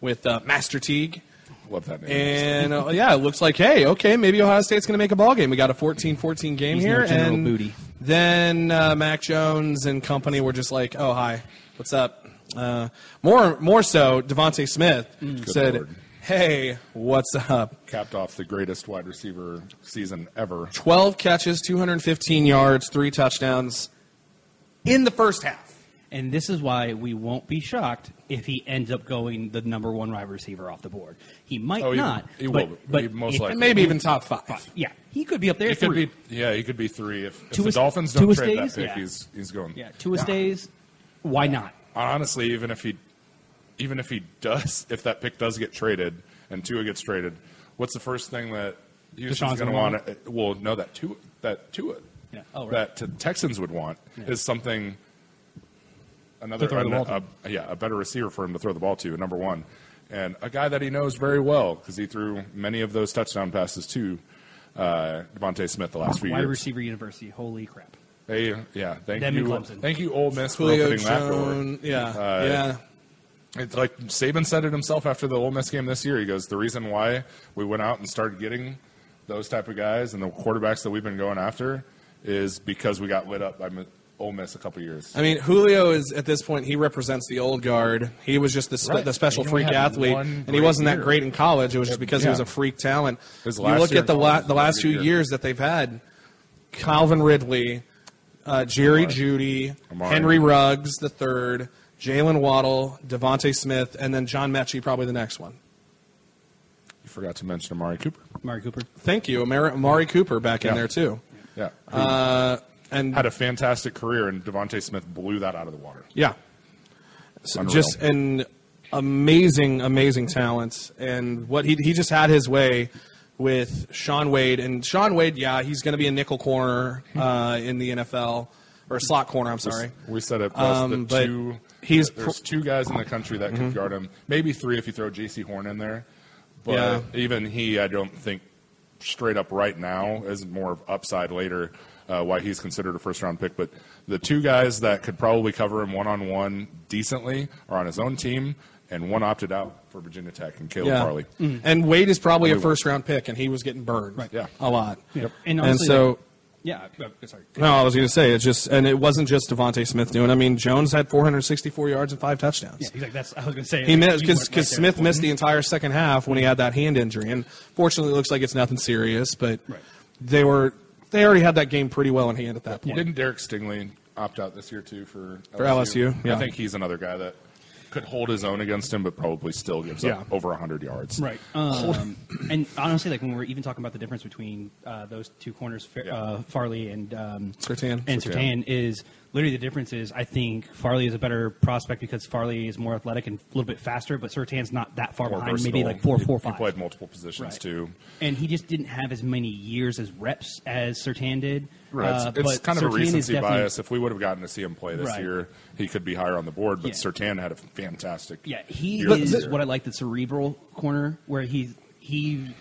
with uh, Master Teague, love that name. and uh, yeah, it looks like hey, okay, maybe Ohio State's going to make a ball game. We got a 14-14 game He's here, General and Booty. then uh, Mac Jones and company were just like, oh hi, what's up? Uh, more more so, DeVonta Smith said, Lord. hey, what's up? capped off the greatest wide receiver season ever. 12 catches, 215 yards, three touchdowns in the first half. And this is why we won't be shocked if he ends up going the number one wide receiver off the board. He might Oh, he- not. he but, will. But He most if- likely maybe even top five. Yeah, he could be up there. He could be, yeah, he could be three if, if Two the is- Dolphins don't is trade that pick. Yeah. He's he's going. Yeah, two stays. Why not? Honestly, even if he, even if he does, if that pick does get traded and Tua gets traded, what's the first thing that Houston's going to want? Well, no, that Tua, that Tua, Yeah. Oh, right. that Texans would want is something. Another, To a- yeah, a better receiver for him to throw the ball to, number one, and a guy that he knows very well because he threw many of those touchdown passes to uh, DeVonta Smith the last few Wide years. Wide receiver university. Holy crap. Hey, yeah, thank Them you, and Clemson. thank you, Ole Miss, for Julio opening that door. Yeah. Uh, yeah. It's like Saban said it himself after the Ole Miss game this year. He goes, "The reason why we went out and started getting those type of guys and the quarterbacks that we've been going after is because we got lit up by Mi- Ole Miss a couple years." I mean, Julio is at this point. He represents the old guard. He was just the, spe- Right. the special He only freak had athlete, one and he great wasn't that year. great in college. It was just because he Yeah. was a freak talent. His you last look year at the in la- college the a last good few year. years that they've had: Calvin Ridley, uh, Jerry Amari. Jeudy, Amari. Henry Ruggs the third, Jaylen Waddle, DeVonta Smith, and then John Metchie, probably the next one. you forgot to mention Amari Cooper. Mari Cooper. Thank you, Amari, Amari Cooper back Yeah. in there too. Yeah, Uh, And- had a fantastic career, and DeVonta Smith blew that out of the water. Yeah. So just an amazing, amazing talent. And what he, he just had his way with Shaun Wade. And Shaun Wade, yeah, he's going to be a nickel corner uh, in the NFL, or a slot corner, I'm sorry. We said it best. Um, the but two, he's there's pr- two guys in the country that can guard him. Maybe three if you throw Jaycee Horn in there. But Yeah. even he, I don't think straight up right now is more of upside later. Uh, why he's considered a first round pick, but the two guys that could probably cover him one on one decently are on his own team, and one opted out for Virginia Tech and Caleb Yeah. Farley. And Wade is probably a first round pick, and he was getting burned Right. Yeah. a lot. And, And honestly, so. yeah, uh, sorry. No, I was going to say it's just, and it wasn't just DeVonta Smith doing. I mean, Jones had 464 yards and five touchdowns. Yeah, he's like that's. I was going to say He like, missed because right. Smith missed the entire second half when he had that hand injury, and fortunately, it looks like it's nothing serious. But Right. they were they already had that game pretty well in hand at that point. Didn't Derek Stingley opt out this year too for LSU? For LSU, yeah. I think he's another guy that could hold his own against him, but probably still gives Yeah. up over hundred yards. Right. Um, and honestly, like when we're even talking about the difference between uh, those two corners, Yeah. uh, Farley and um, Surtain. and Surtain. Sertan, is literally the difference is I think Farley is a better prospect because Farley is more athletic and a little bit faster, but Surtain's not that far More behind, maybe like four, He- four, He played multiple positions Right. too. and he just didn't have as many years as reps as Surtain did. Right. Uh, it's it's but kind of a recency bias. If we would have gotten to see him play this Right. year, he could be higher on the board. But Yeah. Surtain had a fantastic. Yeah, he year is this what I like the cerebral corner, where he he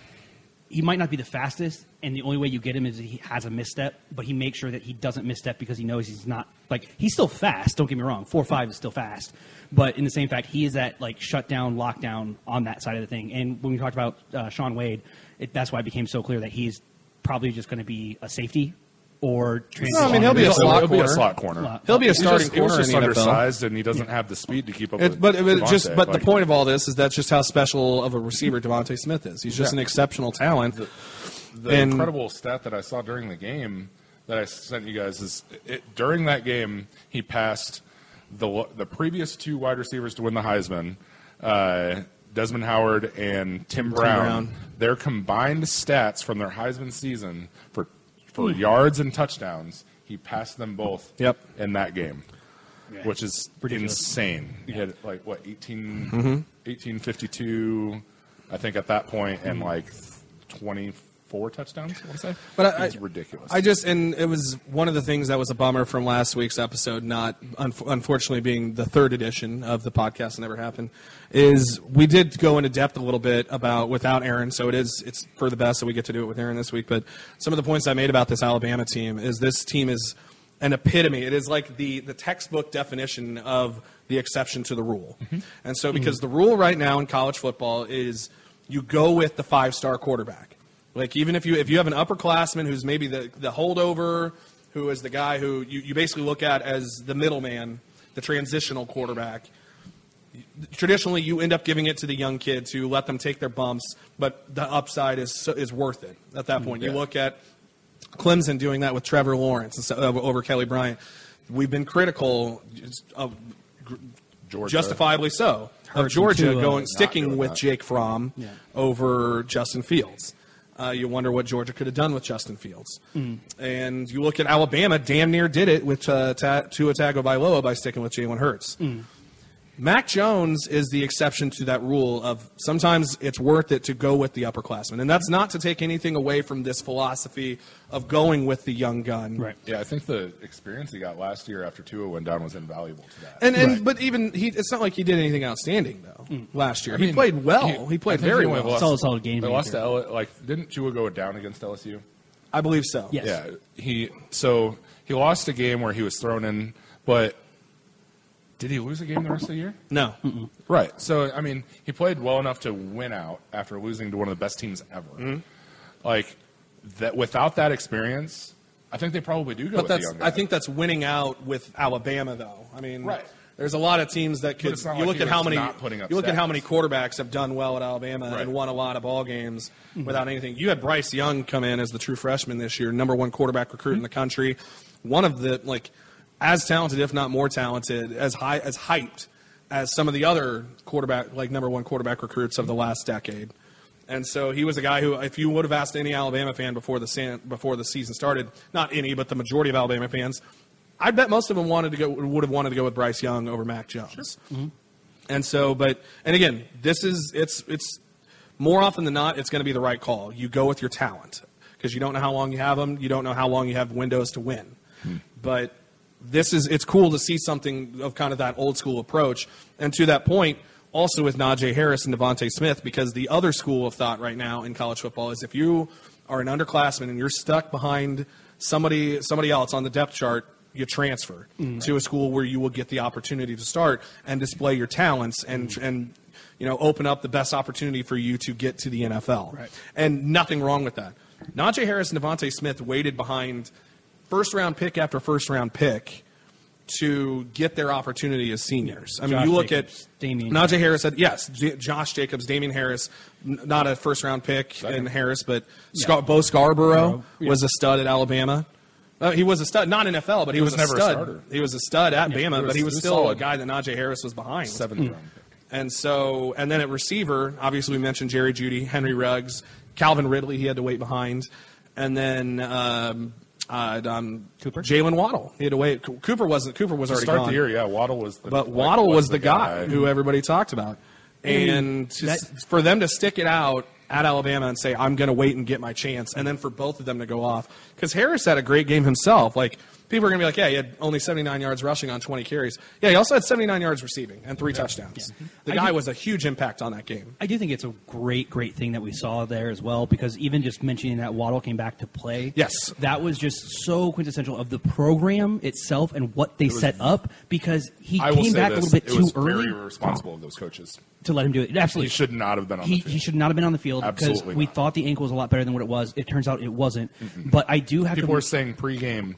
he might not be the fastest, and the only way you get him is he has a misstep, but he makes sure that he doesn't misstep because he knows he's not like he's still fast. Don't get me wrong, four five is still fast, but in the same fact, he is that like shutdown, lockdown on that side of the thing. And when we talked about uh, Shaun Wade, it, that's why it became so clear that he's probably just going to be a safety or No, I mean, he'll be a slot he'll be a corner. slot corner. He'll be a He's starting just, he was corner just in the NFL. undersized, and he doesn't have the speed to keep up. It, with but but just DeVonta. but the point of all this is that's just how special of a receiver DeVonta Smith is. He's just Yeah. an exceptional talent. the and- incredible stat that I saw during the game that I sent you guys is it, during that game he passed the the previous two wide receivers to win the Heisman, uh, Desmond Howard and Tim Brown, Brown. Their combined stats from their Heisman season for for yards and touchdowns, he passed them both. Yep. in that game. Yeah. Which is Ridiculous. insane. He had like what 18, Mm-hmm. 1852, I think at that point, and like twenty four touchdowns. I want to say, Mm-hmm. But I, it's ridiculous. I just and it was one of the things that was a bummer from last week's episode. Not unf- unfortunately being the third edition of the podcast that never happened. Is we did go into depth a little bit about without Aaron, so it is it's for the best that we get to do it with Aaron this week. But some of the points I made about this Alabama team is this team is an epitome. It is like the the textbook definition of the exception to the rule. And so because the rule right now in college football is you go with the five star quarterback. Like even if you if you have an upperclassman who's maybe the, the holdover, who is the guy who you, you basically look at as the middleman, the transitional quarterback. Traditionally, you end up giving it to the young kids who let them take their bumps, but the upside is is worth it at that point. You look at Clemson doing that with Trevor Lawrence uh, over Kelly Bryant. We've been critical of Georgia. justifiably so of Georgia going sticking with that. Jake Fromm Yeah. over Justin Fields. Uh, you wonder what Georgia could have done with Justin Fields. And you look at Alabama, damn near did it with uh, Ta- Tua Tagovailoa by sticking with Jalen Hurts. Mac Jones is the exception to that rule of sometimes it's worth it to go with the upperclassmen. And that's not to take anything away from this philosophy of going with the young gun. Right. Yeah, I think the experience he got last year after Tua went down was invaluable to that. And, and Right. but even he, it's not like he did anything outstanding though mm. last year. I he mean, played well. He, I played very only well. lost- Solid, solid game They lost to. L- like didn't Tua go down against LSU? I believe so. Yes. Yeah, he so he lost a game where he was thrown in, but did he lose a game the rest of the year? No. Right. So I mean, he played well enough to win out after losing to one of the best teams ever. Mm-hmm. Like that, without that experience, I think they probably do go. But with that's the. I think that's winning out with Alabama though. I mean, Right. There's a lot of teams that could. You like look at how many. not putting up You look at how many quarterbacks have done well at Alabama Right. and won a lot of ball games without anything. You had Bryce Young come in as the true freshman this year, number one quarterback recruit in the country, one of the like as talented, if not more talented, as high as hyped as some of the other quarterback like number one quarterback recruits of the last decade. And so he was a guy who, if you would have asked any Alabama fan before the san- before the season started, not any, but the majority of Alabama fans, I bet most of them wanted to go would have wanted to go with Bryce Young over Mac Jones. Mm-hmm. And so, but and again, this is it's it's more often than not, it's going to be the right call. You go with your talent because you don't know how long you have them. You don't know how long you have windows to win. Hmm. But this is it's cool to see something of kind of that old school approach. And to that point, also with Najee Harris and DeVonta Smith, because the other school of thought right now in college football is if you are an underclassman and you're stuck behind somebody somebody else on the depth chart, you transfer mm. to a school where you will get the opportunity to start and display your talents and mm. and you know open up the best opportunity for you to get to the NFL. Right. And nothing wrong with that. Najee Harris and DeVonta Smith waited behind first round pick after first round pick to get their opportunity as seniors. I mean, Josh you look Jacobs, at Damien Najee Harris. Said, yes, J- Josh Jacobs, Damien Harris, n- not a first round pick in Harris, but Scar- Bo Scarborough Yeah. was a stud at Alabama. Uh, he was a stud, not in NFL, but he, was was, never a stud. starter. he was a stud at Bama, he but he was he was still solid. a guy that Najee Harris was behind. Seventh Hmm. round pick. And so, and then at receiver, obviously we mentioned Jerry Jeudy, Henry Ruggs, Calvin Ridley. He had to wait behind, and then um, uh, um, Cooper? Jaylen Waddle. He had to wait. Cooper wasn't. Cooper was To already start gone. the year, yeah, Waddle was the but Waddle was the guy, who everybody talked about, and that- for them to stick it out at Alabama and say, "I'm going to wait and get my chance," and then for both of them to go off because Harris had a great game himself. Like people are going to be like, "Yeah, he had only 79 yards rushing on 20 carries." Yeah, he also had 79 yards receiving and three touchdowns. The I guy do- was a huge impact on that game. I do think it's a great, great thing that we saw there as well because even just mentioning that Waddle came back to play, Yes. that was just so quintessential of the program itself and what they set up because he I came back this, a little bit it too was early very irresponsible of those coaches. to let him do it. Absolutely, He should not have been on he, the field. he should not have been on the field because Absolutely we thought the ankle was a lot better than what it was. It turns out it wasn't. Mm-hmm. But I do have People to. were saying pregame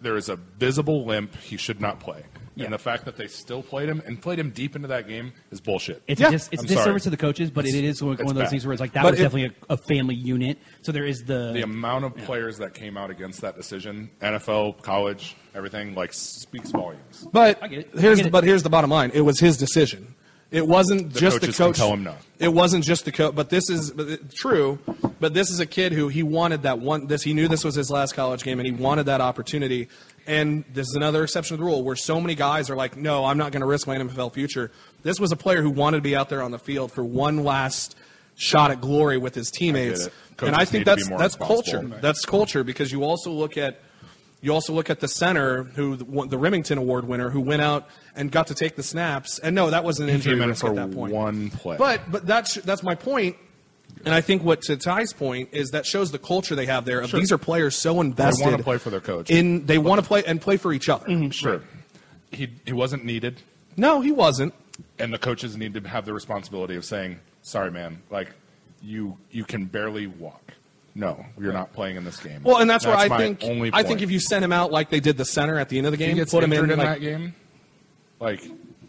there is a visible limp. He should not play. Yeah. And the fact that they still played him and played him deep into that game is bullshit. It's Yeah, a dis- it's I'm a disservice sorry. to the coaches, but it is one it's of those bad. things where it's like that But was it- definitely a, a family unit. So there is the, the amount of players that came out against that decision, NFL, college, everything, like speaks volumes. But I get it. I here's get the, it. but here's the bottom line. It was his decision. It wasn't The just the coach. tell him no. It wasn't just the coach. But this is but it- true. But this is a kid who he wanted that one. This he knew this was his last college game, and he wanted that opportunity. And this is another exception to the rule where so many guys are like, "No, I'm not going to risk my NFL future." This was a player who wanted to be out there on the field for one last shot at glory with his teammates. it. And I think need to be that's that's culture. That's culture because you also look at you also look at the center, who the, the Rimington Award winner, who went out and got to take the snaps. And no, that wasn't an injury came in risk for at that point. one play. But but that's that's my point. And I think what to Ty's point is that shows the culture they have there. Of Sure. These are players so invested. They wanna play for their coach. In they want to play and play for each other. Mm-hmm. Sure. He, he wasn't needed, No, he wasn't. and the coaches need to have the responsibility of saying, sorry, man, like, you, you can barely walk. No, you're not playing in this game. Well, and that's, where I think only I think if you send him out like they did the center at the end of the If game, he gets put him injured in, in, like, that game, like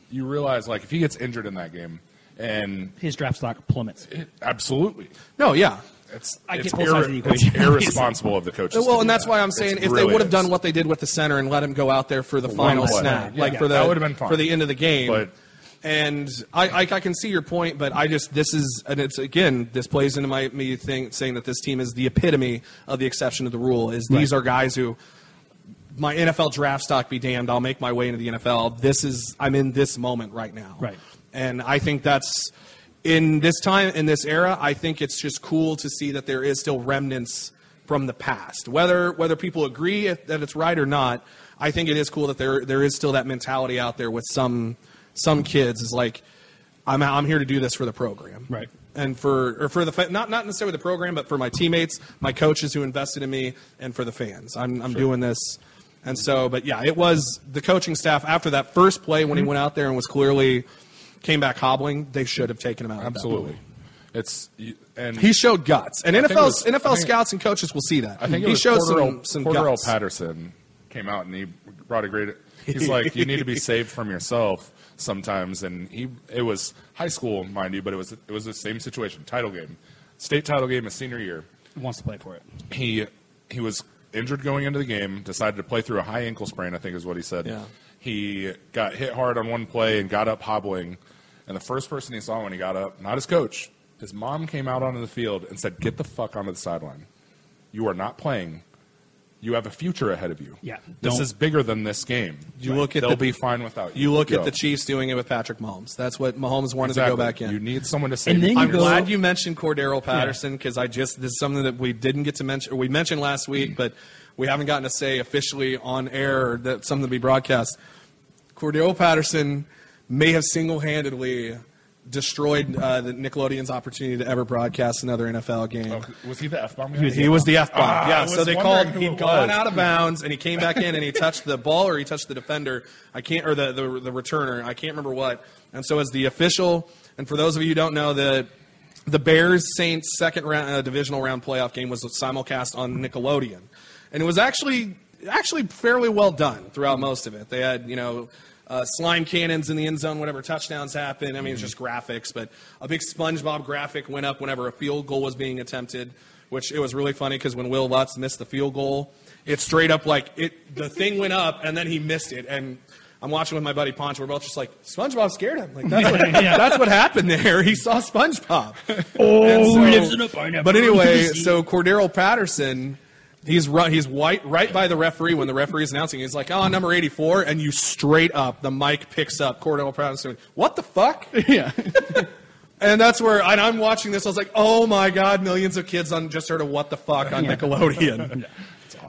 you realize, like if he gets injured in that game, and his draft stock plummets. it, absolutely, no, yeah. it's I it's, get both sides of the it's irresponsible of the coaches. to Well, do and that's that. why I'm It's saying if they would have done what they did with the center and let him go out there for the one final snap, Yeah, like yeah, for the that would've been fine. for the end of the game, But- and I, I I can see your point, but I just this is and it's again this plays into my me thing saying that this team is the epitome of the exception to the rule. Is these Right. are guys who my NFL draft stock be damned, I'll make my way into the NFL. This is I'm in this moment right now, Right. And I think that's in this time in this era. I think it's just cool to see that there is still remnants from the past, whether whether people agree if, that it's right or not. I think it is cool that there there is still that mentality out there with some some kids is like I'm I'm here to do this for the program, Right. And for or for the not not necessarily the program, but for my teammates, my coaches who invested in me, and for the fans. I'm I'm doing this, and so but yeah, it was the coaching staff after that first play Mm-hmm. when he went out there and was clearly came back hobbling. They should have taken him out. absolutely. It's and He showed guts, and NFL was- NFL scouts and coaches will see that. I think he showed Cordarrelle, some some Cordarrelle guts. Patterson came out and he brought a great. He's like, you need to be saved from yourself sometimes, and he it was high school, mind you, but it was it was the same situation. Title game, state title game, his senior year. Wants to play for it. He he was injured going into the game. Decided to play through a high ankle sprain. I think is what he said. Yeah. He got hit hard on one play and got up hobbling. And the first person he saw when he got up, not his coach, His mom came out onto the field and said, "Get the fuck onto the sideline. You are not playing. You have a future ahead of you. Yeah, this don't- is bigger than this game. You look at they'll the- be fine without you. You look Go. at the Chiefs doing it with Patrick Mahomes. That's what Mahomes wanted Exactly. to go back in. You need someone to say. And then you I'm go- glad you mentioned Cordarrelle Patterson because I just this is something that we didn't get to mention. Or we mentioned last week, mm-hmm. but we haven't gotten to say officially on air or that something to be broadcast. Cordarrelle Patterson may have single-handedly destroyed uh, the Nickelodeon's opportunity to ever broadcast another NFL game. Oh, was he the f bomb? He was, he was the F bomb. Ah, yeah, so they called. who He'd it gone was. out of bounds and he came back in and he touched the ball or he touched the defender. I can't or the the, the returner. I can't remember what. And so as the official, and for those of you who don't know, the the Bears Saints second round uh, divisional round playoff game was simulcast on Nickelodeon, and it was actually actually fairly well done throughout most of it. They had you know. Uh, slime cannons in the end zone whenever touchdowns happen. I mean, it's just graphics, but a big SpongeBob graphic went up whenever a field goal was being attempted, which it was really funny because when Will Lutz missed the field goal, it straight up like it. The thing went up and then he missed it, and I'm watching with my buddy Ponch. We're both just like SpongeBob scared him. Like that's what, that's what happened there. He saw SpongeBob. Oh, And lives in a pineapple. But anyway, so Cordarrelle Patterson, he's run, he's white right by the referee when the referee is announcing. He's like, "Oh, number 84," and you straight up the mic picks up Cordarrelle Patterson. What the fuck? yeah. And that's where and I'm watching this. I was like, "Oh my god!" Millions of kids on just heard of "What the fuck" on Nickelodeon.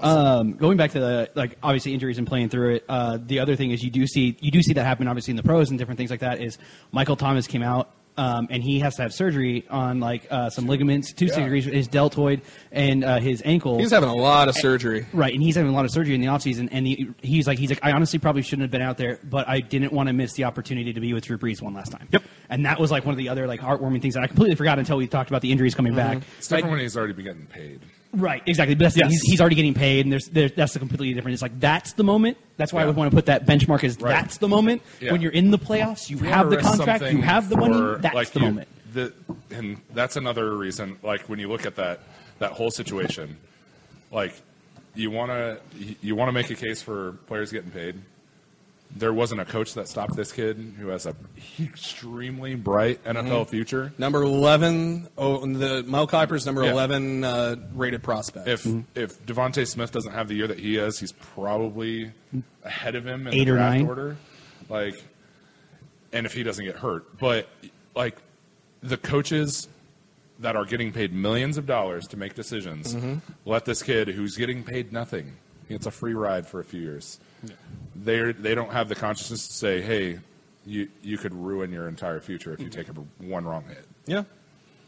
Um, going back to the like obviously injuries and playing through it. Uh, the other thing is you do see you do see that happen obviously in the pros and different things like that. Is Michael Thomas came out um, and he has to have surgery on like uh, some ligaments, two surgeries, his deltoid and uh, his ankle. He's having a lot of surgery. Right, and he's having a lot of surgery in the offseason, and he, he's like, he's like, I honestly probably shouldn't have been out there, but I didn't want to miss the opportunity to be with Drew Brees one last time. Yep, and that was like one of the other like heartwarming things that I completely forgot until we talked about the injuries coming back. It's different when he's already been getting paid. Right, exactly. But that's thing, he's, he's already getting paid, and there's, there's that's completely different. It's like that's the moment. That's why I would want to put that benchmark as Right. that's the moment Yeah. when you're in the playoffs. You have the contract, you have the money. for, That's like, the you- moment. The, and that's another reason. Like when you look at that that whole situation, like you want to you want to make a case for players getting paid. There wasn't a coach that stopped this kid who has a extremely bright NFL Mm-hmm. future. Number 11, oh, the Mel Kiper's number Yeah. 11 uh, rated prospect. If if DeVonta Smith doesn't have the year that he has, he's probably ahead of him in Eight the or draft nine. order. Like, and if he doesn't get hurt, but like the coaches that are getting paid millions of dollars to make decisions Mm-hmm. let this kid who's getting paid nothing. Gets a free ride for a few years. They they don't have the consciousness to say, hey. You, you could ruin your entire future if you take a, one wrong hit. yeah.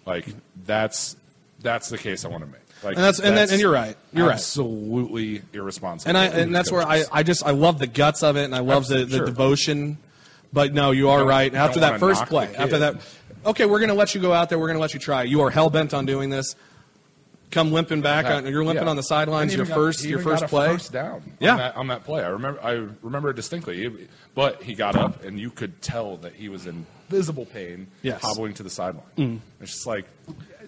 Like that's that's the case I want to make. Like And that's- and that- and you're right. You're right. absolutely irresponsible. and I and that's where I. I just I love the guts of it and I love the, Absolutely, the sure. devotion. But no, you are right. you After that first play, after that, okay, we're going to let you go out there. We're going to let you try. You are hell bent on doing this. Come limping back. on, you're limping Yeah. on the sidelines. Your got- first your first play. first down. Yeah. on that, on that play. I remember I remember it distinctly. But he got up and you could tell that he was in visible pain, Yes. hobbling to the sideline. Mm. It's just like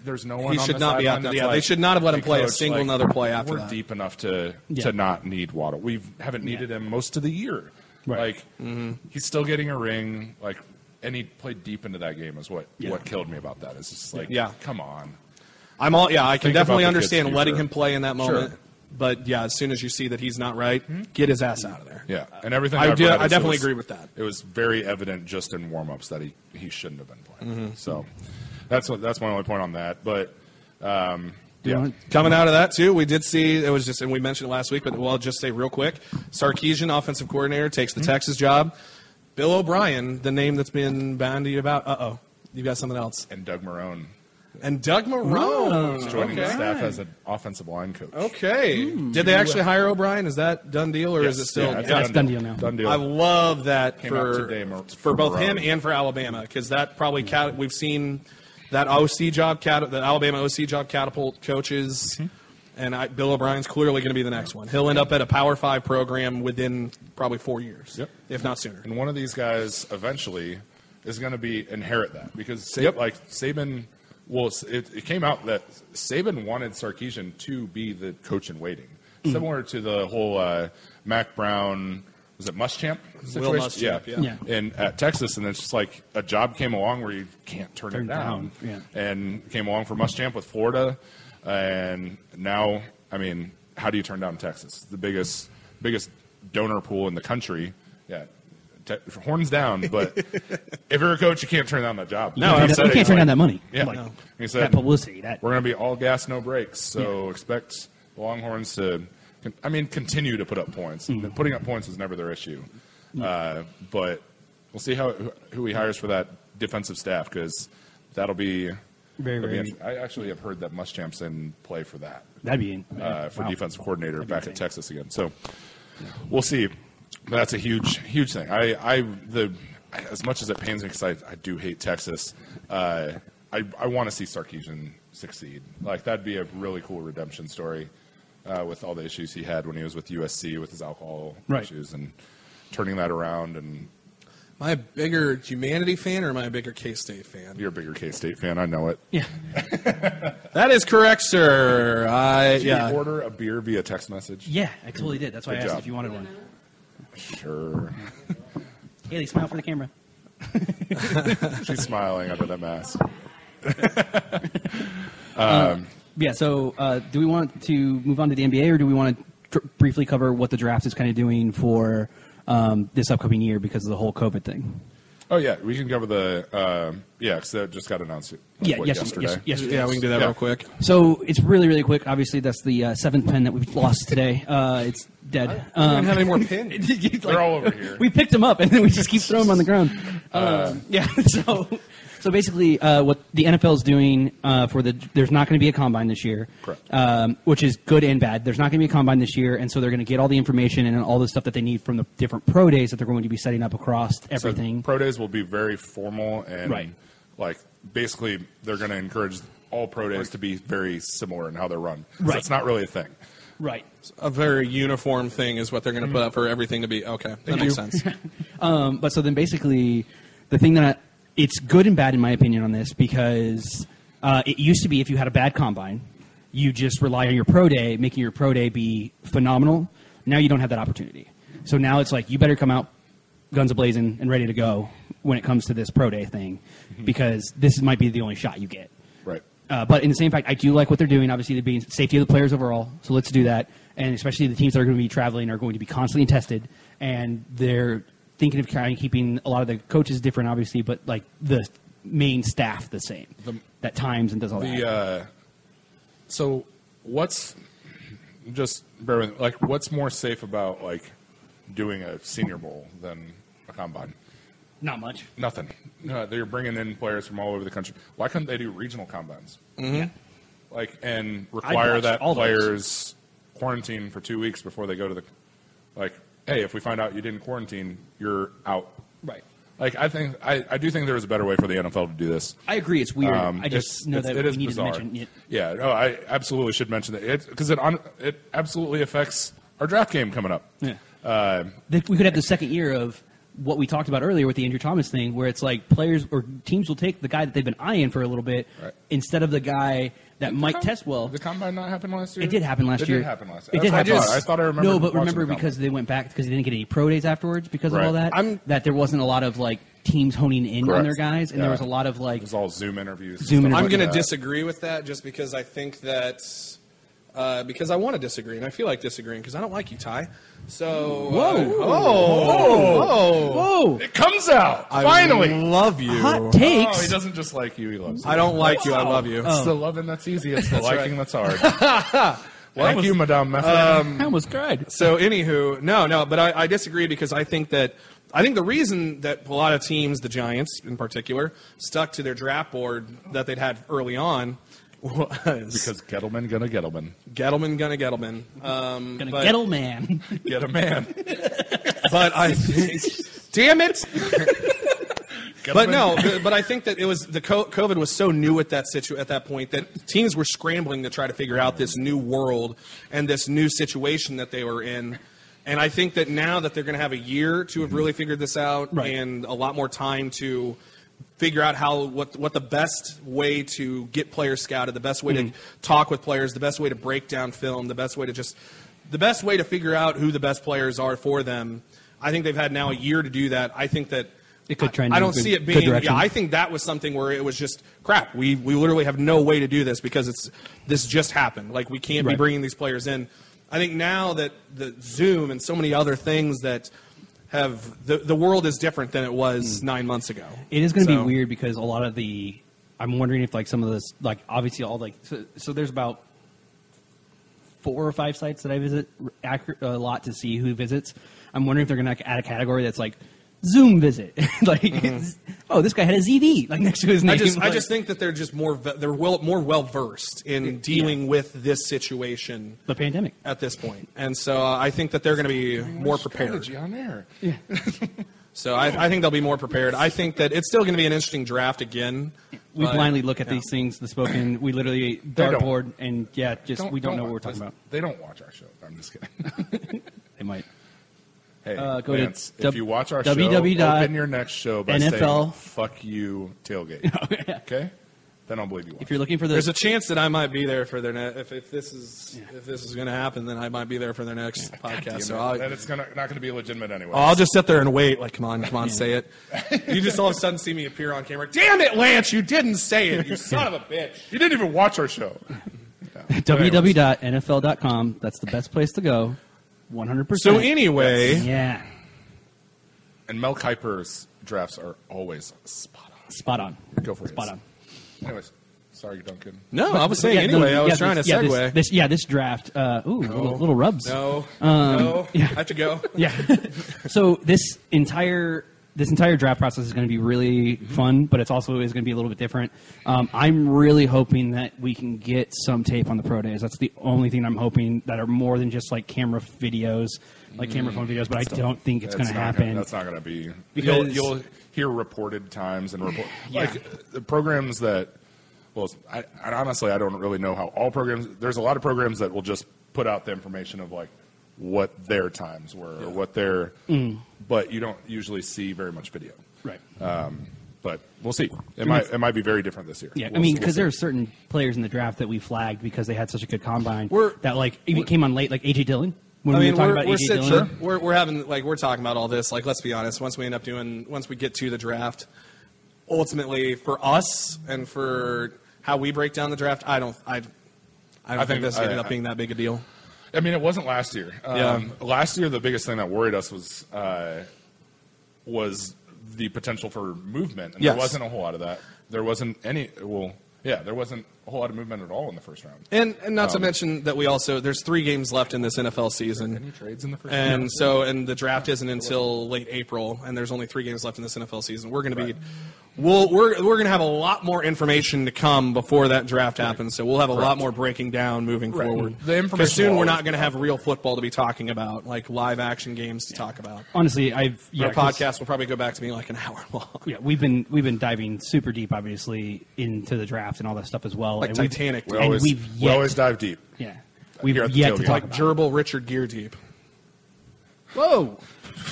there's no one. He on should the not be out there. Yeah, they should not have let him "Hey, play a single like, another play after We're that." deep enough to Yeah. to not need Waddle. We haven't needed him most of the year. Right. Like mm-hmm. he's still getting a ring. Like and he played deep into that game. Is what Yeah. what killed me about that. It's just like Yeah. come on. I'm all yeah. I can Think about definitely the kid's understand letting future. him play in that moment. Sure. But yeah, as soon as you see that he's not right, get his ass out of there. Yeah, and everything I I've do- read I is it definitely was- agree with that. It was very evident just in warm-ups that he, he shouldn't have been playing. Mm-hmm. So that's what that's my only point on that. But um, Do you yeah, want- Coming out of that too, we did see it was just, and we mentioned it last week, but we'll I'll just say real quick: Sarkisian, offensive coordinator, takes Mm-hmm. the Texas job. Bill O'Brien, the name that's been bandied about. Uh oh, you got something else. and Doug Marrone And Doug Marrone joining the Okay. staff as an offensive line coach. Okay, did they actually hire O'Brien? Is that done deal, or is it Yes, still? yeah, it's Yeah, it's done deal now. Done deal. I love that Came out for today, Mar- for for both him Marrone. and for Alabama because that probably cat, we've seen that OC job cat the Alabama OC job catapult coaches, Mm-hmm. and I, Bill O'Brien's clearly going to be the next one. He'll end up at a Power Five program within probably four years, Yep. if not sooner. and one of these guys eventually is going to be inherit that because Sa- Yep. like Saban. Well, it, it came out that Saban wanted Sarkisian to be the coach in waiting, Mm. similar to the whole uh, Mack Brown, was it Muschamp Will situation? Muschamp, yeah. Yeah. And at Texas, and it's just like a job came along where you can't turn, Turn it down. down, And came along for Muschamp with Florida, and now, I mean, how do you turn down Texas? The biggest biggest donor pool in the country. Yeah. Te- horns down, but if you're a coach, you can't turn down that job. No, He you said can't turn like- down that money. Yeah, Like, he said that publicity. That we're going to be all gas, no brakes. So expect the Longhorns to, I mean, continue to put up points. Mm. Putting up points is never their issue. Uh, but we'll see how who he hires for that defensive staff because that'll be Very, that'll very- interesting. I actually have heard that Muschamp's in play for that that'd be uh, for wow. defensive coordinator back at. Texas again. So we'll see. That's a huge, huge thing. I, I the as much as it pains me because I, I do hate Texas. Uh, I, I want to see Sarkisian succeed. Like that'd be a really cool redemption story uh, with all the issues he had when he was with USC with his alcohol Right. issues and turning that around. And Am I a bigger humanity fan or am I a bigger K State fan? you're a bigger K State fan, I know it. Yeah, That is correct, sir. I Did yeah. you order a beer via text message? yeah, I totally did. That's why Good I asked job. if you wanted one. Sure. Haley, smile for the camera. She's smiling under that mask. Yeah. So, uh, do we want to move on to the NBA, or do we want to tr- briefly cover what the draft is kind of doing for um, this upcoming year because of the whole COVID thing? Oh yeah, we can cover the um, yeah because that just got announced. uh, Yeah. what, Yes. yesterday. Yes. Yesterday. Yeah, we can do that Yeah. real quick. So it's really, really quick. Obviously, that's the uh, seventh pen that we've lost today. Uh, it's dead. I don't have any more pins. Like, They're all over here. We picked them up and then we just keep throwing them on the ground. Um, yeah. So, so basically, uh, what the NFL is doing uh, for the there's not going to be a combine this year, Correct. Um, which is good and bad. There's not going to be a combine this year, and so they're going to get all the information and all the stuff that they need from the different pro days that they're going to be setting up across So everything. pro days will be very formal and Right. like basically they're going to encourage all pro days to be very similar in how they're run. Right. That's not really a thing. right. A very uniform thing is what they're going to put up for everything to be. Okay, that makes sense. Um, but so then basically, the thing that I, it's good and bad in my opinion on this because uh, it used to be if you had a bad combine, you just rely on your pro day, making your pro day be phenomenal. Now you don't have that opportunity. So now it's like you better come out guns ablazing and ready to go when it comes to this pro day thing because this might be the only shot you get. Right. Uh, but in the same fact, I do like what they're doing. Obviously, they're being safety of the players overall. So let's do that. And especially the teams that are going to be traveling are going to be constantly tested, and they're thinking of kind of keeping a lot of the coaches different, obviously, but like the main staff the same. The- that times and does all The that. uh, so what's just bear with like what's more safe about like doing a Senior Bowl than a combine? Not much. Nothing. No, they're bringing in players from all over the country. Why couldn't they do regional combines? Yeah. like and require that all those. players quarantine for two weeks before they go to the like hey if we find out you didn't quarantine you're out Right. like i think i, I do think there's a better way for the nfl to do this I agree. It's weird. Um, I just it's- know it's- that it we is need bizarre. to mention it. yeah no i absolutely should mention that because it, on it absolutely affects our draft game coming up Yeah. uh, we could have the second year of what we talked about earlier with the Andrew Thomas thing, where it's like players or teams will take the guy that they've been eyeing for a little bit Right. instead of the guy that might com- test well. the combine not happen last year It did happen last it year. It did happen last It year did happen. what I, thought. I thought i remember No, but remember the because they went back because they didn't get any pro days afterwards because of all that. I'm- that there wasn't a lot of like teams honing in on their guys, and there was a lot of like it was all zoom interviews Zoom interviews. I'm going to disagree with that just because I think that uh, because I want to disagree and I feel like disagreeing because I don't like you, Ty. So Whoa. uh, oh, whoa it comes out Finally. I finally love you. hot takes. Oh, he doesn't just like you; he loves you. I don't like you. I love you. It's the loving that's easy. It's the liking that's hard. Thank you, Madame Method. I almost cried. So, anywho, no, no, but I, I disagree because I think that I think the reason that a lot of teams, the Giants in particular, stuck to their draft board that they'd had early on was because Gettleman gonna Gettleman. Gettleman, gonna Gettleman. Um, Gonna but, get old man. Get a man. but I think, damn it. But no, the, but I think that it was the co- COVID was so new at that situ- at that point that teams were scrambling to try to figure out this new world and this new situation that they were in. And I think that now that they're going to have a year to have really figured this out Right. and a lot more time to figure out how what what the best way to get players scouted, the best way to hmm. talk with players, the best way to break down film, the best way to just the best way to figure out who the best players are for them. I think they've had now a year to do that. I think that It could trend I, I don't good- see it being. Yeah, I think that was something where it was just crap. We we literally have no way to do this because it's this just happened. Like we can't be bringing these players in. I think now that the Zoom and so many other things that have the the world is different than it was nine months ago. Hmm. It is going to So- be weird because a lot of the. I'm wondering if like some of this, like obviously all like so, so there's about four or five sites that I visit a lot to see who visits. I'm wondering if they're going to add a category that's like Zoom visit, like oh this guy had a ZV like next to his name. I just, I just think that they're just more they're well, more well versed in dealing with this situation the pandemic. at this point, and so uh, I think that they're going to be more prepared. On air. Yeah. So I, I think they'll be more prepared. I think that it's still going to be an interesting draft again. We but- blindly look at yeah. these things, the spoken. We literally dartboard and yeah, just we don't, know what we're talking about. They don't watch our show. I'm just kidding. They might. Hey, Uh, go to if w- you watch our www. show, open your next show by saying NFL. "fuck you" tailgate. okay, then I'll believe you. Watch. If you're looking for the There's a chance that I might be there for their ne- if, if this is if this is going to happen, then I might be there for their next podcast. So I'll, then it's gonna, not going to be legitimate anyway. I'll just sit there and wait. Like, come on, come on, say it. You just all of a sudden see me appear on camera. Damn it, Lance! You didn't say it. You son of a bitch. you didn't even watch our show. Yeah. But anyways, www.nfl.com. That's the best place to go. 100%. So anyway, yeah, And Mel Kiper's drafts are always spot on. spot on. Go for it. Spot on. Anyways, sorry, Duncan. no, I was saying Yeah, anyway. no, I was yeah, trying this, to yeah, segue. This, this- yeah, this draft. Uh, ooh, little, little rubs. no, Um, no, yeah. I have to go. Yeah. so this entire this entire draft process is going to be really fun, but it's also is going to be a little bit different. Um, I'm really hoping that we can get some tape on the pro days. That's the only thing I'm hoping that are more than just like camera videos, like camera phone videos. But I don't think it's going to happen. Gonna, that's not going to be. Because- you'll, you'll hear reported times and report like the programs that. Well, I, I honestly I don't really know how all programs. There's a lot of programs that will just put out the information of like what their times were or what their. Mm. But you don't usually see very much video. right. Um, but we'll see. It might it might be very different this year. Yeah, I We'll- mean, we'll because there are certain players in the draft that we flagged because they had such a good combine We're- that like even came on late, like AJ Dillon. When I we mean, were talking we're, about we're, AJ sit- Dillon, we're we're having like we're talking about all this. Like, let's be honest. Once we end up doing, once we get to the draft, ultimately for us and for how we break down the draft, I don't, I, I don't I think, think- this I- ended up being that big a deal. I mean, it wasn't last year. Um, Last year, the biggest thing that worried us was uh, was the potential for movement, and Yes. there wasn't a whole lot of that. There wasn't any. Well, yeah, there wasn't a whole lot of movement at all in the first round. And and not to Um, mention that we also there's three games left in this NFL season. Any trades in the first And round? so, and the draft isn't until late April, and there's only three games left in this NFL season. We're going to be, we'll, we're we're going to have a lot more information to come before that draft happens. So we'll have a lot more breaking down moving Right. forward. The information soon we're not going to have real football to be talking about, like live action games to talk about. honestly, I've yeah, Our 'cause- podcast will probably go back to being like an hour long. Yeah, we've been we've been diving super deep, obviously, into the draft and all that stuff as well. Like and we've- Titanic. we and always we've we yet- always dive deep. yeah, we've Here yet to talk Like about. gerbil Richard Gere deep. Whoa,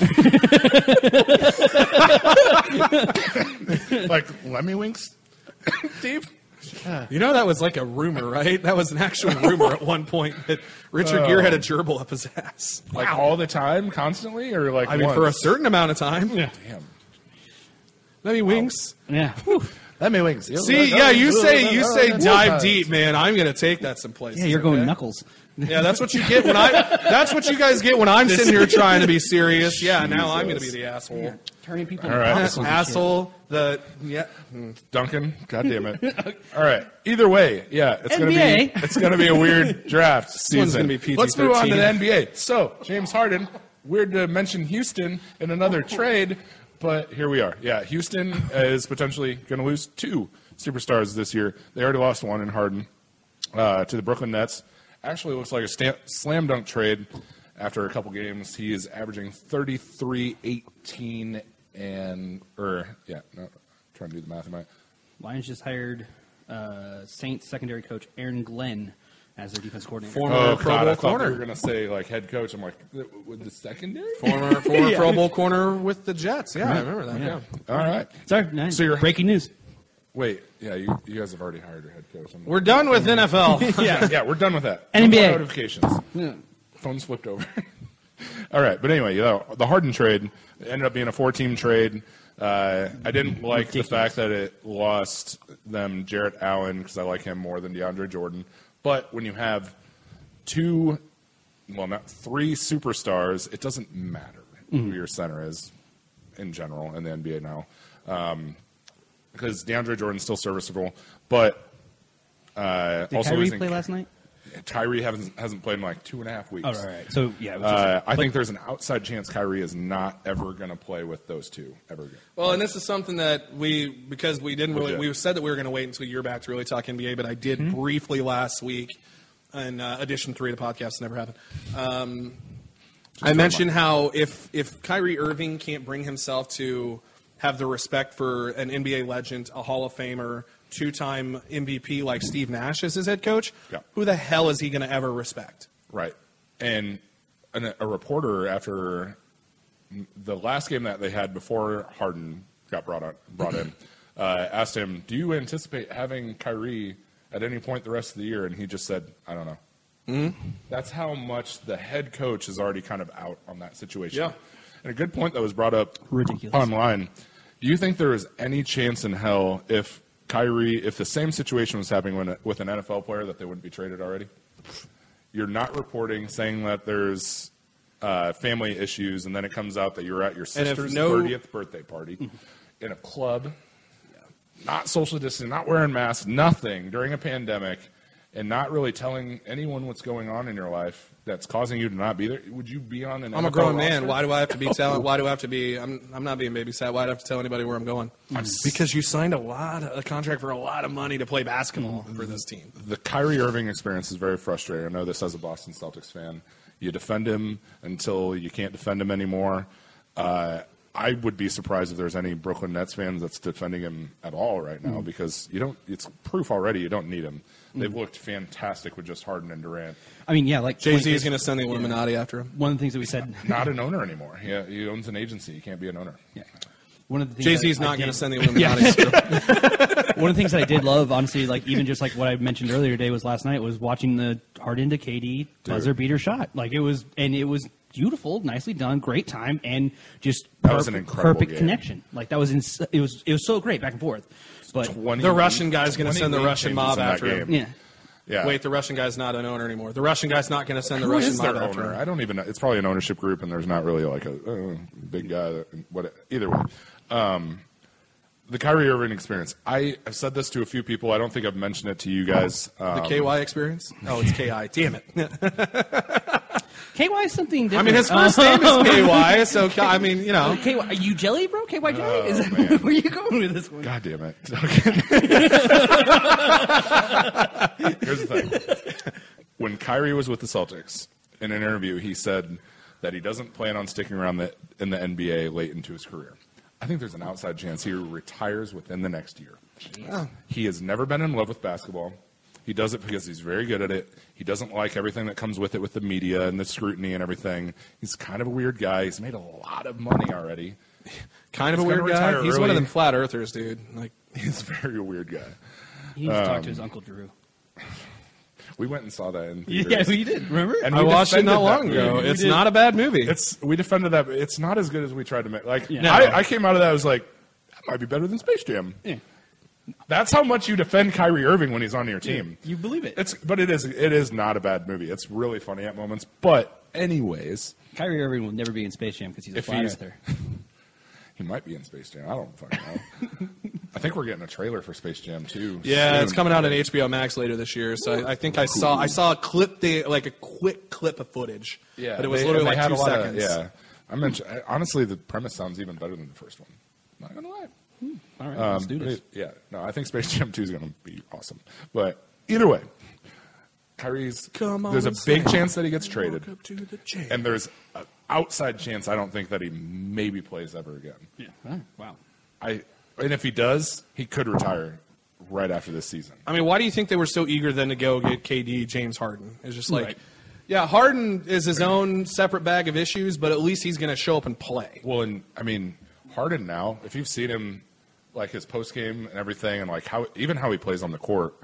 like Lemmiwinks, deep. You know that was like a rumor, right? That was an actual rumor at one point that Richard Gere had a oh. gerbil up his ass. Like all the time, constantly, or like I mean, for a certain amount of time. yeah, Damn. Maybe Winks. yeah. Lemmiwinks. See, yeah, you say you say dive deep, man. I'm gonna take that someplace. Yeah, you're going okay? knuckles. Yeah, that's what you get when I. That's what you guys get when I'm sitting here trying to be serious. Yeah, now I'm gonna be the asshole. Turning people All right. into Ass- popsicles and shit. asshole. The yeah. Duncan, God damn it! All right. Either way, yeah, it's gonna be NBA. it's gonna be a weird draft season. gonna be PG-13. Let's move on to the NBA. So James Harden. Weird to mention Houston in another trade, but here we are. Yeah, Houston is potentially going to lose two superstars this year. They already lost one in Harden uh, to the Brooklyn Nets. Actually, looks like a slam dunk trade. After a couple games, he is averaging 33, 18, and or yeah, no, trying to do the math in my. Lions just hired uh, Saints secondary coach Aaron Glenn as their defense coordinator. Former Oh Pro God, Bowl I corner. you were gonna say like head coach. I'm like, with the secondary. Former former Pro Bowl corner with the Jets. Yeah, I remember that. Yeah. All right. Sorry, no, So you're- breaking news. Wait, yeah, you, you guys have already hired your head coach. I'm- We're done with NFL. yeah, yeah, we're done with that. NBA. No more notifications. Phone's flipped over. All right, but anyway, you know, the Harden trade ended up being a four-team trade. Uh, I didn't like the fact that it lost them Jarrett Allen because I like him more than DeAndre Jordan. But when you have two, well, not three superstars, it doesn't matter who your center is in general in the NBA now, because DeAndre Jordan's still serviceable, but uh, Did also Kyrie play last night? Tyree hasn't hasn't played in like two and a half weeks. All right, right, right. So yeah, it just, Uh, I think there's an outside chance Kyrie is not ever going to play with those two ever again. Well, and this is something that we because we didn't really Legit. we said that we were going to wait until you're back to really talk NBA, but I did Hmm? briefly last week in uh, edition three of the podcast. Never happened. Um, I mentioned how if if Kyrie Irving can't bring himself to have the respect for an NBA legend, a Hall of Famer, two-time MVP like Steve Nash as his head coach, Yeah. who the hell is he going to ever respect? Right. And an, a reporter after the last game that they had before Harden got brought on, brought in uh, asked him, "Do you anticipate having Kyrie at any point the rest of the year?" And he just said, "I don't know." Mm-hmm. That's how much the head coach is already kind of out on that situation. Yeah. And a good point that was brought up Ridiculous. online. Do you think there is any chance in hell if Kyrie, if the same situation was happening when, with an NFL player, that they wouldn't be traded already? You're not reporting saying that there's uh, family issues, and then it comes out that you're at your sister's no- 30th birthday party in a club, not social distancing, not wearing masks, nothing during a pandemic, and not really telling anyone what's going on in your life that's causing you to not be there. Would you be on an? I'm a NFL grown man. Why do I have to be telling? Why do I have to be? I'm I'm not being babysat. Why do I have to tell anybody where I'm going? Because you signed a lot, a contract for a lot of money to play basketball for this team. the Kyrie Irving experience is very frustrating. I know this as a Boston Celtics fan. You defend him until you can't defend him anymore. Uh, I would be surprised if there's any Brooklyn Nets fans that's defending him at all right now because you don't. It's proof already. You don't need him. They've looked fantastic with just Harden and Durant. I mean, yeah, like Jay Z is going to send the Illuminati after him. One of the things that we said. Not an owner anymore. He, he owns an agency. He can't be an owner. Yeah. One of the things Jay Z is that I not going did- to send the Illuminati. after him. One of the things that I did love, honestly, like even just like what I mentioned earlier today was last night was watching the Harden to KD buzzer beater shot. Like it was, and it was beautiful, nicely done, great time, and just That was an perfect- incredible perfect game. connection. Like that was ins- it was it was so great back and forth. But 20 The Russian guy's gonna send the Russian mob in that after him. game. yeah, Yeah. Wait, the Russian guy's not an owner anymore. The Russian guy's not going to send the Who Russian is mob their after owner? him. I don't even know. It's probably an ownership group, and there's not really like a uh, big guy. That, what, either way, um, the Kyrie Irving experience. I have said this to a few people. I don't think I've mentioned it to you guys. Um, The KY experience? Oh, it's KI. Damn it. KY is something different. I mean, his first name is KY, so I mean, you know. KY, are you jelly, bro? KY oh, jelly? Oh, is that, man. where are you going with this one? God damn it. Here's the thing. When Kyrie was with the Celtics, in an interview, he said that he doesn't plan on sticking around the, in the NBA late into his career. I think there's an outside chance he retires within the next year. He has never been in love with basketball. He does it because he's very good at it. He doesn't like everything that comes with it, with the media and the scrutiny and everything. He's kind of a weird guy. He's made a lot of money already. Kind of a He's gonna weird guy. retire He's one of them flat earthers, dude. Like, He's a very weird guy. He needs to talk Um, to his uncle Drew. We went and saw that in Yeah, we did. Remember? And I watched it not long ago. We It's not a bad movie. It's we defended that. It's not as good as we tried to make. Like Yeah. I, I came out of that. I was like, that might be better than Space Jam. Yeah. That's how much you defend Kyrie Irving when he's on your team. You believe it. It's but it is it is not a bad movie. It's really funny at moments. But anyways, Kyrie Irving will never be in Space Jam because he's a If flat he's- earther. he might be in Space Jam. I don't fucking know. I think we're getting a trailer for Space Jam too. yeah, soon. it's coming out on HBO Max later this year. So I, I think I saw I saw a clip, the, like a quick clip of footage. Yeah, but it was they- literally like two a lot of- seconds. yeah, I mentioned honestly the premise sounds even better than the first one. Not gonna lie. All right, Um, let's do this. it- yeah, no, I think Space Jam 2 is going to be awesome. But either way, Kyrie's Come on there's a big say, chance that he gets traded, Welcome to the jam. and there's an outside chance I don't think that he maybe plays ever again. Yeah. Huh, Wow. I and if he does, he could retire right after this season. I mean, why do you think they were so eager then to go get KD James Harden? It's just like, Right. yeah, Harden is his own separate bag of issues, but at least he's going to show up and play. Well, and I mean Harden now, if you've seen him like his post game and everything, and like how even how he plays on the court.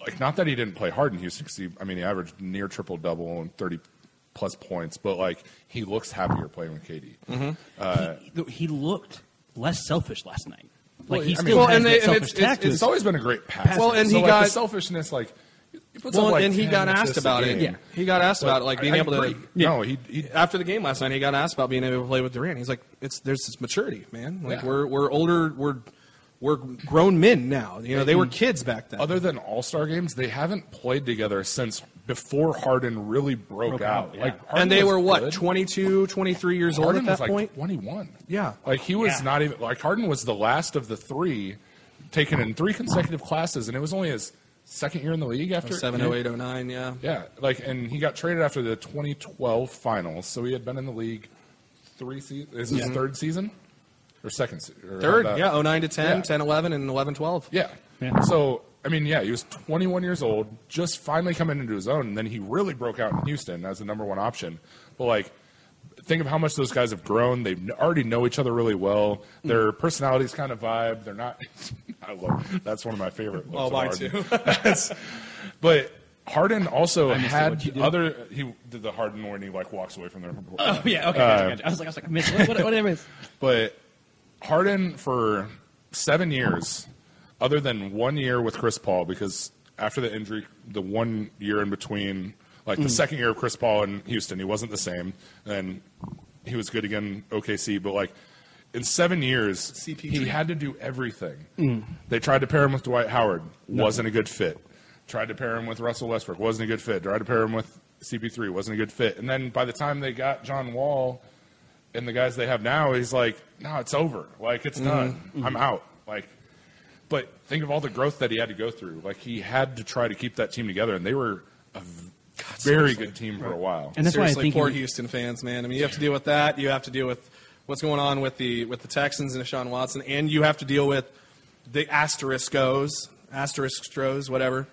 Like not that he didn't play hard in Houston. Cause he, I mean, he averaged near triple double and thirty plus points, but like he looks happier playing with KD. Mm-hmm. Uh, he, he looked less selfish last night. Like Well, he I still mean- Well, has and that they- and selfish it's- it's- tact to It's always been a great pass. Well, and so, he like, got- the selfishness. Like, he puts Well, up, like, and he got asked about it. game. He got asked about it, like being I able to. agree. No, he, he After the game last night, he got asked about being able to play with Durant. He's like, "It's there's this maturity, man. Like Yeah. we're we're older, we're we're grown men now. You know, they were mm-hmm. kids back then. other than All Star games, they haven't played together since before Harden really broke, Broke out. out, yeah. Like, Harden and they were what good. 22, 23 years old Harden at that was like point. 21. Yeah. like he was Yeah. not even like Harden was the last of the three taken in three consecutive classes, and it was only his second year in the league after Seven, oh, eight, oh, nine. Yeah. Yeah, like, and he got traded after the 2012 finals, so he had been in the league three seasons. Is his mm-hmm. third season or second? se- Or Third, how about- yeah, 09 to 10, Yeah. 10, 11, and 11, 12. Yeah. Yeah. So, I mean, yeah, he was 21 years old, just finally coming into his own, and then he really broke out in Houston as the number one option. But, like, think of how much those guys have grown. They already know each other really well. Mm. Their personalities kind of vibe. They're not. I love That's one of my favorite. looks Oh, mine too. But Harden also had What'd you do? other. He did the Harden when he like walks away from their. Oh yeah, okay. gotcha, gotcha. I was like, I was like, I missed what, what, is. But Harden for seven years, other than one year with Chris Paul, because after the injury, the one year in between, like Mm. the second year of Chris Paul in Houston, he wasn't the same, and he was good again, OKC. But like in seven years, CP3. he had to do everything. Mm. They tried to pair him with Dwight Howard, wasn't a good fit. Tried to pair him with Russell Westbrook, wasn't a good fit. Tried to pair him with CP3, wasn't a good fit. And then by the time they got John Wall and the guys they have now, he's like, no, it's over. Like it's done. I'm out. Like, but think of all the growth that he had to go through. Like he had to try to keep that team together, and they were a v- very good team for a while. And that's why I think poor he- Houston fans, man. I mean, you have to deal with that. You have to deal with what's going on with the with the Texans and Deshaun Watson, and you have to deal with the asteriscos, asteriskos, whatever.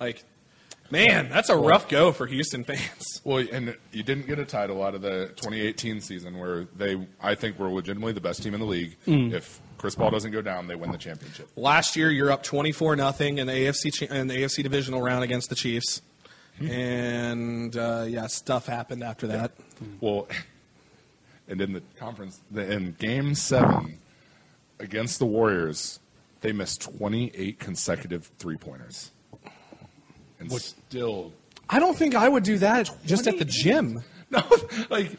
Like, man, that's a rough go for Houston fans. Well, and you didn't get a title out of the 2018 season, where they, I think, were legitimately the best team in the league. Mm. If Chris Paul doesn't go down, they win the championship. Last year, you're up twenty four nothing in the AFC cha- in the AFC divisional round against the Chiefs, and uh, yeah, stuff happened after that. Well, and in the conference, in Game Seven against the Warriors, they missed 28 consecutive three pointers, and still, I don't think I would do that just at the gym. no, like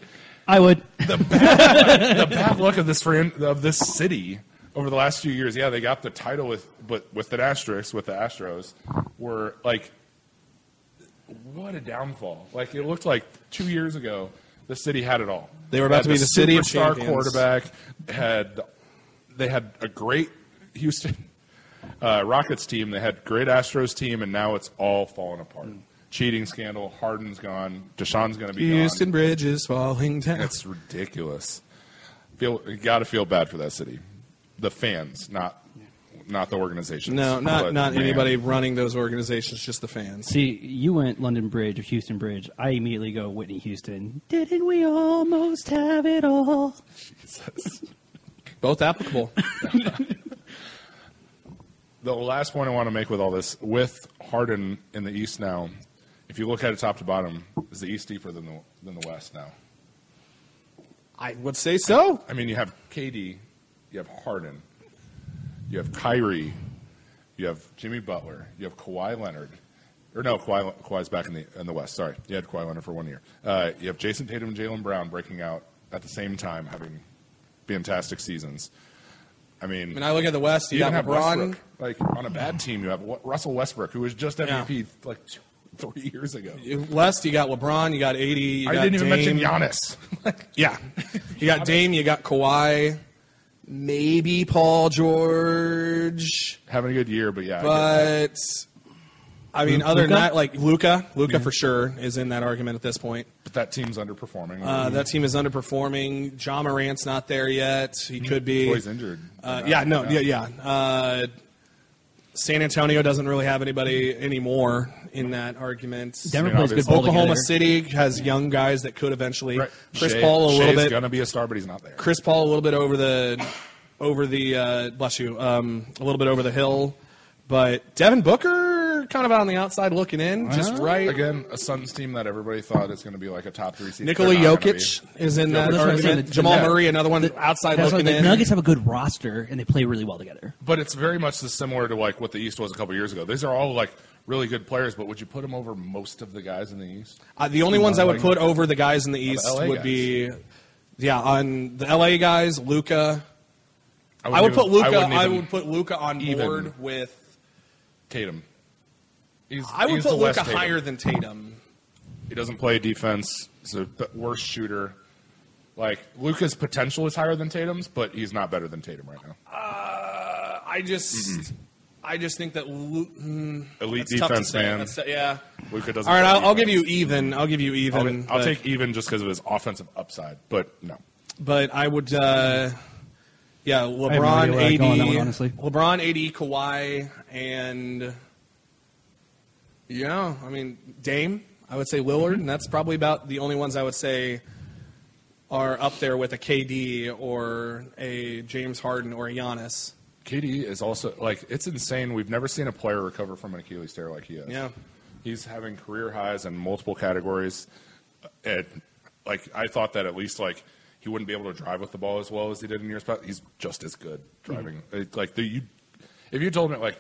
I would. the bad, the bad luck of this friend, of this city over the last few years. Yeah, they got the title with, but with an asterisk with the Astros, were like, what a downfall! Like it looked like two years ago, the city had it all. They were about Had to be the city of star quarterback. Had they had a great Houston uh, Rockets team. They had great Astros team, and now it's all falling apart. Cheating scandal. Harden's gone. Deshaun's going to be gone. Houston Bridge is falling down. It's ridiculous. Feel you got to feel bad for that city, the fans, not not the organizations. No, not But, not man, anybody running those organizations, just the fans. See, you went London Bridge or Houston Bridge. I immediately go Whitney Houston. Didn't we almost have it all? Both applicable. The last point I want to make with all this, with Harden in the East now, if you look at it top to bottom, is the East deeper than the than the West now? I would say so. I mean, you have KD, you have Harden, you have Kyrie, you have Jimmy Butler, you have Kawhi Leonard. Or no, Kawhi, Kawhi's back in the in the West. Sorry, you had Kawhi Leonard for one year. Uh, you have Jayson Tatum and Jaylen Brown breaking out at the same time, having fantastic seasons. I mean, I mean, I look at the West. You, you even have LeBron. Like on a bad team, you have Russell Westbrook, who was just MVP like three years ago. West, you got LeBron. You got AD. You I got didn't even Dame. mention Giannis. Yeah, you got Dame. You got Kawhi. Maybe Paul George. Having a good year, but yeah, I. But I mean, other than that, like Luka, Luka for sure is in that argument at this point. but that team's underperforming. Uh, that team is underperforming. John Morant's not there yet. He could be. Boy's injured. Uh, yeah, no, yeah, yeah. Uh, San Antonio doesn't really have anybody anymore in that argument. Denver plays good ball Oklahoma together. City has young guys that could eventually. Right. Chris Shai- Paul a little Shai's bit. gonna be a star, but he's not there. Chris Paul a little bit over the over the uh, bless you um, a little bit over the hill, but Devin Booker kind of on the outside looking in, just right. Again, a Suns team that everybody thought is going to be like a top three seed. Nikola They're not gonna Jokic is in that that's what argument. the- Jamal yeah. Murray, another one outside That's why looking the in. Nuggets have a good roster and they play really well together. But it's very much the similar to like what the East was a couple years ago. These are all like really good players, but would you put them over most of the guys in the East? Uh, the only ones I would put over the guys in the East LA would guys. be, yeah, on the LA guys, Luka. I wouldn't would put Luka. wouldn't I would put Luka on even- board with. Tatum. He's, I would he's put the Luka higher than Tatum. He doesn't play defense. He's a b- worse shooter. Like Luka's potential is higher than Tatum's, but he's not better than Tatum right now. Uh, I just, I just think that Lu- mm, Elite that's tough to defense, say. man. That's- yeah. Luka doesn't. All right, I'll, I'll give you even. I'll give you even. I'll, I'll but- take even just because of his offensive upside, but no. but I would. Uh, yeah, LeBron, I'd AD, go on that one, honestly. LeBron, AD, Kawhi, and yeah, I mean Dame. I would say Lillard, and that's probably about the only ones I would say are up there with a KD or a James Harden or a Giannis. KD is also like it's insane. We've never seen a player recover from an Achilles tear like he is. Yeah. he's having career highs in multiple categories. And like I thought that at least like he wouldn't be able to drive with the ball as well as he did in years past. He's just as good driving. Mm-hmm. It- Like the, you, if you told me like,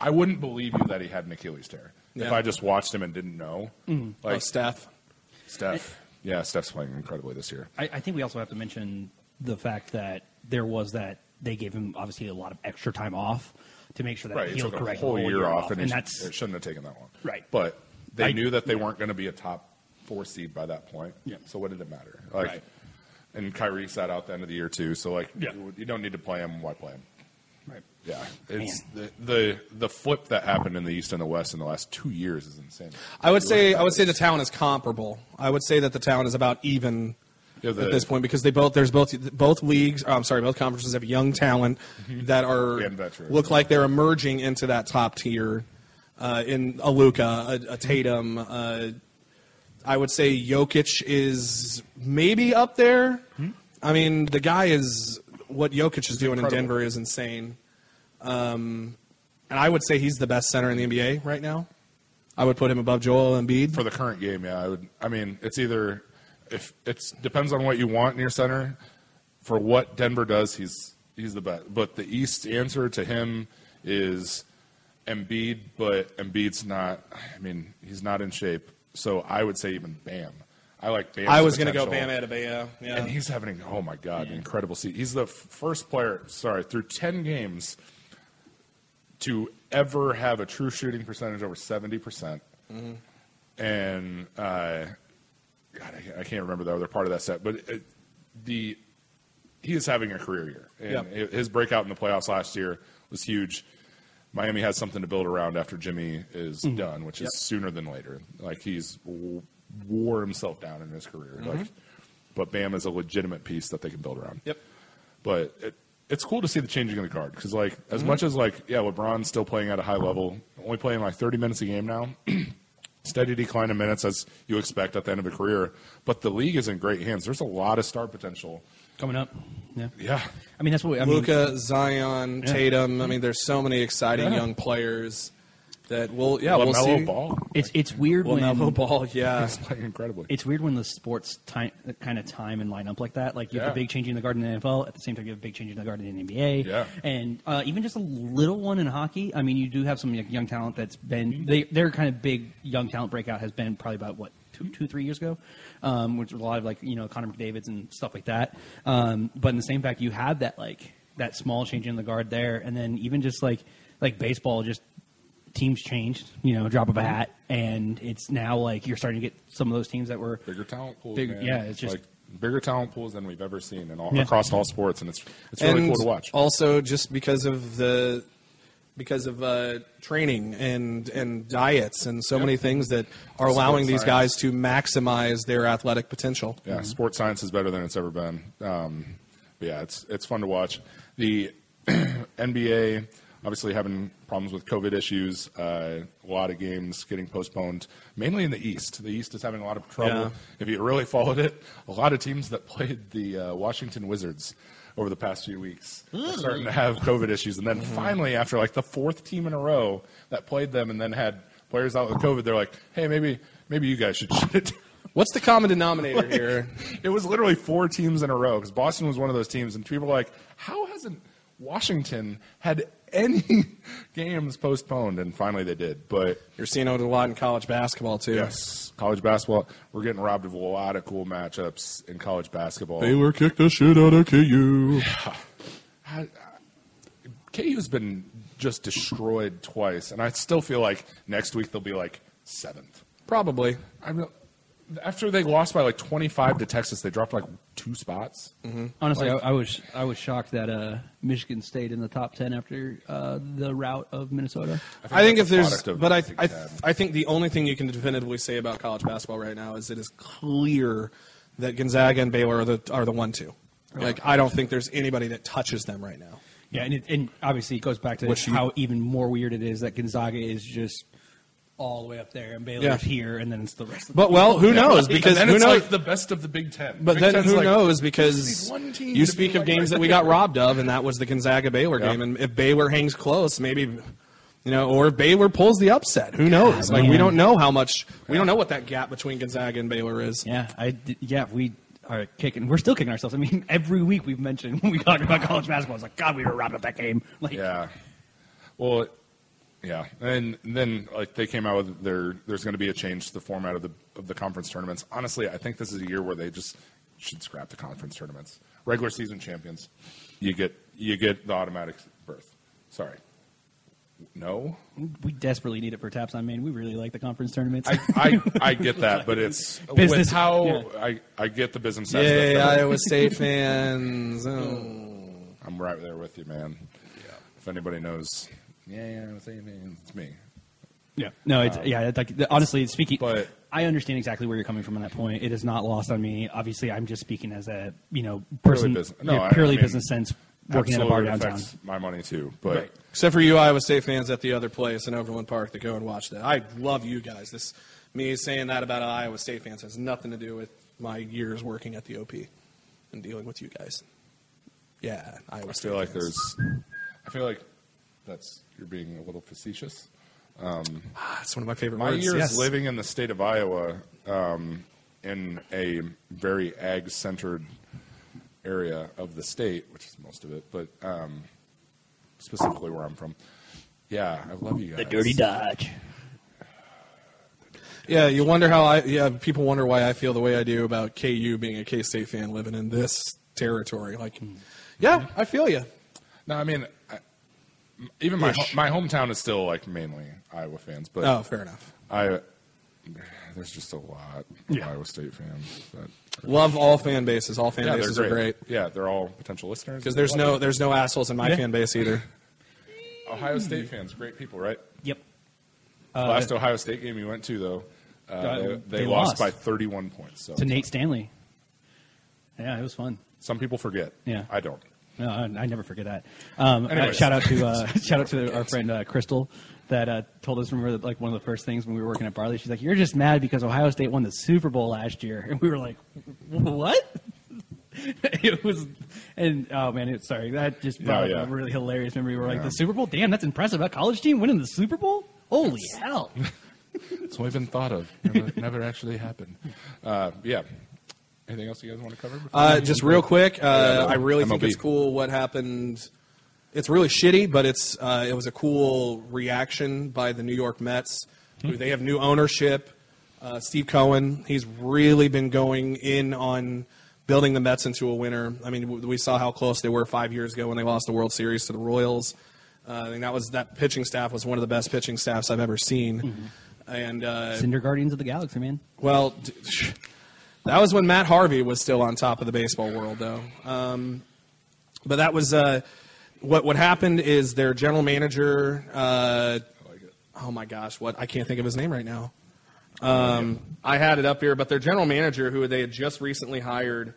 I wouldn't believe you that he had an Achilles tear if I just watched him and didn't know. Mm-hmm. Oh, Like Steph. Steph, yeah, Steph's playing incredibly this year. I, I think we also have to mention the fact that there was that they gave him obviously a lot of extra time off to make sure that Right, he healed correctly. whole the year off, and, and that's it shouldn't have taken that long. Right. but they I- knew that they weren't going to be a top four seed by that point. Yeah. So what did it matter? Like, Right. and Kyrie sat out the end of the year too. So like, Yeah. you, you don't need to play him. Why play him? Right. Yeah, it's the, the the flip that happened in the East and the West in the last two years is insane. I would say I would say the town is comparable. I would say that the town is about even Yeah, the- at this point because they both there's both both leagues. oh, I'm sorry, both conferences have young talent that are And veterans. look like they're emerging into that top tier. Uh, in a Luka, a, a Tatum, uh, I would say Jokic is maybe up there. I mean, the guy is what Jokic is doing incredible. in Denver is insane. Um, and I would say he's the best center in the NBA right now. I would put him above Joel Embiid. for the current game, yeah, I would. I mean, it's either if it's depends on what you want in your center. For what Denver does, he's he's the best. But the East answer to him is Embiid, but Embiid's not. I mean, he's not in shape. So I would say even Bam. I like Bam. I was going to go Bam Adebayo. Yeah. And he's having, oh my God, an incredible season. He's the first player, sorry, through 10 games to ever have a true shooting percentage over 70%. percent And, uh, God, I, I can't remember the other part of that set, but it, the he is having a career year. And Yeah. his breakout in the playoffs last year was huge. Miami has something to build around after Jimmy is done, which is Yep. sooner than later. Like he's wore himself down in his career. Like, but Bam is a legitimate piece that they can build around. Yep. But it, it's cool to see the changing of the guard because, like, Mm-hmm. as much as like, yeah, LeBron's still playing at a high level, only playing like 30 minutes a game now. Steady decline in minutes as you expect at the end of a career, but the league is in great hands. There's a lot of star potential. Coming up. Yeah. Yeah, I mean, that's what I mean. Luka, Zion, Tatum. I mean, there's so many exciting Yeah. young players that will. Yeah, we'll see. Ball. It's it's weird when LaMelo Ball. Yeah. He's playing incredibly. it's weird when the sports time, kind of time and line up like that. Like you have Yeah. a big change in the guard in the NFL, at the same time you have a big change in the guard in the NBA. Yeah. and uh, even just a little one in hockey. I mean, you do have some like, young talent that's been they their kind of big young talent breakout has been probably about what two two three years ago, um, which was a lot of like you know Connor McDavid's and stuff like that. Um, but in the same fact, you have that like that small change in the guard there, and then even just like like baseball just teams changed, you know, drop of a hat, and it's now like you're starting to get some of those teams that were bigger talent pools. Big- man. yeah, it's just- like bigger talent pools than we've ever seen, and all Yeah. across all sports, and it's it's really and cool to watch. Also, just because of the because of uh, training and and diets and so Yep. many things that are allowing these science. guys to maximize their athletic potential. Yeah, sports science is better than it's ever been. Um, yeah, it's it's fun to watch. The NBA obviously having problems with COVID issues. Uh, a lot of games getting postponed, mainly in the East. The East is having a lot of trouble. Yeah. If you really followed it, a lot of teams that played the uh, Washington Wizards over the past few weeks are starting to have COVID issues. And then finally, after like the fourth team in a row that played them and then had players out with COVID, they're like, hey, maybe maybe you guys should shut it down. What's the common denominator here? It was literally four teams in a row because Boston was one of those teams, and people were like, "How hasn't Washington had any games postponed?" And finally, they did. But You're seeing it a lot in college basketball too. yes, college basketball, we're getting robbed of a lot of cool matchups in college basketball. Baylor kicked the shit out of KU. KU's been just destroyed twice, and I still feel like next week they'll be like seventh. Probably. I mean, after they lost by like 25 to Texas, they dropped like two spots. Honestly, I, I was I was shocked that uh, Michigan stayed in the top ten after uh, the route of Minnesota. I think if that's a there's, but I, I, I think the only thing you can definitively say about college basketball right now is it is clear that Gonzaga and Baylor are the are the one two. Like I don't think there's anybody that touches them right now. Yeah, and, it, and obviously it goes back to Which you- how even more weird it is that Gonzaga is just all the way up there and Baylor's Yeah. here, and then it's the rest. of the But well, who knows? Because and then who it's knows? like the best of the Big Ten. but Big then Ten's who like, knows? Because need one team you to speak be of like games right that we got robbed of, and that was the Gonzaga Baylor Yeah. game. And if Baylor hangs close, maybe. You know, or if Baylor pulls the upset, who knows? Like we man. don't know how much, we don't know what that gap between Gonzaga and Baylor is. Yeah, I d- yeah we are kicking. We're still kicking ourselves. I mean, every week we've mentioned when we talk about college basketball, it's like God, we were robbed of that game. Like, Yeah. Well, yeah, and then like they came out with their there's going to be a change to the format of the of the conference tournaments. Honestly, I think this is a year where they just should scrap the conference tournaments. Regular season champions, you get you get the automatic berth. Sorry. No, we desperately need it for Taps on Maine. We really like the conference tournaments. I, I, I get that, but it's Business- with how yeah. I, I get the business aspect. Yay, of it. Iowa State fans! Oh. I'm right there with you, man. Yeah. If anybody knows, yeah, Iowa State fans, it's me. Yeah. No, it's um, yeah. Like honestly speaking, But- I understand exactly where you're coming from on that point. It is not lost on me. Obviously, I'm just speaking as a you know Purely person, business- no, yeah, purely I mean, business sense, working at a bar Absolutely downtown. my money too, but Except for you Iowa State fans at the other place in Overland Park that go and watch that. I love you guys. This me saying that about Iowa State fans has nothing to do with my years working at the OP and dealing with you guys. Yeah, Iowa I State. feel like fans. there's, I feel like that's you're being a little facetious. Ah, it's one of my favorite My words. years yes. living in the state of Iowa, um, in a very ag-centered area of the state, which is most of it, but um, specifically where I'm from. Yeah, I love you guys. The Dirty Dodge. Yeah, you wonder how I. Yeah, people wonder why I feel the way I do about KU being a K State fan living in this territory. Like, yeah, I feel you. No, I mean, I, even my Ish. ho- my hometown is still like mainly Iowa fans, but Oh, fair enough. I there's just a lot of Yeah. Iowa State fans. That, Love all fan bases. All fan yeah, bases they're are great. great Yeah, they're all potential listeners. because there's no there's no assholes in my Yeah. fan base either. Ohio State fans, great people, right? Yep. Last Ohio State game you went to, though, uh, Uh, they, they they lost, lost. by 31 points. So To Nate Stanley. Yeah, it was fun. some people forget. Yeah. I don't. No, I, I never forget that. Um, uh, shout out to uh, shout out to our friend uh, Crystal that uh, told us remember that, like one of the first things when we were working at Barley. She's like, "You're just mad because Ohio State won the Super Bowl last year," and we were like, "What?" it was, and oh man, it, sorry, that just brought Yeah, up yeah. a really hilarious memory. We were like, "The Super Bowl? Damn, that's impressive! A college team winning the Super Bowl? Holy hell!" It's only been thought of. Never, never actually happened. Uh, yeah. Anything else you guys want to cover? before Uh, just real quick, uh, Yeah, I really think it's cool what happened. It's really shitty, but it's uh, it was a cool reaction by the New York Mets. who They have new ownership. Uh, Steve Cohen, he's really been going in on building the Mets into a winner. I mean, we saw how close they were five years ago when they lost the World Series to the Royals. Uh, I think that was that pitching staff was one of the best pitching staffs I've ever seen. And uh, Cinder Guardians of the Galaxy, man. well, d- that was when Matt Harvey was still on top of the baseball world, though. Um, but that was uh, what. What happened is their general manager. Uh, oh my gosh, what I can't think of his name right now. Um, I had it up here, but their general manager, who they had just recently hired,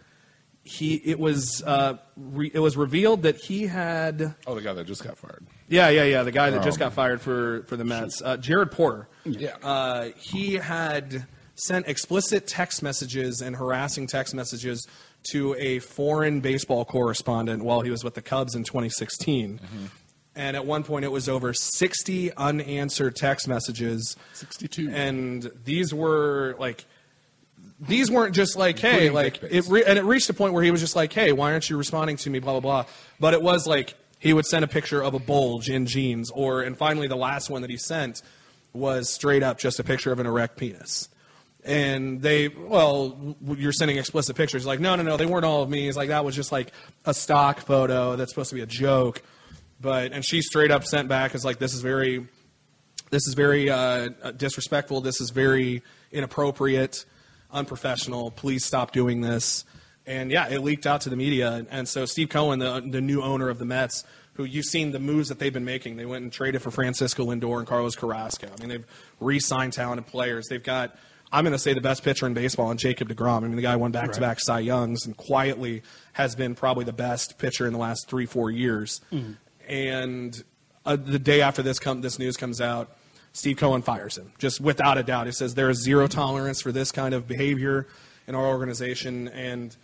he it was uh, re, it was revealed that he had. Oh, the guy that just got fired. Yeah, yeah, yeah. The guy that just Um, got fired for, for the Mets, uh, Jared Porter. Yeah. Uh, he had sent explicit text messages and harassing text messages to a foreign baseball correspondent while he was with the Cubs in 2016. Mm-hmm. And at one point, it was over 60 unanswered text messages. 62. And these were like, these weren't just like, hey, Including like it, re- and it reached a point where he was just like, hey, why aren't you responding to me? Blah blah blah. But it was like he would send a picture of a bulge in jeans, or and finally the last one that he sent was straight up just a picture of an erect penis. And they, well, you're sending explicit pictures. Like, no, no, no, they weren't all of me. It's like that was just like a stock photo that's supposed to be a joke. But and she straight up sent back as like, this is very this is very uh, uh, disrespectful. This is very inappropriate, unprofessional. Please stop doing this. And yeah, it leaked out to the media. And so Steve Cohen, the, the new owner of the Mets, who you've seen the moves that they've been making. They went and traded for Francisco Lindor and Carlos Carrasco. I mean, they've re-signed talented players. They've got, I'm going to say, the best pitcher in baseball, and Jacob DeGrom. I mean, the guy won back-to-back Cy Youngs and quietly has been probably the best pitcher in the last three, four years. And uh, the day after this come, this news comes out, Steve Cohen fires him, just without a doubt. He says there is zero tolerance for this kind of behavior in our organization, and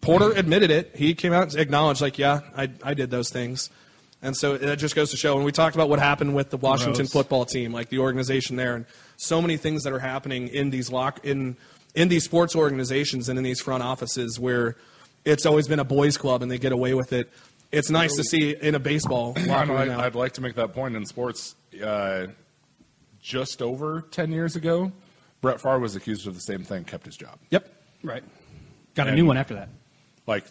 Porter admitted it. He came out and acknowledged, like, yeah, I, I did those things. And so that just goes to show. And we talked about what happened with the Washington Gross. football team, like the organization there, and so many things that are happening in these lock in in these sports organizations and in these front offices where it's always been a boys' club and they get away with it. It's nice to see in a baseball I locker know, room I, now. I'd like to make that point in sports. Uh, just over 10 years ago, Brett Favre was accused of the same thing, kept his job. Yep. Right. Got a And- new one after that. Like,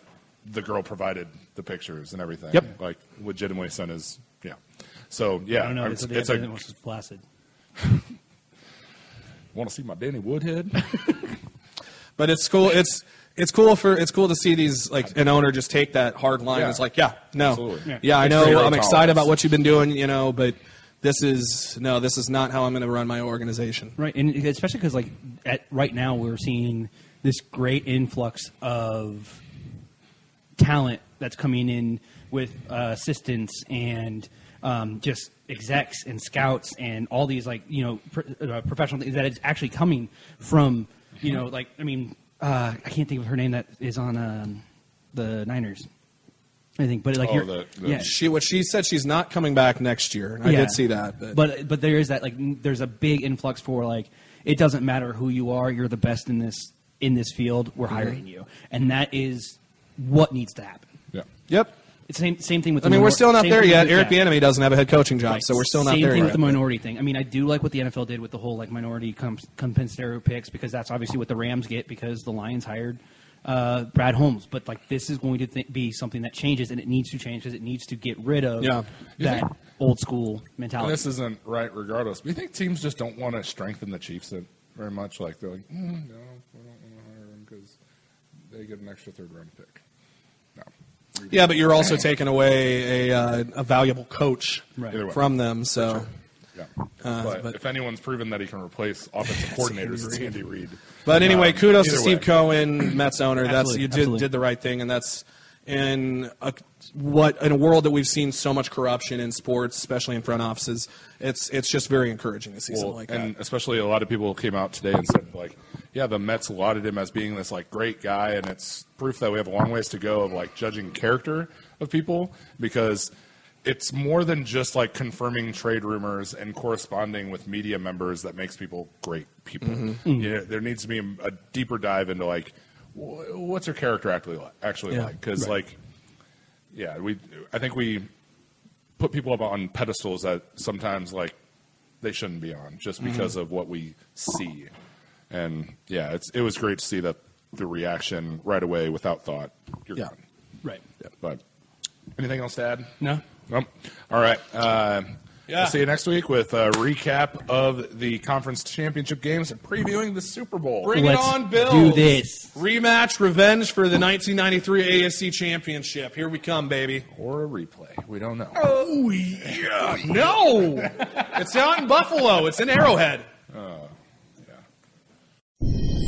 the girl provided the pictures and everything. Yep. Like, legitimately sent his, yeah. So, yeah, I don't know. I'm- It's, it's, a, a, it was flaccid. want to see my Danny Woodhead? But it's cool. It's it's cool for it's cool to see these like an owner just take that hard line. Yeah. It's like, yeah, no, yeah, Yeah. I know. I'm excited about what you've been doing, you know, but this is no, this is not how I'm going to run my organization. Right, and especially because like at right now we're seeing this great influx of talent that's coming in with uh, assistants and um, just execs and scouts and all these like you know pr- uh, professional things that is actually coming from you know like I mean uh, I can't think of her name that is on um, the Niners. I think, but like Oh, you're, the- the- yeah, She what she said she's not coming back next year. I Yeah. did see that, but, but but there is that like there's a big influx for like it doesn't matter who you are you're the best in this in this field we're hiring you and that is what needs to happen yeah. yep. It's same same thing with I the mean, we're still not there yet. Eric yeah. Bieniemy doesn't have a head coaching job, Right. so we're still not same there thing yet. with the minority thing I mean I do like what the NFL did with the whole like minority comp- compensatory picks because that's obviously what the Rams get because the Lions hired uh, Brad Holmes but like this is going to th- be something that changes and it needs to change because it needs to get rid of Yeah. That think- old school mentality this isn't right regardless. But you think teams just don't want to strengthen the Chiefs very much? Like, they're like, mm, no, we don't want to hire them because they get an extra third round pick. No. Yeah, but you're also taking away a, uh, a valuable coach Right. From them. So, Yeah. Uh, but, but- if anyone's proven that he can replace offensive coordinators, it's Andy Reid. but anyway, Um, kudos to either Steve way. Cohen, Mets owner. That's Absolutely, you did absolutely. did the right thing, and that's in a, what in a world that we've seen so much corruption in sports, especially in front offices. It's it's just very encouraging to see Well, something like and that. especially a lot of people came out today and said, like, yeah, the Mets lauded him as being this like great guy, and it's proof that we have a long ways to go of like judging character of people because it's more than just like confirming trade rumors and corresponding with media members that makes people great people. Mm-hmm. You know, there needs to be a, a deeper dive into like wh- what's her character actually like, actually Yeah. like because like yeah we I think we put people up on pedestals that sometimes like they shouldn't be on just Mm-hmm. because of what we see. And yeah, it's it was great to see that the reaction right away without thought. You're Yeah. gone. right But anything else to add? no Nope. All right. Uh, Yeah. We'll see you next week with a recap of the conference championship games and previewing the Super Bowl. Bring Let's it on, Bill. do this. rematch, revenge for the 1993 AFC Championship. Here we come, baby. or a replay. We don't know. Oh yeah, no! it's not in Buffalo. It's in Arrowhead. Thank you.